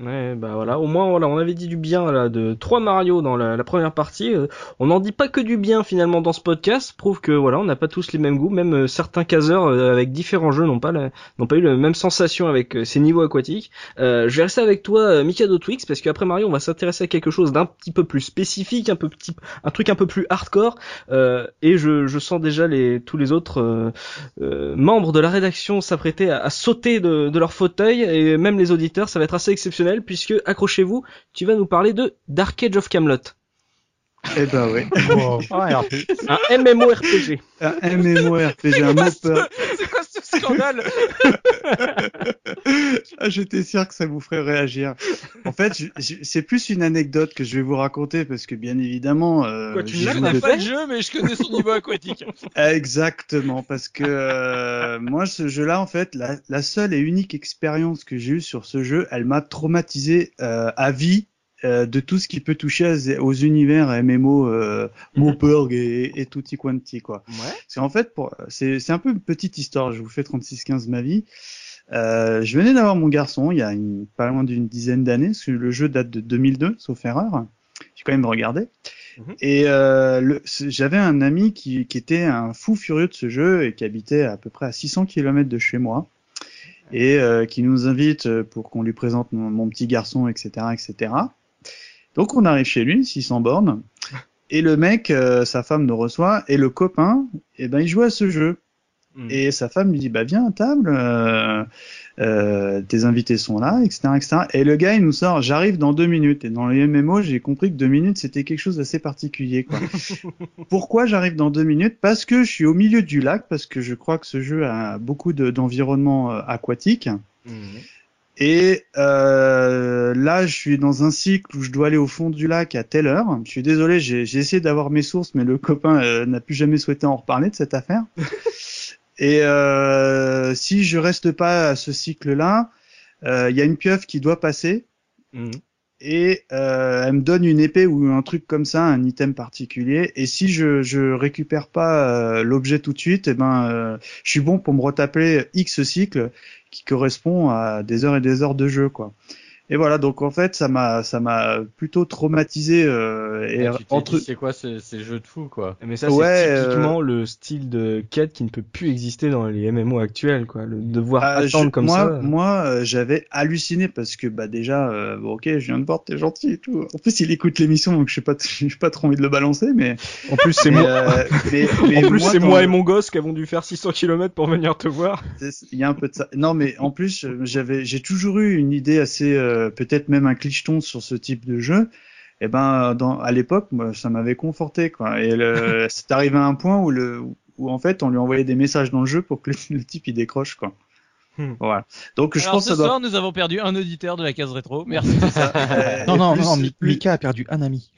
Ouais, bah voilà. Au moins, voilà, on avait dit du bien là de trois Mario dans la, première partie. Euh, on n'en dit pas que du bien finalement dans ce podcast. Prouve que voilà, on n'a pas tous les mêmes goûts. Même euh, certains caseurs euh, avec différents jeux n'ont pas n'ont pas eu la même sensation avec ces niveaux aquatiques. Je vais rester avec toi, Mikado Twix, parce qu'après Mario, on va s'intéresser à quelque chose d'un petit peu plus spécifique, un peu petit, un truc un peu plus hardcore. Et je, je sens déjà les tous les autres membres de la rédaction s'apprêter à, à sauter de, de leur fauteuil et même les auditeurs, ça va être assez exceptionnel puisque accrochez-vous, tu vas nous parler de Dark Age of Camelot, Eh ben oui. Wow. Ah, un MMORPG. Un MMORPG, un mot C'est quoi scandale Ah, j'étais sûr que ça vous ferait réagir. En fait, c'est plus une anecdote que je vais vous raconter parce que bien évidemment, euh, Quoi, tu pas le jeu, mais je connais son niveau aquatique. Exactement, parce que euh, moi, ce jeu-là, en fait, la, la seule et unique expérience que j'ai eue sur ce jeu, elle m'a traumatisé euh, à vie euh, de tout ce qui peut toucher aux univers MMO, euh, Moperg et, et tutti quanti, quoi. Ouais. C'est en fait, pour, c'est, c'est un peu une petite histoire. Je vous fais 36-15 ma vie. Euh, je venais d'avoir mon garçon il y a une, pas loin d'une dizaine d'années, parce que le jeu date de 2002, sauf erreur. J'ai quand même regardé. Mhm. Et euh, le- j'avais un ami qui, qui était un fou furieux de ce jeu et qui habitait à peu près à 600 km de chez moi et euh, qui nous invite pour qu'on lui présente mon, mon petit garçon, etc., etc. Donc on arrive chez lui, 600 bornes, et le mec, euh, sa femme nous reçoit et le copain, eh ben il joue à ce jeu. Mm. Et sa femme lui dit bah viens à table, euh, euh, tes invités sont là, etc., etc. Et le gars il nous sort j'arrive dans deux minutes. Et dans les MMO j'ai compris que deux minutes c'était quelque chose d'assez particulier. Quoi. Pourquoi j'arrive dans deux minutes? Parce que je suis au milieu du lac, parce que je crois que ce jeu a beaucoup de- d'environnement aquatique. Mm. Et euh, là, je suis dans un cycle où je dois aller au fond du lac à telle heure. Je suis désolé, j'ai j'ai essayé d'avoir mes sources, mais le copain euh, n'a plus jamais souhaité en reparler de cette affaire. Et euh, si je reste pas à ce cycle-là, euh, il y a une pieuvre qui doit passer Mm. et euh, elle me donne une épée ou un truc comme ça, un item particulier. Et si je je récupère pas euh, l'objet tout de suite, eh ben euh, je suis bon pour me retaper X cycle qui correspond à des heures et des heures de jeu, quoi. Et voilà, donc en fait, ça m'a ça m'a plutôt traumatisé euh, et Et entre c'est quoi ces, ces jeux de fou quoi Mais ça, Ouais, c'est euh, typiquement le style de quête qui ne peut plus exister dans les MMO actuels, quoi. Le devoir Ah, attendre je- comme moi, ça. Moi, euh, j'avais halluciné parce que bah déjà, euh, bon, ok, je viens de voir, t'es gentil et tout. En plus, il écoute l'émission, donc je sais pas, j'ai pas trop envie de le balancer, mais En plus, c'est moi. euh, mais- mais En plus, c'est moi et mon gosse qui avons dû faire 600 km pour venir te voir. Il y a un peu de ça. Non, mais en plus, j'avais, j'ai toujours eu une idée assez, euh, peut-être même un clicheton sur ce type de jeu. Et ben, dans, à l'époque, moi, ça m'avait conforté, quoi. Et le, c'est arrivé à un point où le, où en fait, on lui envoyait des messages dans le jeu pour que le, le type il décroche, quoi. Hmm. Voilà. Donc, je Alors pense ce que ça doit. soir, nous avons perdu un auditeur de la case rétro. Merci. euh, Non, non, plus- non, plus- Mika a perdu un ami.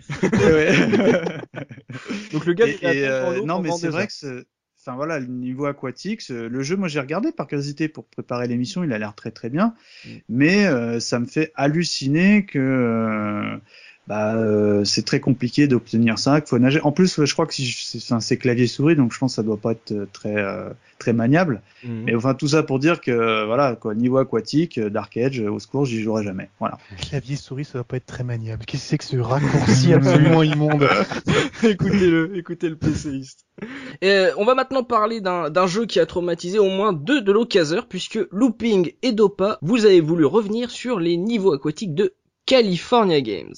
Donc le gars, Et- il a et, euh, non, mais c'est vrai que enfin voilà, le niveau aquatique, le jeu, moi j'ai regardé par curiosité pour préparer l'émission, il a l'air très très bien, Mm. mais euh, ça me fait halluciner que euh, bah, euh, c'est très compliqué d'obtenir ça, qu'il faut nager. En plus, je crois que c'est clavier souris, donc je pense que ça doit pas être euh, très euh, très maniable. Mhm. Mais enfin tout ça pour dire que euh, voilà quoi, niveau aquatique, euh, Dark Age, euh, au secours, j'y jouerai jamais. Voilà. Clavier souris, ça doit pas être très maniable. Qu'est-ce que c'est que ce raccourci absolument immonde écoutez-le, écoutez le PCiste. Et euh, on va maintenant parler d'un d'un jeu qui a traumatisé au moins deux de l'occasion, puisque Looping et Dopa, vous avez voulu revenir sur les niveaux aquatiques de California Games.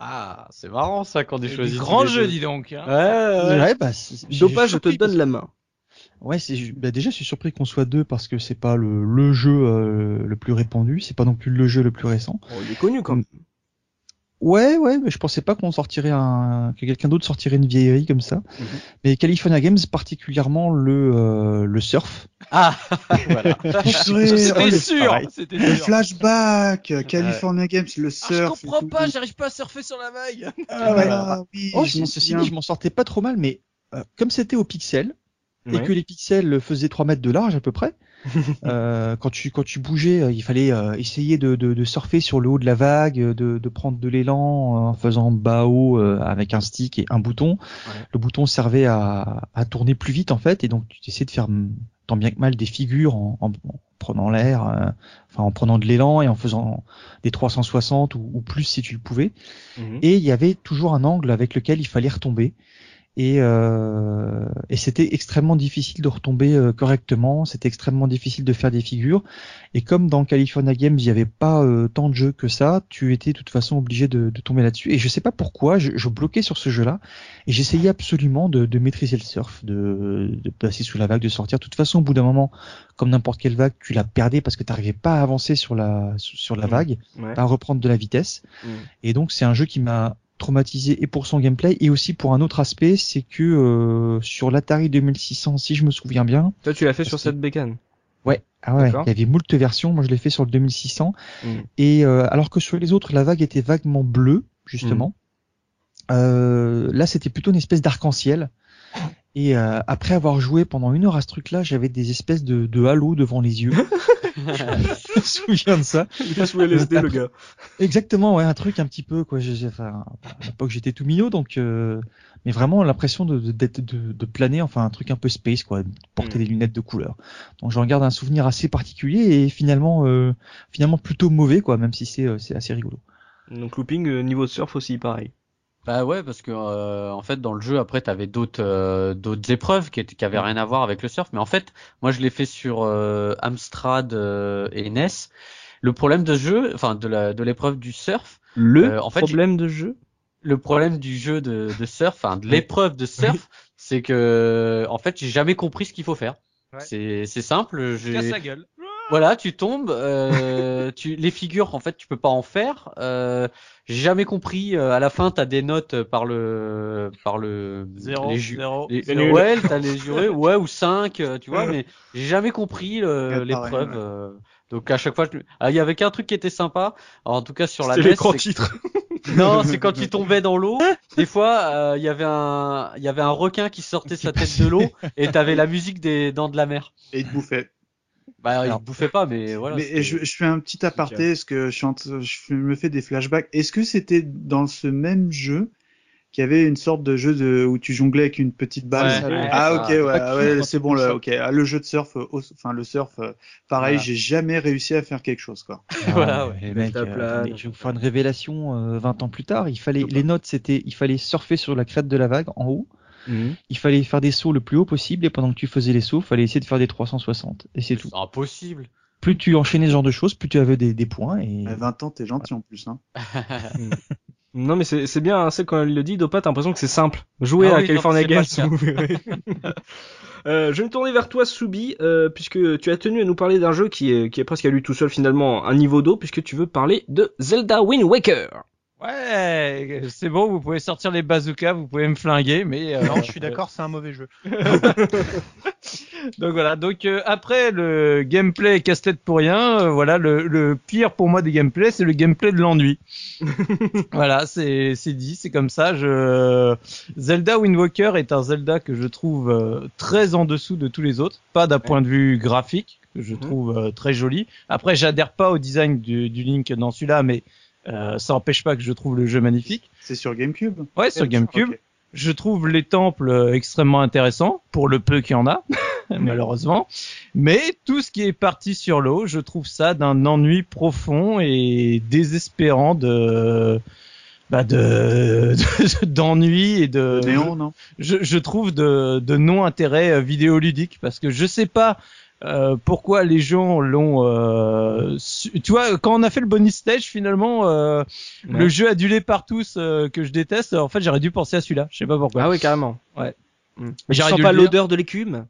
Ah, c'est marrant ça quand tu Du choisis. grand jeu, dis donc. hein. Ouais, ouais. Ouais, bah, Dopa, je te donne la main. Ouais, c'est bah déjà je suis surpris qu'on soit deux parce que c'est pas le, le jeu euh, le plus répandu, c'est pas non plus le jeu le plus récent. Oh, il est connu quand même. Ouais, ouais, mais je pensais pas qu'on sortirait un que quelqu'un d'autre sortirait une vieillerie comme ça. Mhm. Mais California Games particulièrement le euh, le surf. Ah, voilà. C'était sûr. C'était Le flashback, California Games, le Ah, je surf. comprends pas, j'arrive pas à surfer sur la vague. Ah, ouais, ah, oui, Oh, je m'en ceci souviens. dit, je m'en sortais pas trop mal, mais euh, comme c'était au pixel et que les pixels faisaient 3 mètres de large à peu près, Euh, quand tu quand tu bougeais, euh, il fallait euh, essayer de, de, de surfer sur le haut de la vague, de, de prendre de l'élan en faisant bas haut euh, avec un stick et un bouton. Le bouton servait à, à tourner plus vite en fait, et donc tu essayais de faire tant bien que mal des figures en, en- en prenant l'air, euh, enfin en prenant de l'élan et en faisant des 360 ou, ou plus si tu le pouvais. Mhm. Et il y avait toujours un angle avec lequel il fallait retomber. Et, euh, et c'était extrêmement difficile de retomber euh, correctement, c'était extrêmement difficile de faire des figures. Et comme dans California Games, il n'y avait pas euh, tant de jeux que ça, tu étais de toute façon obligé de, de tomber là-dessus. Et je sais pas pourquoi, je, je bloquais sur ce jeu-là, et j'essayais absolument de, de maîtriser le surf, de, de passer sous la vague, de sortir. De toute façon, au bout d'un moment, comme n'importe quelle vague, tu la perdais parce que tu n'arrivais pas à avancer sur la, sur la Mhm. vague, Ouais. à reprendre de la vitesse. Mhm. Et donc c'est un jeu qui m'a traumatisé et pour son gameplay et aussi pour un autre aspect, c'est que euh, sur l'Atari 2600, si je me souviens bien, Toi, tu l'as fait sur Parce que- cette bécane. ouais, ah ouais, il y avait moult versions. Moi, je l'ai fait sur le 2600 Mhm. et euh, alors que sur les autres, la vague était vaguement bleue justement. Euh, là, c'était plutôt une espèce d'arc-en-ciel. Et euh, après avoir joué pendant une heure à ce truc-là, j'avais des espèces de, de halos devant les yeux. je me souviens de ça. Il est sous LSD, le gars. Exactement, ouais, un truc un petit peu quoi. J'ai, enfin, à l'époque j'étais tout minot, donc euh, mais vraiment l'impression de, de, de, de planer, enfin un truc un peu space quoi, porter Mm. des lunettes de couleur. Donc j'en garde un souvenir assez particulier et finalement euh, finalement plutôt mauvais quoi, même si c'est euh, c'est assez rigolo. Donc, looping, euh, niveau surf aussi, pareil. Bah ouais, parce que euh, en fait dans le jeu après t'avais d'autres euh, d'autres épreuves qui, étaient- qui avaient rien à voir avec le surf, mais en fait moi je l'ai fait sur euh, Amstrad euh, et NES. Le problème de ce jeu, enfin de la de l'épreuve du surf, Le Euh, en fait, problème de jeu? le problème du jeu de, de surf, enfin de l'épreuve de surf, c'est que en fait j'ai jamais compris ce qu'il faut faire. Ouais. C'est c'est simple, Casse la gueule. Voilà, tu tombes, euh, tu les figures en fait tu peux pas en faire. Euh, j'ai jamais compris. euh, à la fin t'as des notes par le par le Zéro, les ju- zéro. les- C'est nul. ouais, t'as les jurés, ouais ou 5 tu vois, mais j'ai jamais compris le- Ouais, pareil, l'épreuve. ouais. euh, donc à chaque fois, je... ah, il y avait qu'un truc qui était sympa. Alors, en tout cas sur la C'était NES, l'écran c'est- titre. non, c'est quand tu tombais dans l'eau. Des fois, euh, il y avait un, il y avait un requin qui sortait sa tête de l'eau et t'avais la musique des dents de la mer. Et il te bouffait. Bah, Alors- il bouffait pas, mais voilà. Mais je, je fais un petit aparté, parce que je, suis en train- je me fais des flashbacks. Est-ce que c'était dans ce même jeu qu'il y avait une sorte de jeu de, où tu jonglais avec une petite balle? Ouais, ouais, Ah ok, ouais, ouais, c'est bon là, ok. Ah, le jeu de surf, euh, enfin le surf, euh, pareil, Voilà. j'ai jamais réussi à faire quelque chose quoi. Voilà, Ah, ouais. Ta euh, je vais vous faire une révélation euh, 20 ans plus tard. Il fallait les notes, c'était il fallait surfer sur la crête de la vague en haut. Mhm. Il fallait faire des sauts le plus haut possible et pendant que tu faisais les sauts, il fallait essayer de faire des 360 et c'est tout. C'est impossible. Plus tu enchaînais ce genre de choses, plus tu avais des, des points et À 20 ans, t'es gentil en plus. Hein. Non, mais c'est c'est bien, hein, c'est quand il le dit, Dopa, t'as l'impression que c'est simple. Jouer Ah à oui, California Games, vous verrez. Euh, je vais me tourner vers toi, Soubi, euh, puisque tu as tenu à nous parler d'un jeu qui est, qui est presque à lui tout seul finalement, un niveau d'eau, puisque tu veux parler de Zelda Wind Waker. Ouais, c'est bon, vous pouvez sortir les bazookas, vous pouvez me flinguer, mais euh, Non, je suis d'accord, c'est un mauvais jeu. Donc voilà, donc euh, après le gameplay casse-tête pour rien, euh, voilà le, le pire pour moi des gameplays, c'est le gameplay de l'ennui. voilà, c'est c'est dit, c'est comme ça. Je Zelda Wind Waker est un Zelda que je trouve euh, très en dessous de tous les autres, pas d'un point de vue graphique que je Mhm. trouve euh, très joli. Après, j'adhère pas au design du, du Link dans celui-là, mais euh, ça empêche pas que je trouve le jeu magnifique. C'est sur GameCube. Ouais, sur GameCube. Je trouve les temples euh, extrêmement intéressants, pour le peu qu'il y en a, malheureusement. Mais tout ce qui est parti sur l'eau, je trouve ça d'un ennui profond et désespérant de bah de de- d'ennui et de néon, non? je, je trouve de, de non-intérêt euh, vidéoludique parce que je sais pas euh, pourquoi les gens l'ont. euh, su- tu vois, quand on a fait le bonus stage, finalement, euh, le jeu adulé par tous euh, que je déteste. En fait, j'aurais dû penser à celui-là. Je sais pas pourquoi. Ah oui, carrément. Ouais. Mm. Tu J'aurais pas l'odeur de l'écume?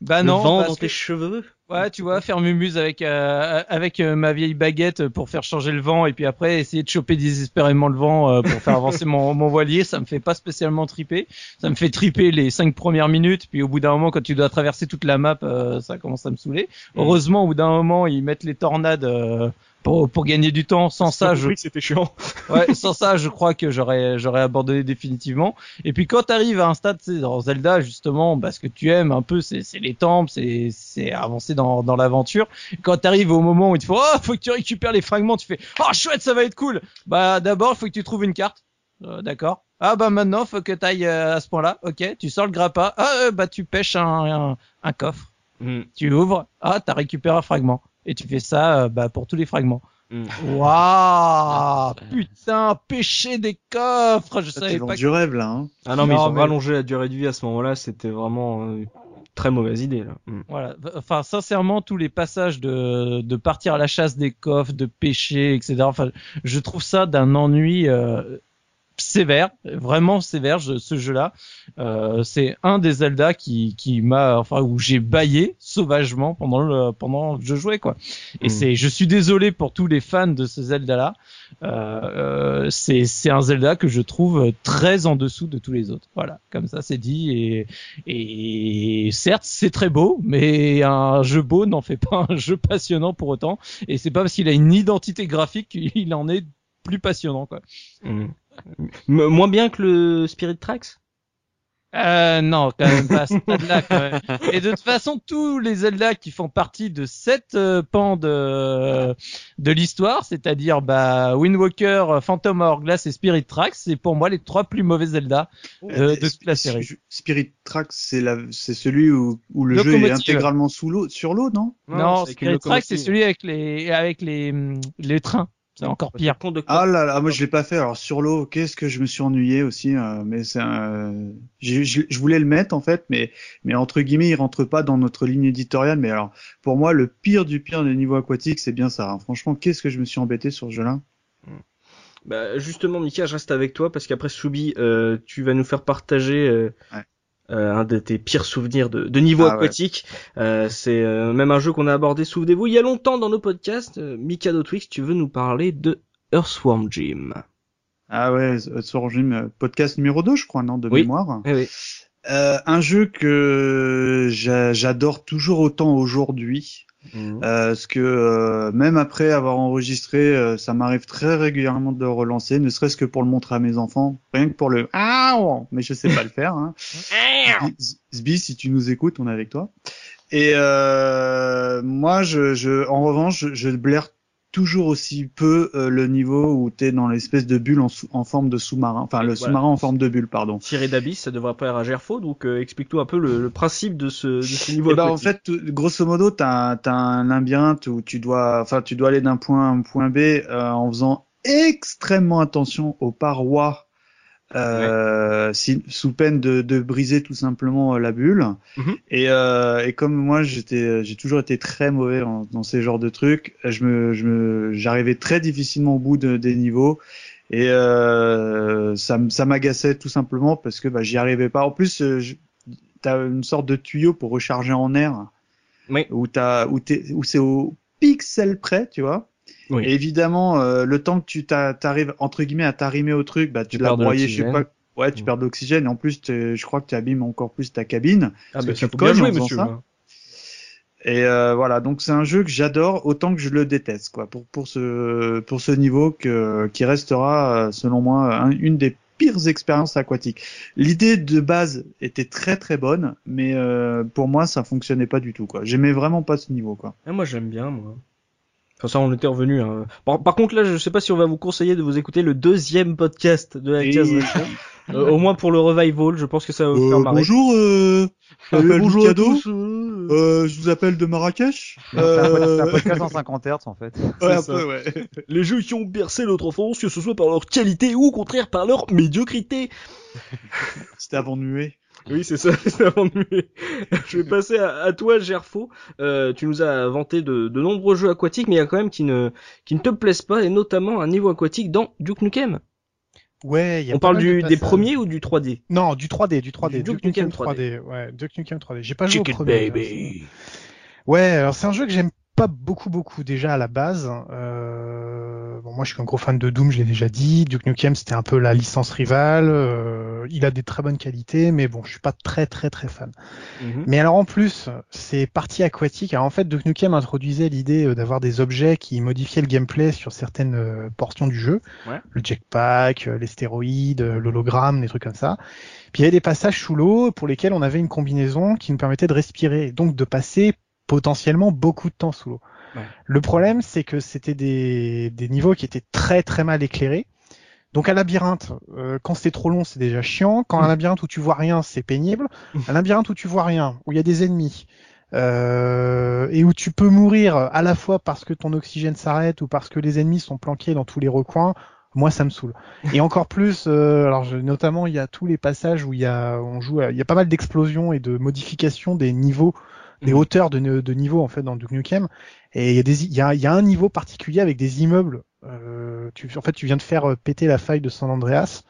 Bah Le non, vent parce dans que- tes cheveux? Ouais, tu vois, faire mumuse avec euh, avec euh, ma vieille baguette pour faire changer le vent et puis après essayer de choper désespérément le vent euh, pour faire avancer mon, mon voilier, ça me fait pas spécialement triper. Ça me fait triper les cinq premières minutes, puis au bout d'un moment, quand tu dois traverser toute la map, euh, ça commence à me saouler. Mm. Heureusement, au bout d'un moment, ils mettent les tornades euh, pour pour gagner du temps. Sans ça, je c'était chiant. Ouais, sans ça, je crois que j'aurais j'aurais abandonné définitivement. Et puis quand t'arrives à un stade, sais, dans Zelda justement, bah, ce que tu aimes un peu, c'est c'est les temples, c'est c'est avancer dans dans l'aventure. Quand t'arrives au moment où il te faut, oh, faut que tu récupères les fragments, tu fais, oh chouette, ça va être cool. Bah d'abord, faut que tu trouves une carte. Euh, D'accord. Ah bah maintenant, faut que t'ailles euh, à ce point-là. Ok, tu sors le grappin. Ah euh, bah tu pêches un, un, un coffre. Mm. Tu ouvres. Ah t'as récupéré un fragment. Et tu fais ça euh, bah, pour tous les fragments. Mm. Waouh Putain, pêcher des coffres, je savais pas. que- du rêve là. Hein. Ah non, mais Non, ils ont mais- rallongé la durée de vie à ce moment-là, c'était vraiment euh, très mauvaise idée là. Mm. Voilà. Enfin, sincèrement, tous les passages de, de partir à la chasse des coffres, de pêcher, etc. Enfin, je trouve ça d'un ennui euh, sévère, vraiment sévère. je- ce jeu-là, euh, c'est un des Zelda qui qui m'a, enfin, où j'ai baillé sauvagement pendant le pendant que je jouais quoi. Et Mm. c'est, je suis désolé pour tous les fans de ce Zelda-là. Euh, euh, c'est c'est un Zelda que je trouve très en dessous de tous les autres. Voilà, comme ça c'est dit. Et et certes c'est très beau, mais un jeu beau n'en fait pas un jeu passionnant pour autant. Et c'est pas parce qu'il a une identité graphique qu'il en est plus passionnant quoi. Mm. M- moins bien que le Spirit Tracks? Euh, non, quand même pas quand même. Et de toute façon, tous les Zelda qui font partie de cette euh, pan de de l'histoire, c'est-à-dire bah, Wind Walker, Phantom Hourglass et Spirit Tracks, c'est pour moi les trois plus mauvais Zelda euh, de toute la série. Sp- Spirit Tracks, c'est la, c'est celui où, où le jeu est intégralement sous l'eau, sur l'eau, non? Non, Spirit Tracks, c'est celui avec les avec les hum, les trains. C'est encore pire. Ah là là, moi je l'ai pas fait. Alors sur l'eau, qu'est-ce que je me suis ennuyé aussi. euh, mais c'est un... j'ai- je, je voulais le mettre en fait, mais mais entre guillemets, il rentre pas dans notre ligne éditoriale. Mais alors pour moi, le pire du pire des niveaux aquatiques, c'est bien ça. hein. Franchement, qu'est-ce que je me suis embêté sur ce jeu-là. Bah, justement, Mika, je reste avec toi parce qu'après Soubi, euh, tu vas nous faire partager euh, Ouais. Euh, un de tes pires souvenirs de, de niveau Ah ouais. aquatique. Euh, c'est euh, même un jeu qu'on a abordé, souvenez-vous, il y a longtemps dans nos podcasts. Euh, Mikado Twix, tu veux nous parler de Earthworm Jim? Ah ouais, sur Jim, euh, podcast numéro 2, je crois, non, de Oui. mémoire. Eh oui. Euh, un jeu que j'a- j'adore toujours autant aujourd'hui. Mhm. Euh, parce que euh, même après avoir enregistré, euh, ça m'arrive très régulièrement de le relancer, ne serait-ce que pour le montrer à mes enfants, rien que pour le ah mais je sais pas le faire. Hein. Zbi, si tu nous écoutes, on est avec toi. Et euh, moi, je, je, en revanche, je, je blaire toujours aussi peu euh, le niveau où t'es dans l'espèce de bulle en, en forme de sous-marin, enfin le Voilà. sous-marin en forme de bulle, pardon. Tiré d'abysse, ça devrait pas à faux, donc euh, explique-nous un peu le, le principe de ce, de ce niveau Eh ben, en fait, tout- grosso modo, t'as as un labyrinthe où tu dois, enfin, tu dois aller d'un point A à un point B euh, en faisant extrêmement attention aux parois, euh, si- sous peine de, de briser tout simplement euh, la bulle. Mhm. Et, euh, et comme moi, j'étais, j'ai toujours été très mauvais en- dans ces genres de trucs. Je me, je me, j'arrivais très difficilement au bout de- des niveaux. Et euh, ça, ça m'agaçait tout simplement parce que bah, j'y arrivais pas. En plus, euh, t'as une sorte de tuyau pour recharger en air Oui. où t'as où t'es où c'est au pixel près, tu vois. Oui. Et évidemment, euh, le temps que tu t'a- t'arrives entre guillemets à t'arrimer au truc, bah tu, Tu l'as broyé, je sais pas. Ouais, tu Mm. perds de l'oxygène et en plus, je crois que tu abîmes encore plus ta cabine. ah parce bah que ça tu faut te bien cognes jouer, en monsieur. ça. hein. Et euh, voilà, donc c'est un jeu que j'adore autant que je le déteste, quoi. Pour pour ce pour ce niveau que qui restera, euh, selon moi, un- une des pires expériences aquatiques. L'idée de base était très très bonne, mais euh, pour moi ça fonctionnait pas du tout, quoi. J'aimais vraiment pas ce niveau, quoi. Ah, moi j'aime bien moi. Enfin ça on était revenu. Hein. Par, par contre là je sais pas si on va vous conseiller de vous écouter le deuxième podcast de la Et- case. Euh, au moins pour le revival, je pense que ça va vous faire Euh, marrer. bonjour, euh, je m'appelle bonjour à tous. euh. Euh, je vous appelle de Marrakech. C'est un Euh, podcast en 50 Hz en fait. ouais, un ça. peu, ouais. Les jeux qui ont bercé notre enfance, que ce soit par leur qualité ou au contraire par leur médiocrité. C'était avant de muer. Oui, c'est ça, c'est avant de muer. Je vais passer à, à toi, Gerfo. Euh, tu nous as vanté de, de nombreux jeux aquatiques, mais il y a quand même qui ne, qui ne te plaisent pas, et notamment un niveau aquatique dans Duke Nukem. Ouais, y a On parle de du, des premiers ou du 3D Non, du 3D, du 3D. Du Duke, Duke Nukem Nukem 3D. Ouais, Duke Nukem 3D. J'ai pas joué au premier. hein, Ouais, alors c'est un jeu que j'aime pas beaucoup beaucoup déjà à la base. Euh... bon, moi, je suis un gros fan de Doom, je l'ai déjà dit. Duke Nukem, c'était un peu la licence rivale. euh, il a des très bonnes qualités, mais bon, je suis pas très très très fan. Mhm. Mais alors en plus, c'est partie aquatique. Alors en fait, Duke Nukem introduisait l'idée euh, d'avoir des objets qui modifiaient le gameplay sur certaines euh, portions du jeu. Ouais. Le jetpack, euh, les stéroïdes, l'hologramme, des trucs comme ça. Puis il y avait des passages sous l'eau pour lesquels on avait une combinaison qui nous permettait de respirer, donc de passer potentiellement beaucoup de temps sous l'eau. Ouais. Le problème, c'est que c'était des, des niveaux qui étaient très très mal éclairés. Donc un labyrinthe, euh, quand c'est trop long, c'est déjà chiant. Quand un labyrinthe où tu vois rien, c'est pénible. Un labyrinthe où tu vois rien, où il y a des ennemis, euh, et où tu peux mourir à la fois parce que ton oxygène s'arrête ou parce que les ennemis sont planqués dans tous les recoins, moi ça me saoule. Et encore plus, euh, alors je- notamment il y a tous les passages où il y a, on joue, à- il y a pas mal d'explosions et de modifications des niveaux, des Mhm. hauteurs de, de niveau en fait dans Duke Nukem. Et il y a des, il y a, y a un niveau particulier avec des immeubles. Euh, tu, en fait, tu viens de faire euh, péter la faille de San Andreas.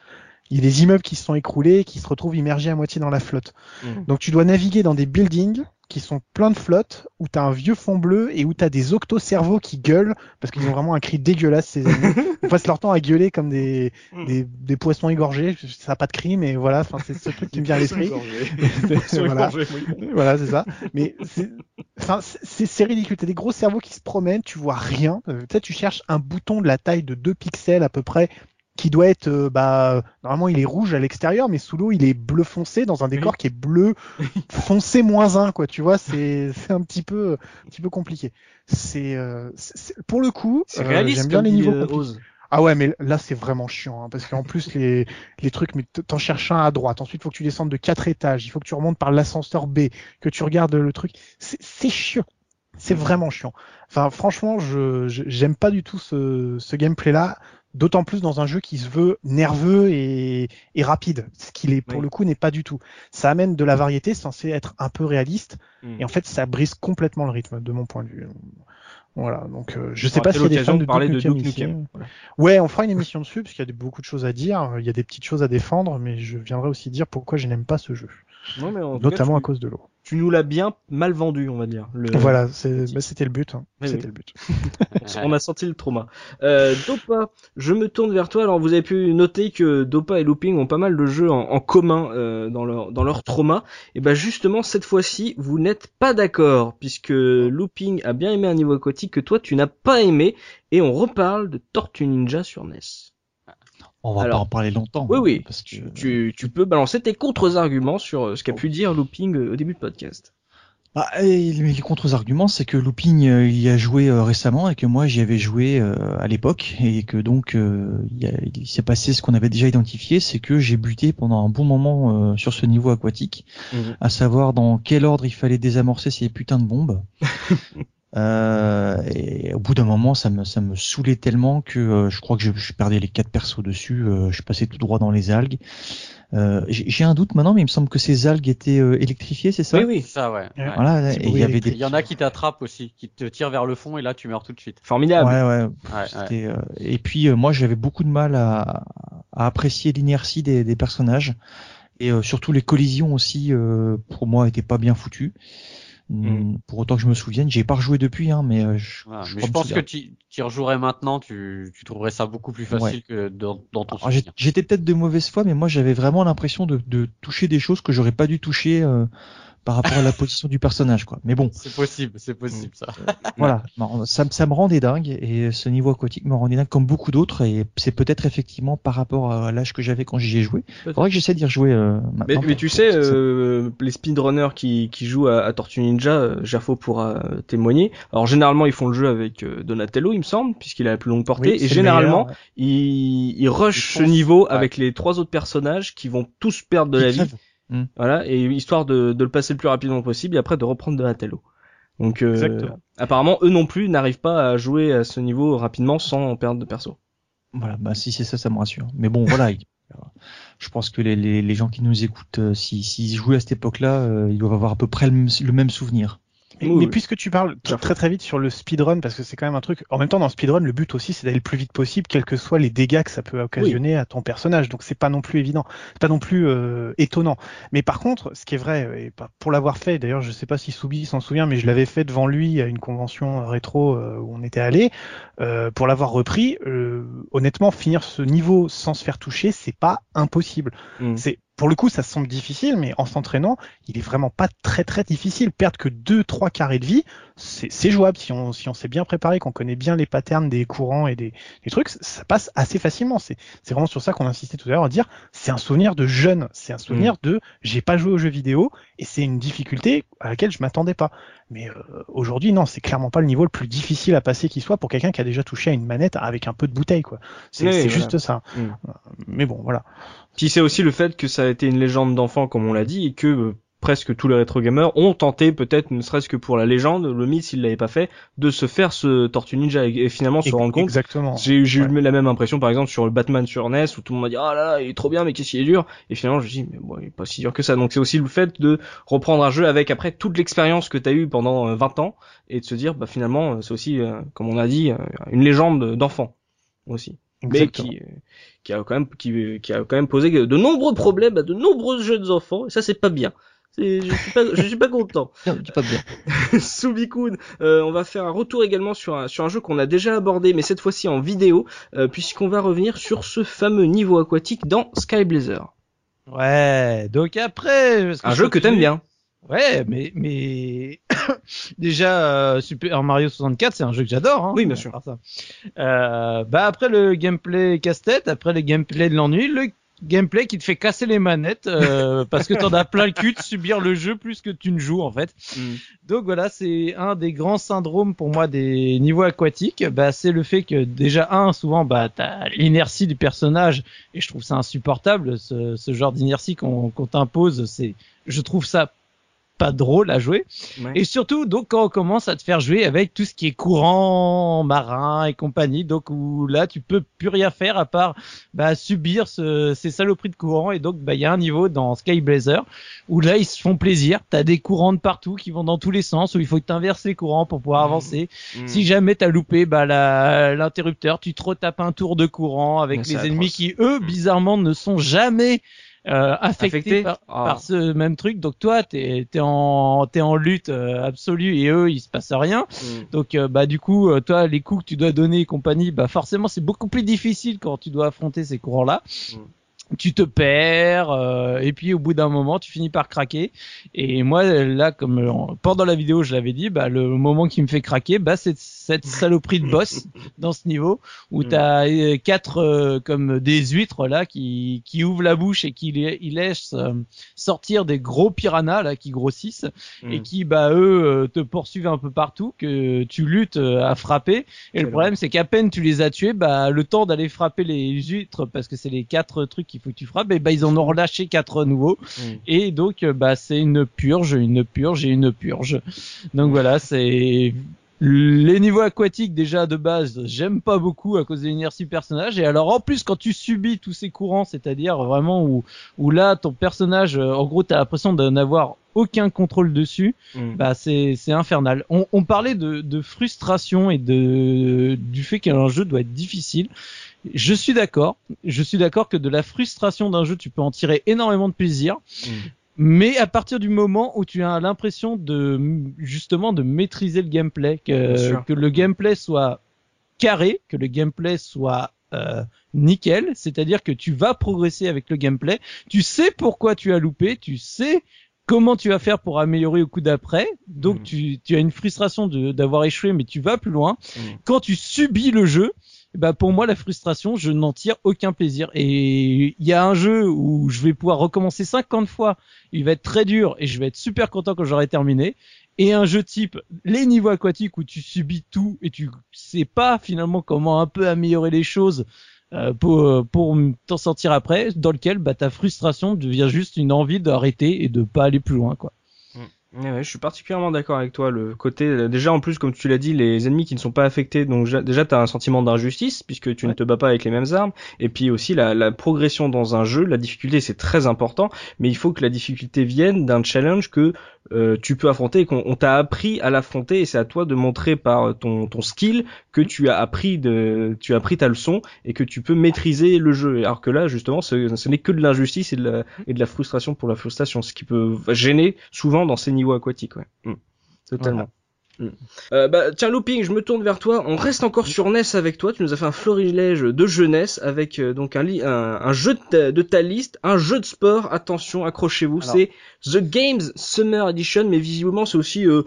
Il y a des immeubles qui se sont écroulés et qui se retrouvent immergés à moitié dans la flotte. Mhm. Donc tu dois naviguer dans des buildings qui sont pleins de flotte, où tu as un vieux fond bleu et où tu as des octocerveaux qui gueulent, parce qu'ils ont vraiment un cri dégueulasse, ces ennemis. Ils passent leur temps à gueuler comme des, des, des poissons égorgés. Ça n'a pas de cri, mais voilà, enfin, c'est ce truc qui me vient à l'esprit. voilà, voilà c'est ça. Mais c'est, enfin, c'est- c'est c'est ridicule. T'as des gros cerveaux qui se promènent, tu vois rien. Peut-être tu cherches un bouton de la taille de 2 pixels à peu près qui doit être euh, bah normalement il est rouge à l'extérieur mais sous l'eau il est bleu foncé dans un décor qui est bleu foncé moins 1 quoi tu vois c'est c'est un petit peu un petit peu compliqué. C'est euh, pour le coup euh, j'aime bien les niveaux euh, compliqués. Ah ouais, mais là c'est vraiment chiant, hein, parce qu'en plus les, les trucs, mais t'en cherches un à droite, ensuite il faut que tu descendes de quatre étages, il faut que tu remontes par l'ascenseur B, que tu regardes le truc, c'est chiant, c'est vraiment chiant. Enfin franchement, je je- j'aime pas du tout ce, ce gameplay là, d'autant plus dans un jeu qui se veut nerveux et, et rapide, ce qu'il est pour Oui. le coup n'est pas du tout. Ça amène de la variété, censé être un peu réaliste, Mhm. et en fait ça brise complètement le rythme de mon point de vue. Voilà, donc euh, je On sais pas s'il y a des fans de de parler Duke de Duke. Nukem. Voilà. Ouais, on fera une émission dessus parce qu'il y a beaucoup de choses à dire. Il y a des petites choses à défendre, mais je viendrai aussi dire pourquoi je n'aime pas ce jeu, Non, mais en tout cas, notamment à cause de l'eau. Tu nous l'as bien mal vendu, on va dire. Le- Voilà, c'est- bah, c'était le but. hein. C'était oui. le but. On a senti le trauma. Euh, Dopa, je me tourne vers toi. Alors vous avez pu noter que Dopa et Looping ont pas mal de jeux en, en commun euh, dans leur dans leur trauma. Et ben justement cette fois-ci vous n'êtes pas d'accord puisque Looping a bien aimé un niveau aquatique que toi tu n'as pas aimé et on reparle de Tortue Ninja sur NES. On va Alors, pas en parler longtemps. Oui oui. Parce que... Tu, tu peux balancer tes contre-arguments sur euh, ce qu'a pu dire Looping euh, au début de podcast. Ah, et les contre-arguments, c'est que Looping euh, il y a joué euh, récemment et que moi j'y avais joué euh, à l'époque et que donc il, y a- il s'est passé ce qu'on avait déjà identifié, c'est que j'ai buté pendant un bon moment sur ce niveau aquatique, Mhm. à savoir dans quel ordre il fallait désamorcer ces putains de bombes. Euh, et au bout d'un moment, ça me ça me saoulait tellement que euh, je crois que je, je perdais les quatre persos dessus. euh, je passais tout droit dans les algues. Euh, j'ai j'ai un doute maintenant, mais il me semble que ces algues étaient euh, électrifiées, c'est ça? Oui oui. Ça, ouais. Voilà, et il y avait des Il y en a qui t'attrapent aussi, qui te tirent vers le fond et là tu meurs tout de suite. Formidable. Ouais, ouais. Ouais, ouais. C'était, euh, Et puis euh, moi j'avais beaucoup de mal à, à apprécier l'inertie des, des personnages et euh, surtout les collisions aussi euh, pour moi étaient pas bien foutues. Mm. Pour autant que je me souvienne, j'ai pas rejoué depuis, hein, mais euh, je, Voilà. je Mais pense que tu y rejouerais maintenant, tu, tu trouverais ça beaucoup plus facile que dans, dans ton Alors, j'ai- souvenir. J'étais peut-être de mauvaise foi, mais moi j'avais vraiment l'impression de, de toucher des choses que j'aurais pas dû toucher euh, par rapport à la position du personnage, quoi. Mais bon, C'est possible, c'est possible ça. voilà, Non, ça, ça me rendait dingue et ce niveau aquatique me rendait dingue comme beaucoup d'autres et c'est peut-être effectivement par rapport à l'âge que j'avais quand j'y ai joué. Faudrait que j'essaie d'y rejouer euh, Mais, maintenant. mais tu pour- sais, euh, les speedrunners qui, qui jouent à, à Tortue Ninja, euh, Jafo pourra euh, témoigner. Alors généralement ils font le jeu avec euh, Donatello, il me semble, puisqu'il a la plus longue portée. Oui, et généralement meilleur, ouais. ils, ils rushent Ils ce niveau ouais. avec les trois autres personnages qui vont tous perdre de la vie. crèvent. Voilà, et histoire de, de le passer le plus rapidement possible et après de reprendre Donatello. Donc euh, Exactement. apparemment eux non plus n'arrivent pas à jouer à ce niveau rapidement sans perdre de perso. Voilà, bah si c'est ça, ça me rassure. Mais bon, voilà. il- Je pense que les, les, les gens qui nous écoutent, euh, si s'ils jouaient à cette époque-là, euh, ils doivent avoir à peu près le même souvenir. Mais, Oui, mais oui. puisque tu parles très très vite sur le speedrun, parce que c'est quand même un truc. En même temps, dans le speedrun, le but aussi, c'est d'aller le plus vite possible, quels que soient les dégâts que ça peut occasionner à ton personnage. Donc c'est pas non plus évident, c'est pas non plus euh, étonnant. Mais par contre, ce qui est vrai, et pour l'avoir fait, d'ailleurs, je sais pas si Soubi s'en souvient, mais je l'avais fait devant lui à une convention euh, rétro euh, où on était allé. Euh, pour l'avoir repris, euh, honnêtement, finir ce niveau sans se faire toucher, c'est pas impossible. Mm. C'est pour le coup, ça semble difficile, mais en s'entraînant, il est vraiment pas très très difficile. Perdre que deux trois carrés de vie, c'est jouable si on si on s'est bien préparé, qu'on connaît bien les patterns des courants et des, des trucs, ça passe assez facilement. C'est c'est vraiment sur ça qu'on insistait tout à l'heure à dire, c'est un souvenir de jeune, c'est un souvenir de j'ai pas joué aux jeux vidéo et c'est une difficulté à laquelle je m'attendais pas. Mais euh, aujourd'hui, non, c'est clairement pas le niveau le plus difficile à passer qui soit pour quelqu'un qui a déjà touché à une manette avec un peu de bouteille, quoi. C'est Oui, c'est voilà. juste ça. Mm. Mais bon, voilà. Puis c'est aussi le fait que ça été une légende d'enfant, comme on l'a dit, et que euh, presque tous les rétro gamers ont tenté, peut-être, ne serait-ce que pour la légende, le mythe s'il l'avait pas fait, de se faire ce Tortue Ninja et, et finalement se rendre compte. Exactement. J'ai Ouais. eu la même impression, par exemple, sur le Batman sur NES, où tout le monde m'a dit, ah là là, il est trop bien, mais qu'est-ce qu'il est dur. Et finalement, je me dis, mais bon, il est pas si dur que ça. Donc c'est aussi le fait de reprendre un jeu avec, après, toute l'expérience que t'as eu pendant euh, 20 ans, et de se dire, bah finalement, euh, c'est aussi, euh, comme on a dit, euh, une légende d'enfant, aussi mais qui, euh, qui a quand même qui, qui a quand même posé de nombreux problèmes à de nombreux jeunes enfants et ça c'est pas bien. Je suis pas, je suis pas content. Non, dis pas bien. Subikun, euh, on va faire un retour également sur un, sur un jeu qu'on a déjà abordé, mais cette fois-ci en vidéo, euh, puisqu'on va revenir sur ce fameux niveau aquatique dans Sky Blazer. Ouais, donc après... Un je jeu que t'aimes tu- bien. Ouais, mais mais déjà euh, Super Mario 64, c'est un jeu que j'adore. Hein, Oui, bien sûr. ça. Euh, bah après le gameplay casse-tête, après le gameplay de l'ennui, le gameplay qui te fait casser les manettes euh, parce que t'en as plein le cul de subir le jeu plus que tu ne joues en fait. Donc voilà, c'est un des grands syndromes pour moi des niveaux aquatiques. Bah, c'est le fait que déjà un, souvent, bah, t'as l'inertie du personnage et je trouve ça insupportable, ce, ce genre d'inertie qu'on qu'on t'impose. C'est, je trouve ça pas drôle à jouer. Ouais. Et surtout, donc, quand on commence à te faire jouer avec tout ce qui est courant, marin et compagnie, donc où là, tu peux plus rien faire à part bah, subir ce- ces saloperies de courant. Et donc, bah, il y a un niveau dans Sky Blazer où là, ils se font plaisir. T'as des courants de partout qui vont dans tous les sens, où il faut que t'inverses les courants pour pouvoir avancer. Mm. Si jamais t'as loupé bah, l'interrupteur, tu te retapes un tour de courant avec Mais les ennemis qui, eux, bizarrement, ne sont jamais euh, affectés, Affecté par, Ah. par ce même truc. Donc toi, t'es es en t'es en lutte euh, absolue et eux, il se passe rien. Mm. Donc euh, bah du coup, euh, toi, les coups que tu dois donner et compagnie, bah forcément, c'est beaucoup plus difficile quand tu dois affronter ces courants-là. Tu te perds euh, et puis au bout d'un moment, tu finis par craquer. Et moi, là, comme euh, pendant la vidéo, je l'avais dit, bah le moment qui me fait craquer, bah c'est cette saloperie de boss dans ce niveau où Mm. t'as euh, quatre euh, comme des huîtres là qui qui ouvrent la bouche et qui ils laissent euh, sortir des gros piranhas là qui grossissent et Mm. qui bah eux te poursuivent un peu partout que tu luttes à frapper et le problème c'est qu'à peine tu les as tués bah le temps d'aller frapper les huîtres parce que c'est les quatre trucs qu'il faut que tu frappes et bah ils en ont relâché quatre nouveaux Mm. et donc euh, bah c'est une purge une purge et une purge donc voilà c'est les niveaux aquatiques déjà de base, j'aime pas beaucoup à cause de l'inertie personnage. Et alors en plus quand tu subis tous ces courants, c'est-à-dire vraiment où où là ton personnage, euh, en gros t'as l'impression de n'avoir aucun contrôle dessus, Mm. bah c'est c'est infernal. On, on parlait de, de frustration et de du fait qu'un jeu doit être difficile. Je suis d'accord. Je suis d'accord que de la frustration d'un jeu, tu peux en tirer énormément de plaisir. Mm. Mais à partir du moment où tu as l'impression de justement de maîtriser le gameplay, que, le gameplay soit carré, que le gameplay soit euh, nickel, c'est-à-dire que tu vas progresser avec le gameplay, tu sais pourquoi tu as loupé, tu sais comment tu vas faire pour améliorer au coup d'après, donc Mhm. tu, tu as une frustration d'avoir échoué, mais tu vas plus loin. Mhm. Quand tu subis le jeu, bah pour moi la frustration, je n'en tire aucun plaisir. Et il y a un jeu où je vais pouvoir recommencer 50 fois, il va être très dur et je vais être super content quand j'aurai terminé. Et un jeu type les niveaux aquatiques où tu subis tout et tu sais pas finalement comment un peu améliorer les choses euh, pour pour t'en sortir après, dans lequel bah ta frustration devient juste une envie d'arrêter et de pas aller plus loin quoi. Ouais, ouais, je suis particulièrement d'accord avec toi. Le côté, euh, déjà en plus, comme tu l'as dit, les ennemis qui ne sont pas affectés, donc déjà t'as un sentiment d'injustice puisque tu ne te bats pas avec les mêmes armes. Et puis aussi la, la progression dans un jeu, la difficulté c'est très important, mais il faut que la difficulté vienne d'un challenge que euh, tu peux affronter et qu'on on t'a appris à l'affronter. Et c'est à toi de montrer par ton ton skill que tu as appris de, tu as appris ta leçon et que tu peux maîtriser le jeu. Alors que là, justement, ce, ce n'est que de l'injustice et de la et de la frustration pour la frustration, ce qui peut gêner souvent dans ces niveaux aquatiques. Ouais. Mm. Totalement. Mm. Euh, bah, tiens, Looping, je me tourne vers toi. On reste encore sur NES avec toi. Tu nous as fait un florilège de jeunesse avec euh, donc un, un, un jeu de ta, de ta liste, un jeu de sport. Attention, accrochez-vous. Alors. C'est The Games Summer Edition, mais visiblement c'est aussi euh,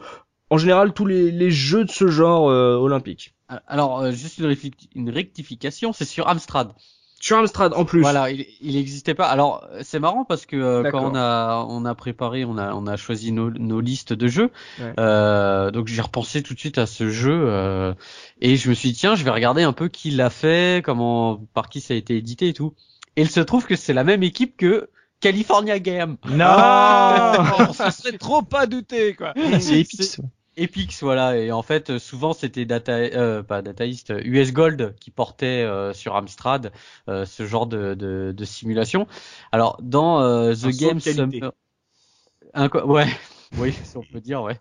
en général tous les, les jeux de ce genre euh, olympiques. Alors, euh, juste une rectification, c'est sur Amstrad. Sur Amstrad en plus. Voilà, il il n'existait pas. Alors, c'est marrant parce que euh, quand on a on a préparé, on a on a choisi nos, nos listes de jeux. Ouais. Euh, donc j'ai repensé tout de suite à ce jeu euh, et je me suis dit tiens, je vais regarder un peu qui l'a fait, comment par qui ça a été édité et tout. Et il se trouve que c'est la même équipe que California Game. Non, ça serait trop pas douté quoi. C'est Epix. Epix, voilà. Et en fait, souvent, c'était Data, euh, pas Data East, euh, US Gold qui portait euh, sur Amstrad euh, ce genre de, de, de simulation. Alors, dans euh, The Un saut de Game qualité. Summer- Un quoi- ouais. Oui, si on peut dire, ouais.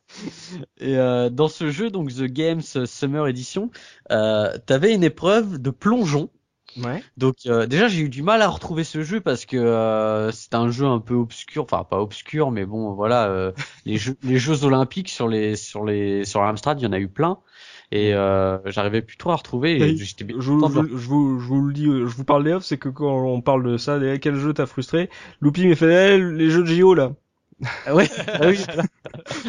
Et euh, dans ce jeu, donc The Games Summer Edition, euh, t'avais une épreuve de plongeon. Ouais. Donc euh, déjà j'ai eu du mal à retrouver ce jeu parce que euh, c'est un jeu un peu obscur, enfin pas obscur mais bon voilà euh, les jeux les jeux olympiques sur les sur les sur l'Amstrad il y en a eu plein et euh, j'arrivais plus trop à retrouver et Oui. j'étais bien Je, vous- je, je vous, je vous le dis, euh, je vous parle des off, c'est que quand on parle de ça, des- quel jeu t'as frustré, Looping m'a fait eh, les jeux de JO là. Ah ouais, ah oui.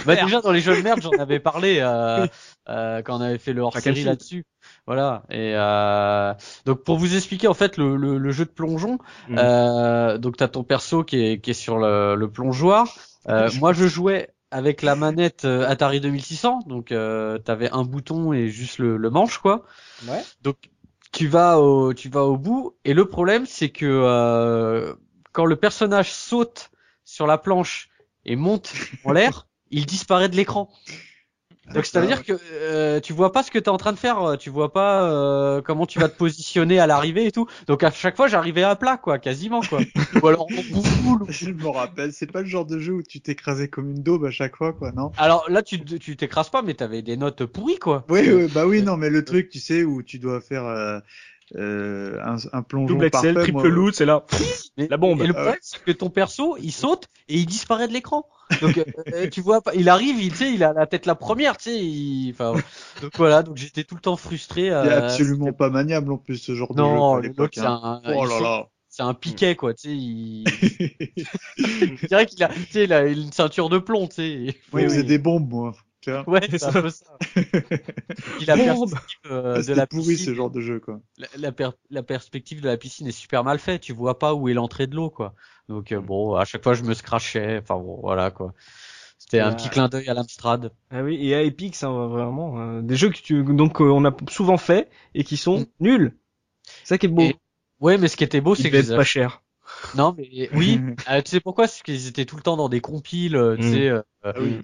bah déjà dans les jeux de merde, j'en avais parlé euh, euh, quand on avait fait le hors-série là-dessus. Voilà. Et euh, donc pour vous expliquer en fait le, le, le jeu de plongeon, Mm. euh, donc t'as ton perso qui est, qui est sur le, le plongeoir. Euh, moi je jouais avec la manette euh, Atari 2600, donc euh, t'avais un bouton et juste le, le manche quoi. Ouais. Donc tu vas au tu vas au bout et le problème c'est que euh, quand le personnage saute sur la planche et monte en l'air, il disparaît de l'écran. Donc ça veut dire que euh, tu vois pas ce que tu es en train de faire, euh, tu vois pas euh, comment tu vas te positionner à l'arrivée et tout. Donc à chaque fois j'arrivais à plat quoi, quasiment quoi. Ou alors en boule. Je me rappelle, c'est pas le genre de jeu où tu t'écrasais comme une daube à chaque fois, quoi, non? Alors là tu tu t'écrases pas mais t'avais des notes pourries quoi. Oui, oui, bah oui, non, mais le truc, tu sais, où tu dois faire euh, euh, un, un plongeon Double Excel, parfait, triple moi, loot, c'est là. Mais- La bombe. Et le Ah problème, c'est que ton perso, il saute et il disparaît de l'écran. Donc, euh, euh, tu vois pas, il arrive, il, a la tête la première, tu sais, il- enfin, donc voilà, donc j'étais tout le temps frustré. Il est euh, absolument pas maniable en plus ce genre de Non, jeu le l'époque. l'autre, c'est hein. un, Oh là là. c'est un piquet, quoi, tu sais, il, je dirais qu'il a, tu sais, il a une ceinture de plomb, tu sais. Moi, il faisait oui. des bombes, moi. Tu vois Ouais, c'est un peu ça. Puis la Bombe. perspective euh, Ah, de la pourri piscine, ce genre de jeu, quoi. la, la per- la perspective de la piscine est super mal faite. Tu vois pas où est l'entrée de l'eau, quoi. Donc euh, bon, à chaque fois je me scratchais. Enfin bon, voilà quoi. C'était un petit clin d'œil à l'Amstrad. Ah oui, et à Epic, ça vraiment euh, des jeux que tu donc euh, on a souvent fait et qui sont Mm. nuls. C'est ça qui est beau. Et- Ouais, mais ce qui était beau, c'est que les pas cher. non, mais oui. euh, tu sais pourquoi? C'est qu'ils étaient tout le temps dans des compiles. euh, Tu Mm. sais, euh, Ah oui.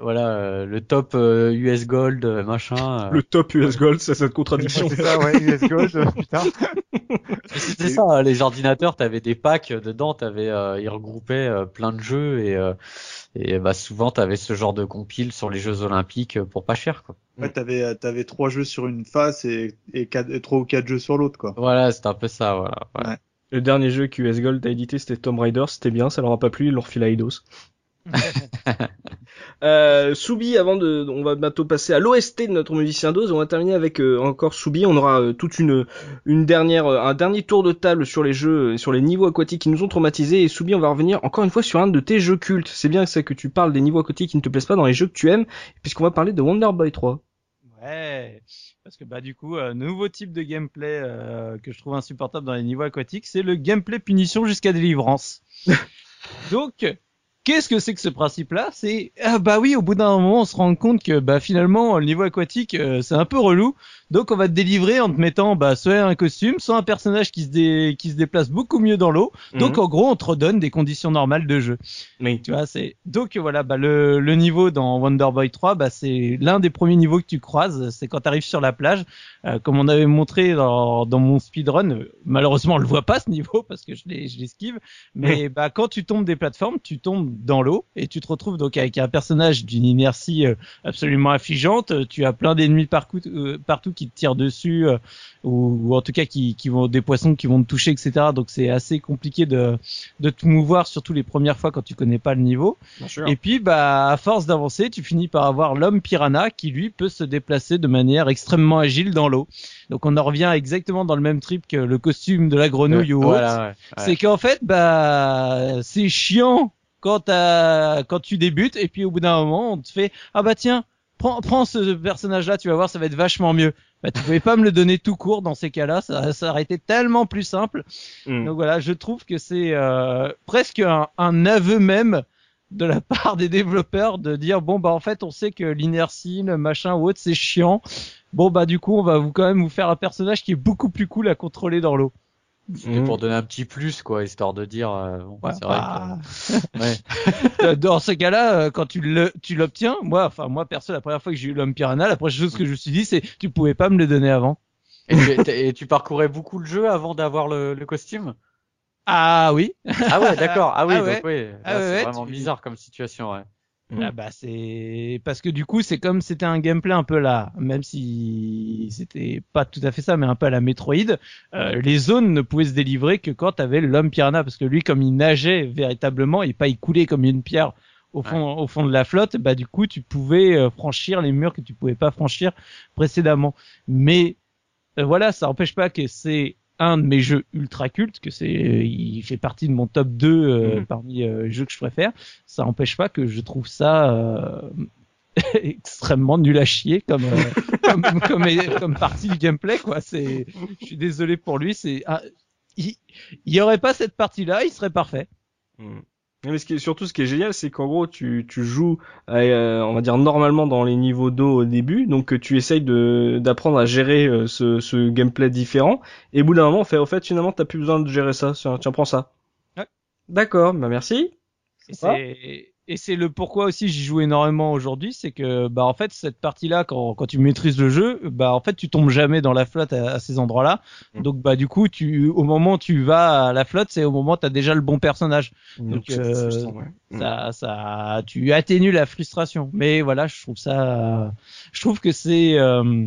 Voilà, euh, le top euh, US Gold, euh, machin. euh. Le top US Gold, c'est cette contradiction. C'est ça, ouais, US Gold, euh, putain. C'était ça, hein, les ordinateurs, t'avais des packs euh, dedans, t'avais, euh, ils regroupaient euh, plein de jeux et euh, et bah souvent t'avais ce genre de compile sur les Jeux Olympiques euh, pour pas cher quoi. Ouais, t'avais, euh, t'avais trois jeux sur une face et, et, quatre, et trois ou quatre jeux sur l'autre, quoi. Voilà, c'était un peu ça, voilà. ouais. Ouais. Le dernier jeu que US Gold a édité, c'était Tomb Raider, c'était bien, ça leur a pas plu, ils l'ont refilé à Eidos. euh, Soubi, avant de, on va bientôt passer à l'OST de notre musicien dose, on va terminer avec euh, encore Soubi, on aura euh, toute une, une dernière, euh, un dernier tour de table sur les jeux, sur les niveaux aquatiques qui nous ont traumatisés, et Soubi, on va revenir encore une fois sur un de tes jeux cultes. C'est bien ça que tu parles des niveaux aquatiques qui ne te plaisent pas dans les jeux que tu aimes, puisqu'on va parler de Wonder Boy 3. Ouais, parce que bah du coup, euh, nouveau type de gameplay euh, que je trouve insupportable dans les niveaux aquatiques, c'est le gameplay punition jusqu'à délivrance. Donc, qu'est-ce que c'est que ce principe-là? C'est ah bah oui, au bout d'un moment, on se rend compte que bah finalement le niveau aquatique euh, c'est un peu relou. Donc on va te délivrer en te mettant bah soit un costume, soit un personnage qui se dé... qui se déplace beaucoup mieux dans l'eau. Donc Mhm. en gros, on te redonne des conditions normales de jeu. Oui. Tu vois, c'est donc voilà, bah le, le niveau dans Wonder Boy 3, bah c'est l'un des premiers niveaux que tu croises, c'est quand tu arrives sur la plage, Euh, comme on avait montré dans, dans mon speedrun. euh, Malheureusement, on le voit pas ce niveau parce que je l'esquive, mais bah quand tu tombes des plateformes, tu tombes dans l'eau et tu te retrouves donc avec un personnage d'une inertie euh, absolument affligeante. Euh, Tu as plein d'ennemis partout, euh, partout qui te tirent dessus, ou, ou en tout cas qui, qui vont des poissons qui vont te toucher, etc. Donc c'est assez compliqué de de te mouvoir, surtout les premières fois quand tu connais pas le niveau. Et puis, bah, à force d'avancer, tu finis par avoir l'homme piranha qui lui peut se déplacer de manière extrêmement agile dans l'eau. Donc, on en revient exactement dans le même trip que le costume de la grenouille ou autre. Voilà, ouais. C'est qu'en fait, bah, c'est chiant quand quand tu débutes et puis au bout d'un moment, on te fait, ah bah tiens, prends, prends ce personnage-là, tu vas voir, ça va être vachement mieux. Bah, tu pouvais pas me le donner tout court dans ces cas-là, ça, ça aurait été tellement plus simple. Mm. Donc voilà, je trouve que c'est euh, presque un, un aveu même de la part des développeurs de dire bon bah en fait on sait que l'inertie, le machin ou autre c'est chiant. Bon bah du coup on va vous quand même vous faire un personnage qui est beaucoup plus cool à contrôler dans l'eau. C'était Mhm. pour donner un petit plus, quoi, histoire de dire. euh, bon, Ouais, c'est vrai bah, que. Ouais. dans ce cas-là, euh, quand tu le tu l'obtiens, moi enfin moi perso la première fois que j'ai eu l'homme piranha, la première chose que je me suis dit c'est tu pouvais pas me le donner avant. Et, tu, t'as- et tu parcourais beaucoup le jeu avant d'avoir le, le costume? Ah oui. Ah ouais, d'accord. Ah oui, Ah ouais. donc oui. Ah c'est vraiment tu- bizarre comme situation, ouais. Ah bah c'est parce que du coup c'est comme c'était un gameplay un peu là, même si c'était pas tout à fait ça, mais un peu à la Metroid. euh, les zones ne pouvaient se délivrer que quand t'avais l'homme piranha, parce que lui comme il nageait véritablement et pas il coulait comme une pierre au fond au fond de la flotte, bah du coup tu pouvais euh, franchir les murs que tu pouvais pas franchir précédemment. Mais euh, voilà, ça empêche pas que c'est un de mes jeux ultra cultes, que c'est, il fait partie de mon top 2 euh, Mhm. parmi euh, les jeux que je préfère. Ça empêche pas que je trouve ça euh, extrêmement nul à chier comme euh, comme, comme, comme partie du gameplay quoi. C'est, je suis désolé pour lui. C'est, ah, il, il y aurait pas cette partie là, il serait parfait. Mm. Mais ce qui est, surtout ce qui est génial, c'est qu'en gros tu, tu joues, euh, on va dire normalement dans les niveaux d'eau au début, donc euh, tu essayes de d'apprendre à gérer euh, ce, ce gameplay différent, et au bout d'un moment, on fait, au fait finalement t'as plus besoin de gérer ça, tiens, prends ça. Ouais. D'accord, bah merci. C'est et c'est le pourquoi aussi j'y joue énormément aujourd'hui, c'est que bah en fait cette partie-là quand quand tu maîtrises le jeu, bah en fait tu tombes jamais dans la flotte à, à ces endroits-là. Mm. Donc bah du coup tu au moment où tu vas à la flotte, c'est au moment où tu as déjà le bon personnage. Donc, c'est euh, ouais. Mm. Ça ça tu atténues la frustration. Mais voilà, je trouve ça je trouve que c'est euh,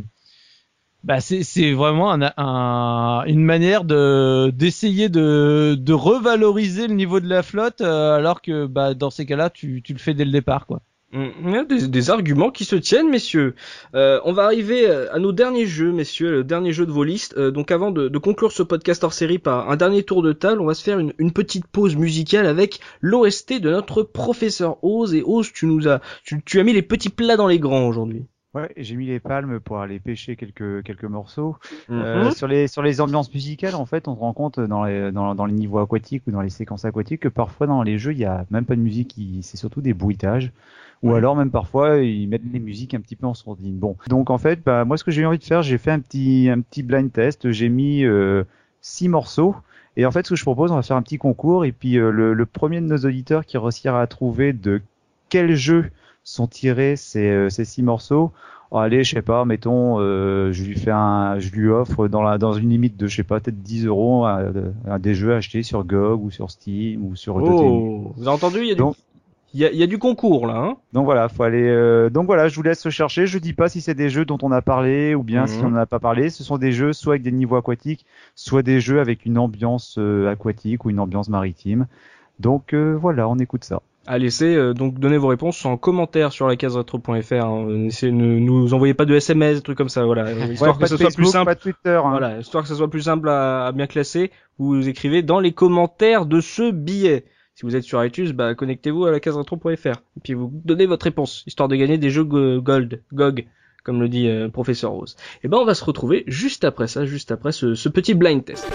bah c'est vraiment un, un- une manière de d'essayer de de revaloriser le niveau de la flotte euh, alors que bah dans ces cas-là tu tu le fais dès le départ quoi. Mm, a Des, des arguments qui se tiennent, messieurs. Euh, on va arriver euh, à nos derniers jeux, messieurs, le dernier jeu de vos listes. Euh, donc avant de, de conclure ce podcast hors série par un dernier tour de table, on va se faire une, une petite pause musicale avec l'OST de notre professeur Oz. Et Oz, tu nous as, tu, tu as mis les petits plats dans les grands aujourd'hui. Ouais, j'ai mis les palmes pour aller pêcher quelques quelques morceaux. Mhm. Euh, sur les sur les ambiances musicales, en fait, on se rend compte dans les dans, dans les niveaux aquatiques ou dans les séquences aquatiques que parfois dans les jeux, il y a même pas de musique, c'est surtout des bruitages. Ou Ouais. alors même parfois ils mettent les musiques un petit peu en sourdine. Bon, donc en fait, bah moi ce que j'ai eu envie de faire, j'ai fait un petit un petit blind test. J'ai mis euh, six morceaux. Et en fait, ce que je propose, on va faire un petit concours. Et puis euh, le, le premier de nos auditeurs qui réussira à trouver de quel jeu sont tirés ces, euh, ces six morceaux. Oh, allez, je sais pas, mettons, euh, je lui fais un, je lui offre dans la, dans une limite de, je sais pas, peut-être 10 euros à, à des jeux achetés sur GOG ou sur Steam ou sur. Oh, vous avez entendu Il y a du, Donc- il y a, il y a du concours là. Hein Donc voilà, faut aller. euh, donc voilà, je vous laisse chercher. Je dis pas si c'est des jeux dont on a parlé ou bien Mhm. si on n'en a pas parlé. Ce sont des jeux soit avec des niveaux aquatiques, soit des jeux avec une ambiance euh, aquatique ou une ambiance maritime. Donc voilà, on écoute ça. Allez, c'est euh, donc donnez vos réponses en commentaire sur la case retro.fr. Hein. Ne nous envoyez pas de SMS, des trucs comme ça. Voilà, histoire Ouais, que ce soit Facebook, plus simple. pas Twitter. hein. Voilà, histoire que ça soit plus simple à, à bien classer, vous écrivez dans les commentaires de ce billet. Si vous êtes sur iTunes, bah connectez-vous à la case retro.fr et puis vous donnez votre réponse, histoire de gagner des jeux go- gold, GOG, comme le dit euh, professeur Rose. Et ben on va se retrouver juste après ça, juste après ce, ce petit blind test.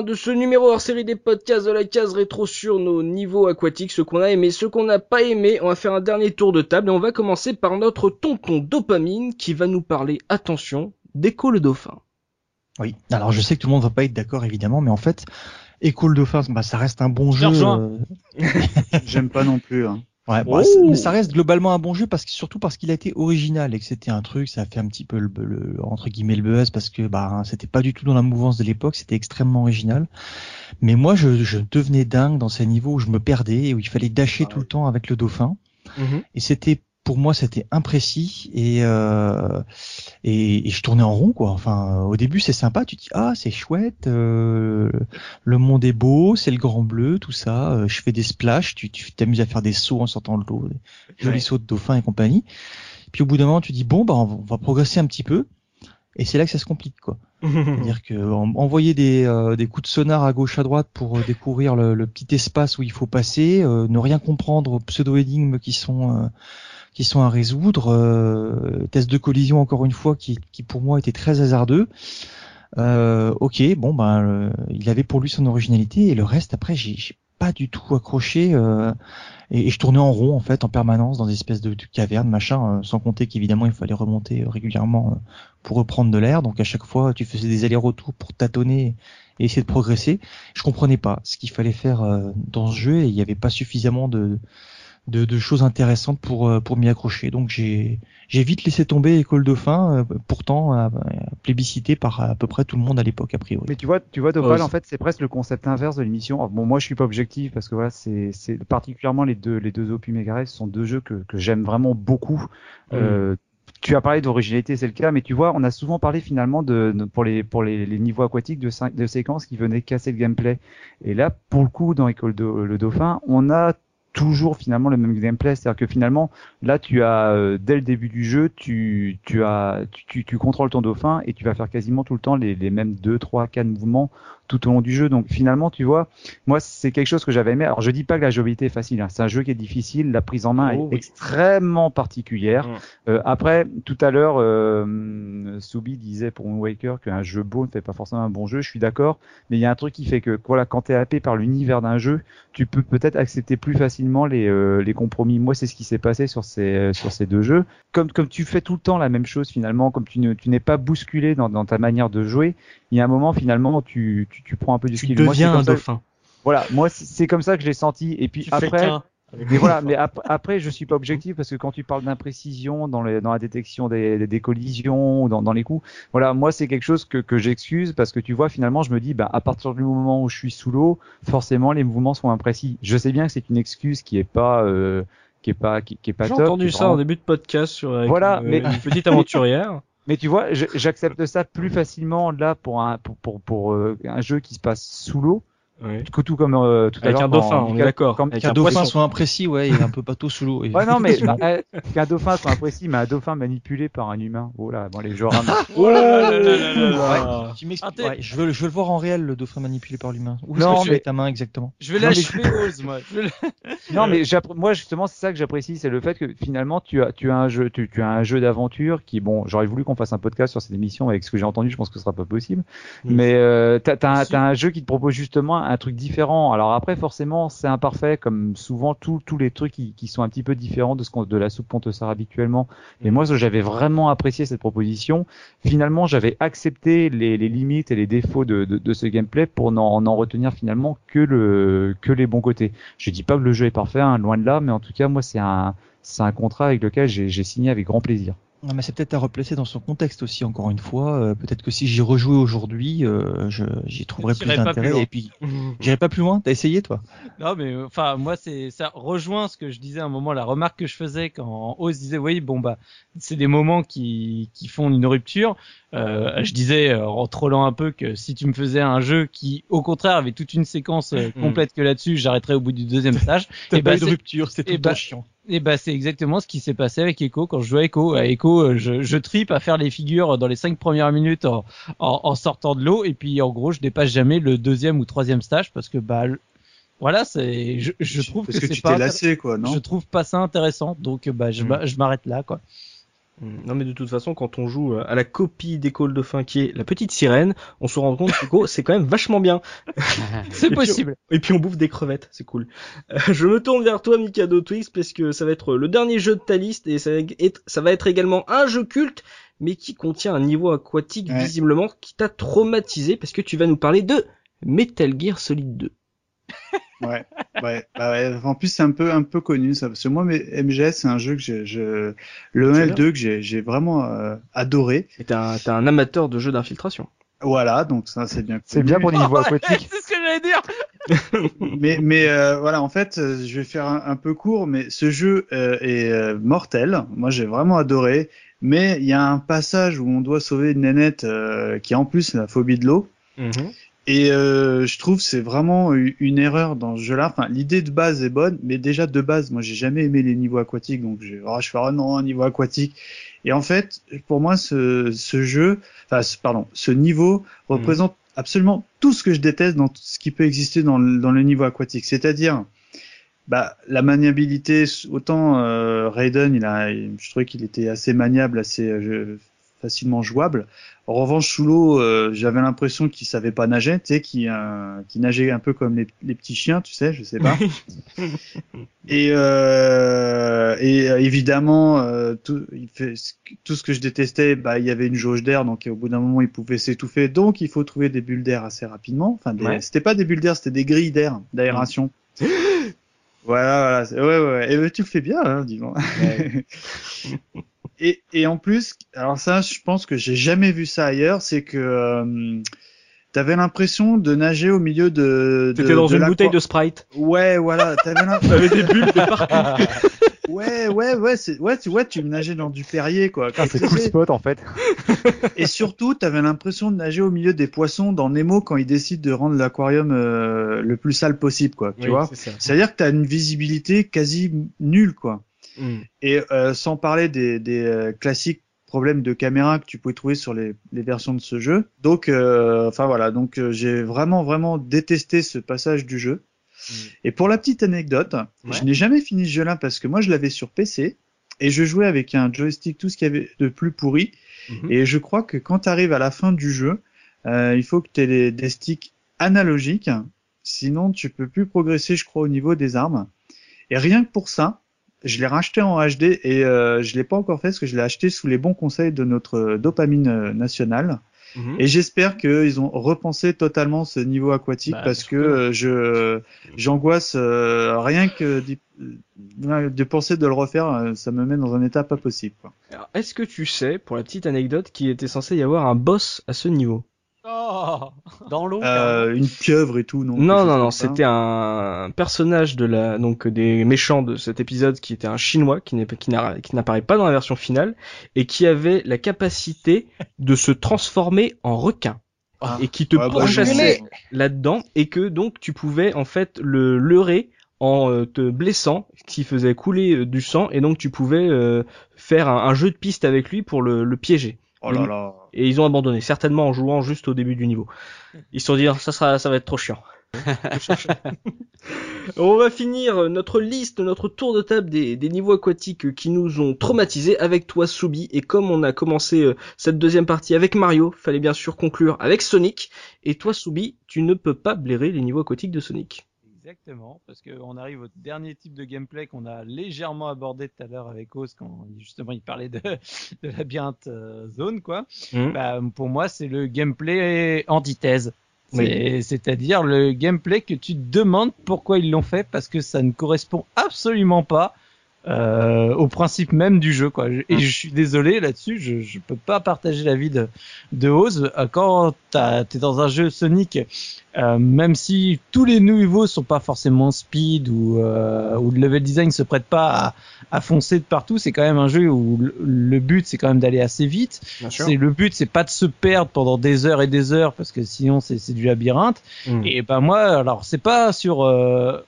Fin de ce numéro hors série des podcasts de la case rétro sur nos niveaux aquatiques, ce qu'on a aimé, ce qu'on n'a pas aimé. On va faire un dernier tour de table et on va commencer par notre tonton dopamine qui va nous parler, attention, d'Echo le dauphin. Oui. Alors je sais que tout le monde va pas être d'accord évidemment, mais en fait, Echo le dauphin, bah, ça reste un bon jeu. rejoins. euh, J'aime pas non plus. Hein. Ouais, Oh. bah, mais ça reste globalement un bon jeu parce que surtout parce qu'il a été original et que c'était un truc, ça a fait un petit peu le, le- entre guillemets le buzz parce que bah c'était pas du tout dans la mouvance de l'époque, c'était extrêmement original. Mais moi je, je devenais dingue dans ces niveaux où je me perdais et où il fallait dasher tout le temps avec le dauphin et c'était pour moi c'était imprécis et, euh, et et je tournais en rond quoi. Enfin au début c'est sympa, tu te dis ah c'est chouette, euh, le monde est beau, c'est le grand bleu, tout ça. euh, je fais des splashs, tu t'amuses à faire des sauts en sortant de l'eau, des jolis sauts de dauphin et compagnie. Puis au bout d'un moment tu dis bon bah on va, progresser un petit peu et c'est là que ça se complique quoi. C'est-à-dire que en- envoyer des, euh, des coups de sonar à gauche à droite pour euh, découvrir le, le petit espace où il faut passer, euh, ne rien comprendre aux pseudo-énigmes qui sont euh, qui sont à résoudre, euh, test de collision encore une fois qui, pour moi était très hasardeux. Euh, ok, bon ben il avait pour lui son originalité et le reste après j'ai pas du tout accroché euh, et, je tournais en rond en fait en permanence dans des espèces de, cavernes machin, euh, sans compter qu'évidemment il fallait remonter euh, régulièrement pour reprendre de l'air. Donc à chaque fois, tu faisais des allers-retours pour tâtonner et essayer de progresser. Je comprenais pas ce qu'il fallait faire dans ce jeu et il n'y avait pas suffisamment de, de, de choses intéressantes pour euh, pour m'y accrocher. Donc j'ai j'ai vite laissé tomber École Dauphin, euh, pourtant plébiscité par à peu près tout le monde à l'époque a priori. Mais tu vois, tu vois, Topal, en fait, c'est presque le concept inverse de l'émission. Bon, moi, je suis pas objectif parce que voilà, c'est, c'est particulièrement les deux, les deux Opus Mega Res sont deux jeux que, que j'aime vraiment beaucoup. Euh, tu as parlé d'originalité, c'est le cas, mais tu vois, on a souvent parlé finalement de, de- pour les pour les, les niveaux aquatiques de, de séquences qui venaient casser le gameplay. Et là, pour le coup, dans École de, le Dauphin, on a toujours finalement le même gameplay, c'est-à-dire que finalement, là, tu as euh, dès le début du jeu, tu tu as tu, tu, contrôles ton dauphin et tu vas faire quasiment tout le temps les, les mêmes deux, trois, quatre mouvements tout au long du jeu. Donc finalement, tu vois, moi, c'est quelque chose que j'avais aimé. Alors, je dis pas que la jouabilité est facile. hein. C'est un jeu qui est difficile. La prise en main Oh, est oui. extrêmement particulière. Mm. Euh, après, tout à l'heure, euh, Soubi disait pour Moon Waker qu'un jeu beau ne fait pas forcément un bon jeu. Je suis d'accord, mais il y a un truc qui fait que voilà, quand t'es happé par l'univers d'un jeu, tu peux peut-être accepter plus facilement les, euh, les compromis. Moi, c'est ce qui s'est passé sur ces euh, sur ces deux jeux. Comme comme tu fais tout le temps la même chose finalement, comme tu ne tu n'es pas bousculé dans, dans ta manière de jouer, il y a un moment finalement tu tu, tu prends un peu du Tu skill. Moi, deviens comme un dauphin. Voilà, moi c'est- comme ça que je l'ai senti. Et puis Tu après. Mais voilà, mais ap- après, je suis pas objectif parce que quand tu parles d'imprécision dans, la détection des, des, des collisions ou dans, dans les coups, voilà, moi c'est quelque chose que, que j'excuse parce que tu vois, finalement, je me dis, bah, à partir du moment où je suis sous l'eau, forcément les mouvements sont imprécis. Je sais bien que c'est une excuse qui est pas, euh, qui est pas, qui, qui est pas J'ai entendu ça en début de podcast sur avec Voilà, une, mais- une petite aventurière. Mais tu vois, j'accepte ça plus facilement là pour un, pour, pour, pour, euh, un jeu qui se passe sous l'eau, Ouais. que tout comme euh, tout à Avec l'heure. un quand dauphin, on est d'accord. Avec Qu'un un dauphin soit imprécis, ouais, et un peu bateau sous l'eau. Ouais, non, mais Effectivement. euh, qu'un dauphin soit imprécis, mais un dauphin manipulé par un humain. Oh là, bon, les joueurs Oh là là là là là là. Ah, je, veux, je veux le voir en réel, le dauphin manipulé par l'humain. Où Non, est-ce que tu as ta main exactement Je vais l'achever, Oz, moi. Je vais la- Non, mais moi justement, c'est ça que j'apprécie, c'est le fait que finalement tu as tu as un jeu tu, tu as un jeu d'aventure qui bon, j'aurais voulu qu'on fasse un podcast sur cette émission avec ce que j'ai entendu, je pense que ce sera pas possible. Mm. Mais euh, t'as un, t'as un jeu qui te propose justement un truc différent. Alors après forcément c'est imparfait comme souvent tous les trucs qui, qui sont un petit peu différents de ce qu'on de la soupe qu'on te sert habituellement. Et moi j'avais vraiment apprécié cette proposition. Finalement j'avais accepté les, les limites et les défauts de, de, de ce gameplay pour n'en n'en retenir finalement que le que les bons côtés. Je dis pas que le jeu est parfait, hein, loin de là, mais en tout cas, moi, c'est un, c'est un contrat avec lequel j'ai signé avec grand plaisir. Non, mais c'est peut-être à replacer dans son contexte aussi, encore une fois. Euh, peut-être que si j'y rejouais aujourd'hui, euh, je- j'y trouverais plus d'intérêt. Et puis, j'irais pas plus loin. T'as essayé, toi? Non, mais euh, enfin, moi, c'est ça rejoint ce que je disais à un moment, la remarque que je faisais quand Oz disait, oui, bon bah, c'est des moments qui qui font une rupture. Euh, je disais euh, en trollant un peu que si tu me faisais un jeu qui, au contraire, avait toute une séquence euh, Mm. complète que là-dessus, j'arrêterais au bout du deuxième stage. Et pas bah, de c'est- rupture, c'était tout et le temps bah- chiant. Et bah c'est exactement ce qui s'est passé avec Echo quand je jouais à Echo. À Echo, euh, je, je tripe à faire les figures dans les cinq premières minutes en, en, en sortant de l'eau et puis en gros je dépasse jamais le deuxième ou troisième stage parce que bah voilà c'est je, je trouve Parce que, que, c'est pas lassé, quoi, non? je trouve pas ça intéressant donc bah je, Mm. m'a- je m'arrête là quoi. Mm. Non mais de toute façon, quand on joue euh, à la copie d'école de fin qui est la petite sirène, on se rend compte que c'est quand même vachement bien. C'est puis, possible. Et puis on bouffe des crevettes, c'est cool. Euh, je me tourne vers toi, Mikado Twix, parce que ça va être le dernier jeu de ta liste et ça va être, ça va être également un jeu culte, mais qui contient un niveau aquatique Ouais. visiblement qui t'a traumatisé, parce que tu vas nous parler de Metal Gear Solid 2. Ouais, ouais, bah ouais. En plus, c'est un peu, un peu connu, ça. Parce que moi, mais MGS, c'est un jeu que j'ai, je, le C'est L2 que j'ai, j'ai vraiment euh, adoré. Et t'es un, t'es un amateur de jeux d'infiltration. Voilà, donc ça, c'est bien. C'est bien pour les niveaux aquatiques. c'est ce que j'allais dire. mais mais euh, voilà, en fait, euh, je vais faire un, un peu court, mais ce jeu euh, est euh, mortel. Moi, j'ai vraiment adoré. Mais il y a un passage où on doit sauver une nénette euh, qui en plus a la phobie de l'eau. Et euh, je trouve c'est vraiment une erreur dans ce jeu-là. Enfin, l'idée de base est bonne, mais déjà de base, moi, j'ai jamais aimé les niveaux aquatiques, donc je, oh, je fais oh non un niveau aquatique. Et en fait, pour moi, ce, ce jeu, enfin, ce- pardon, ce niveau représente absolument tout ce que je déteste dans tout ce qui peut exister dans le, dans le niveau aquatique. C'est-à-dire, bah, la maniabilité. Autant euh, Raiden, il a, je trouvais qu'il était assez maniable, assez euh, facilement jouable. En revanche, sous l'eau, euh, j'avais l'impression qu'il savait pas nager, tu sais, qu'il euh, nageait un peu comme les, les petits chiens, tu sais, je sais pas. et, euh, et évidemment, tout, il fait, ce que- tout ce que je détestais, bah, il y avait une jauge d'air, donc au bout d'un moment, il pouvait s'étouffer. Donc, il faut trouver des bulles d'air assez rapidement. Enfin, Ouais. c'était pas des bulles d'air, c'était des grilles d'air, d'aération. Voilà, voilà. Ouais, ouais, ouais. Et ben, tu le fais bien, hein, dis donc. et, et en plus, alors ça, je pense que j'ai jamais vu ça ailleurs, c'est que euh, t'avais l'impression de nager au milieu de. de T'étais dans de une bouteille de Sprite. Ouais, voilà. T'avais l'im- T'avais des bulles de partout. Ouais, ouais, ouais, c'est, ouais, tu vois, tu nageais dans du Perrier, quoi. Ah, c'est cool spot en fait. Et surtout, t'avais l'impression de nager au milieu des poissons dans Nemo quand il décide de rendre l'aquarium euh, le plus sale possible, quoi. Tu Oui, vois. c'est ça. C'est-à-dire que t'as une visibilité quasi nulle, quoi. Mm. Et euh, sans parler des, des euh, classiques problèmes de caméra que tu pouvais trouver sur les, les versions de ce jeu. Donc, euh, enfin voilà, donc euh, j'ai vraiment vraiment détesté ce passage du jeu. Mm. Et pour la petite anecdote, Ouais. je n'ai jamais fini ce jeu-là parce que moi je l'avais sur PC et je jouais avec un joystick tout ce qu'il y avait de plus pourri. Mhm. Et je crois que quand tu arrives à la fin du jeu, euh, il faut que tu aies des sticks analogiques, sinon tu peux plus progresser, je crois, au niveau des armes. Et rien que pour ça, je l'ai racheté en HD et euh, je l'ai pas encore fait parce que je l'ai acheté sous les bons conseils de notre euh, dopamine euh, nationale. Mhm. Et j'espère qu'ils ont repensé totalement ce niveau aquatique Bah, parce que euh, je j'angoisse euh, rien que de penser de le refaire, ça me met dans un état pas possible. Est-ce que tu sais, pour la petite anecdote, qu'il était censé y avoir un boss à ce niveau? Oh. Dans l'eau. Euh, une pieuvre et tout, non Non, non, non, c'était un personnage de la, donc des méchants de cet épisode qui était un chinois qui n'est qui n'a- qui n'apparaît pas dans la version finale et qui avait la capacité de se transformer en requin Ah. et qui te Ouais, bah, pourchassait là-dedans et que donc tu pouvais en fait le leurrer en euh, te blessant, qui faisait couler euh, du sang et donc tu pouvais euh, faire un, un jeu de piste avec lui pour le, le piéger. Oh là là. Et ils ont abandonné, certainement en jouant juste au début du niveau. Ils se sont dit, ça sera, ça va être trop chiant. On va finir notre liste, notre tour de table des, des niveaux aquatiques qui nous ont traumatisés avec toi, Soubi. Et comme on a commencé euh, cette deuxième partie avec Mario, fallait bien sûr conclure avec Sonic. Et toi, Soubi, tu ne peux pas blairer les niveaux aquatiques de Sonic. Exactement, parce qu'on arrive au dernier type de gameplay qu'on a légèrement abordé tout à l'heure avec Oz quand justement il parlait de, de labyrinthe euh, zone, quoi. Mhm. Bah, pour moi, c'est le gameplay antithèse. Oui. C'est-à-dire le gameplay que tu te demandes pourquoi ils l'ont fait parce que ça ne correspond absolument pas euh, au principe même du jeu. Quoi. Et Mm. je suis désolé là-dessus, je, je peux pas partager l'avis de, de Oz. Euh, Quand t'es dans un jeu Sonic, euh, même si tous les niveaux sont pas forcément speed ou, euh, ou le level design se prête pas à, à foncer de partout, c'est quand même un jeu où le, le but c'est quand même d'aller assez vite. C'est le but, c'est pas de se perdre pendant des heures et des heures parce que sinon c'est c'est du labyrinthe. Mm. Et ben moi, alors c'est pas sur euh,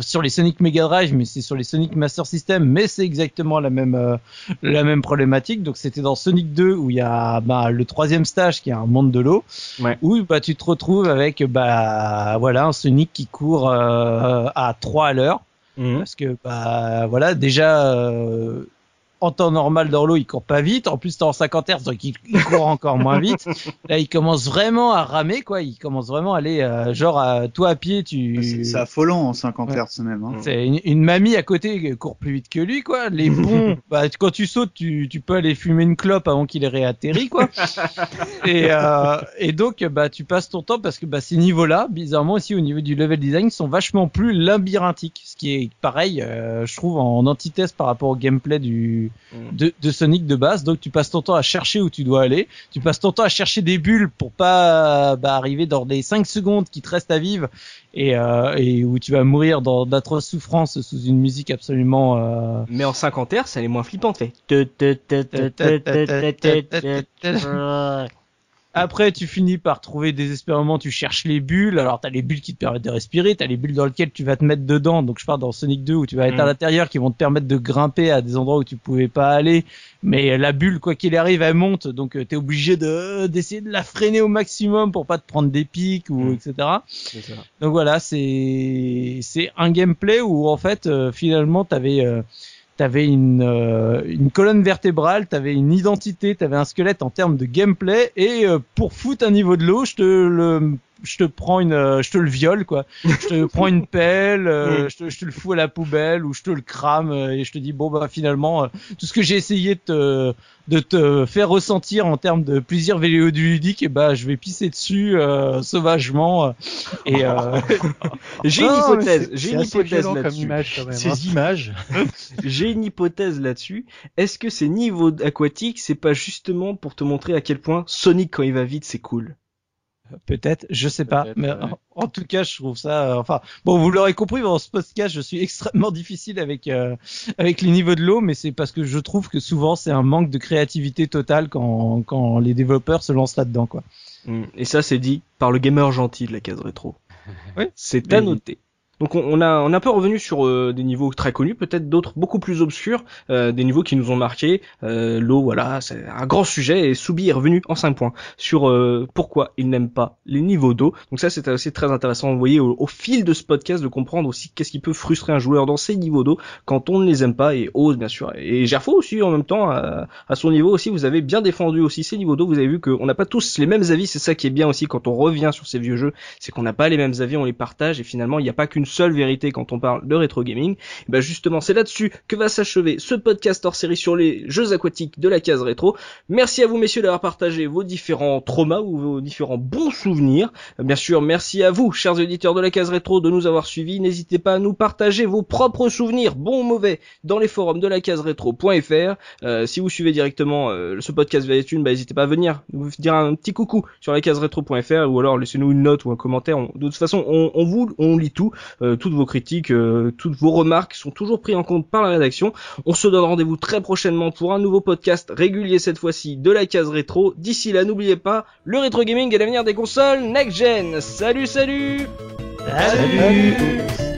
sur les Sonic Mega Drive, mais c'est sur les Sonic Master System, mais c'est exactement la même euh, la même problématique. Donc c'était dans Sonic 2 où il y a bah, le troisième stage qui est un monde de l'eau, Ouais. où bah tu te retrouves avec bah voilà un Sonic qui court euh, à 3 à l'heure Mhm. parce que bah voilà déjà euh, en temps normal dans l'eau, il court pas vite. En plus, t'es en 50 Hz, donc il, il court encore moins vite. Là, il commence vraiment à ramer, quoi. Il commence vraiment à aller, euh, genre, à, toi à pied, tu. C'est c'est affolant en 50 Ouais. Hz même. Hein. C'est une, une mamie à côté qui court plus vite que lui, quoi. Les ponts, bah, quand tu sautes, tu, tu peux aller fumer une clope avant qu'il ait réatterri, quoi. et, euh, et donc, bah, tu passes ton temps parce que bah, ces niveaux-là, bizarrement aussi au niveau du level design, sont vachement plus labyrinthiques. Ce qui est pareil, euh, je trouve, en antithèse par rapport au gameplay du. De, de Sonic de base. Donc, tu passes ton temps à chercher où tu dois aller. Tu passes ton temps à chercher des bulles pour pas bah, arriver dans les 5 secondes qui te restent à vivre et, euh, et où tu vas mourir dans d'atroces souffrances sous une musique absolument euh, Mais en 50 Hz, elle est moins flippante. Fait. Après, tu finis par trouver désespérément, tu cherches les bulles. Alors, t'as les bulles qui te permettent de respirer, t'as les bulles dans lesquelles tu vas te mettre dedans. Donc, je parle dans Sonic 2 où tu vas être à Mm. l'intérieur, qui vont te permettre de grimper à des endroits où tu pouvais pas aller. Mais la bulle, quoi qu'il arrive, elle monte. Donc, euh, t'es obligé de d'essayer de la freiner au maximum pour pas te prendre des pics ou Mm. etc. Ça. Donc voilà, c'est c'est un gameplay où en fait euh, finalement t'avais euh, t'avais une euh, une colonne vertébrale, t'avais une identité, t'avais un squelette en termes de gameplay et euh, pour foutre un niveau de l'eau, je te le je te prends une euh, je te le viole quoi. Je te prends une pelle, euh, je, te, je te le fous à la poubelle ou je te le crame euh, et je te dis bon bah finalement euh, tout ce que j'ai essayé de te de te faire ressentir en termes de plaisir vidéoludique et bah je vais pisser dessus euh, sauvagement euh, et euh, J'ai une hypothèse. J'ai une hypothèse là-dessus. image même. hein. Ces images. J'ai une hypothèse là-dessus. Est-ce que ces niveaux aquatiques, c'est pas justement pour te montrer à quel point Sonic quand il va vite, c'est cool? Peut-être, je sais pas, mais ouais. en, en tout cas, je trouve ça. euh, enfin, bon, vous l'aurez compris dans ce podcast, je suis extrêmement difficile avec euh, avec les niveaux de l'eau, mais c'est parce que je trouve que souvent c'est un manque de créativité totale quand quand les développeurs se lancent là-dedans, quoi. Mm. Et ça, c'est dit par le gamer gentil de la case rétro. Oui. C'est à noter. Donc on, on a on a un peu revenu sur euh, des niveaux très connus, peut-être d'autres beaucoup plus obscurs, euh, des niveaux qui nous ont marqué. Euh, L'eau, voilà, c'est un grand sujet et Soubi est revenu en 5 points sur euh, pourquoi il n'aime pas les niveaux d'eau. Donc ça c'est aussi très intéressant, vous voyez, au, au fil de ce podcast de comprendre aussi qu'est-ce qui peut frustrer un joueur dans ces niveaux d'eau quand on ne les aime pas et ose bien sûr. Et Gerfo aussi en même temps à, à son niveau aussi, vous avez bien défendu aussi ces niveaux d'eau. Vous avez vu qu'on n'a pas tous les mêmes avis, c'est ça qui est bien aussi quand on revient sur ces vieux jeux, c'est qu'on n'a pas les mêmes avis, on les partage et finalement il n'y a pas qu'une seule vérité quand on parle de rétro gaming. Ben justement c'est là-dessus que va s'achever ce podcast hors série sur les jeux aquatiques de la case rétro. Merci à vous messieurs d'avoir partagé vos différents traumas ou vos différents bons souvenirs. Bien sûr merci à vous chers auditeurs de la case rétro de nous avoir suivis. N'hésitez pas à nous partager vos propres souvenirs, bons ou mauvais, dans les forums de la case rétro.fr. Euh, si vous suivez directement euh, ce podcast via iTunes, bah, n'hésitez pas à venir nous dire un petit coucou sur la case rétro.fr ou alors laissez-nous une note ou un commentaire. De toute façon, on, on vous, on lit tout, toutes vos critiques, euh, toutes vos remarques sont toujours prises en compte par la rédaction. On se donne rendez-vous très prochainement pour un nouveau podcast régulier cette fois-ci de la case rétro. D'ici là, n'oubliez pas, le rétro gaming est l'avenir des consoles next gen. Salut, salut. Salut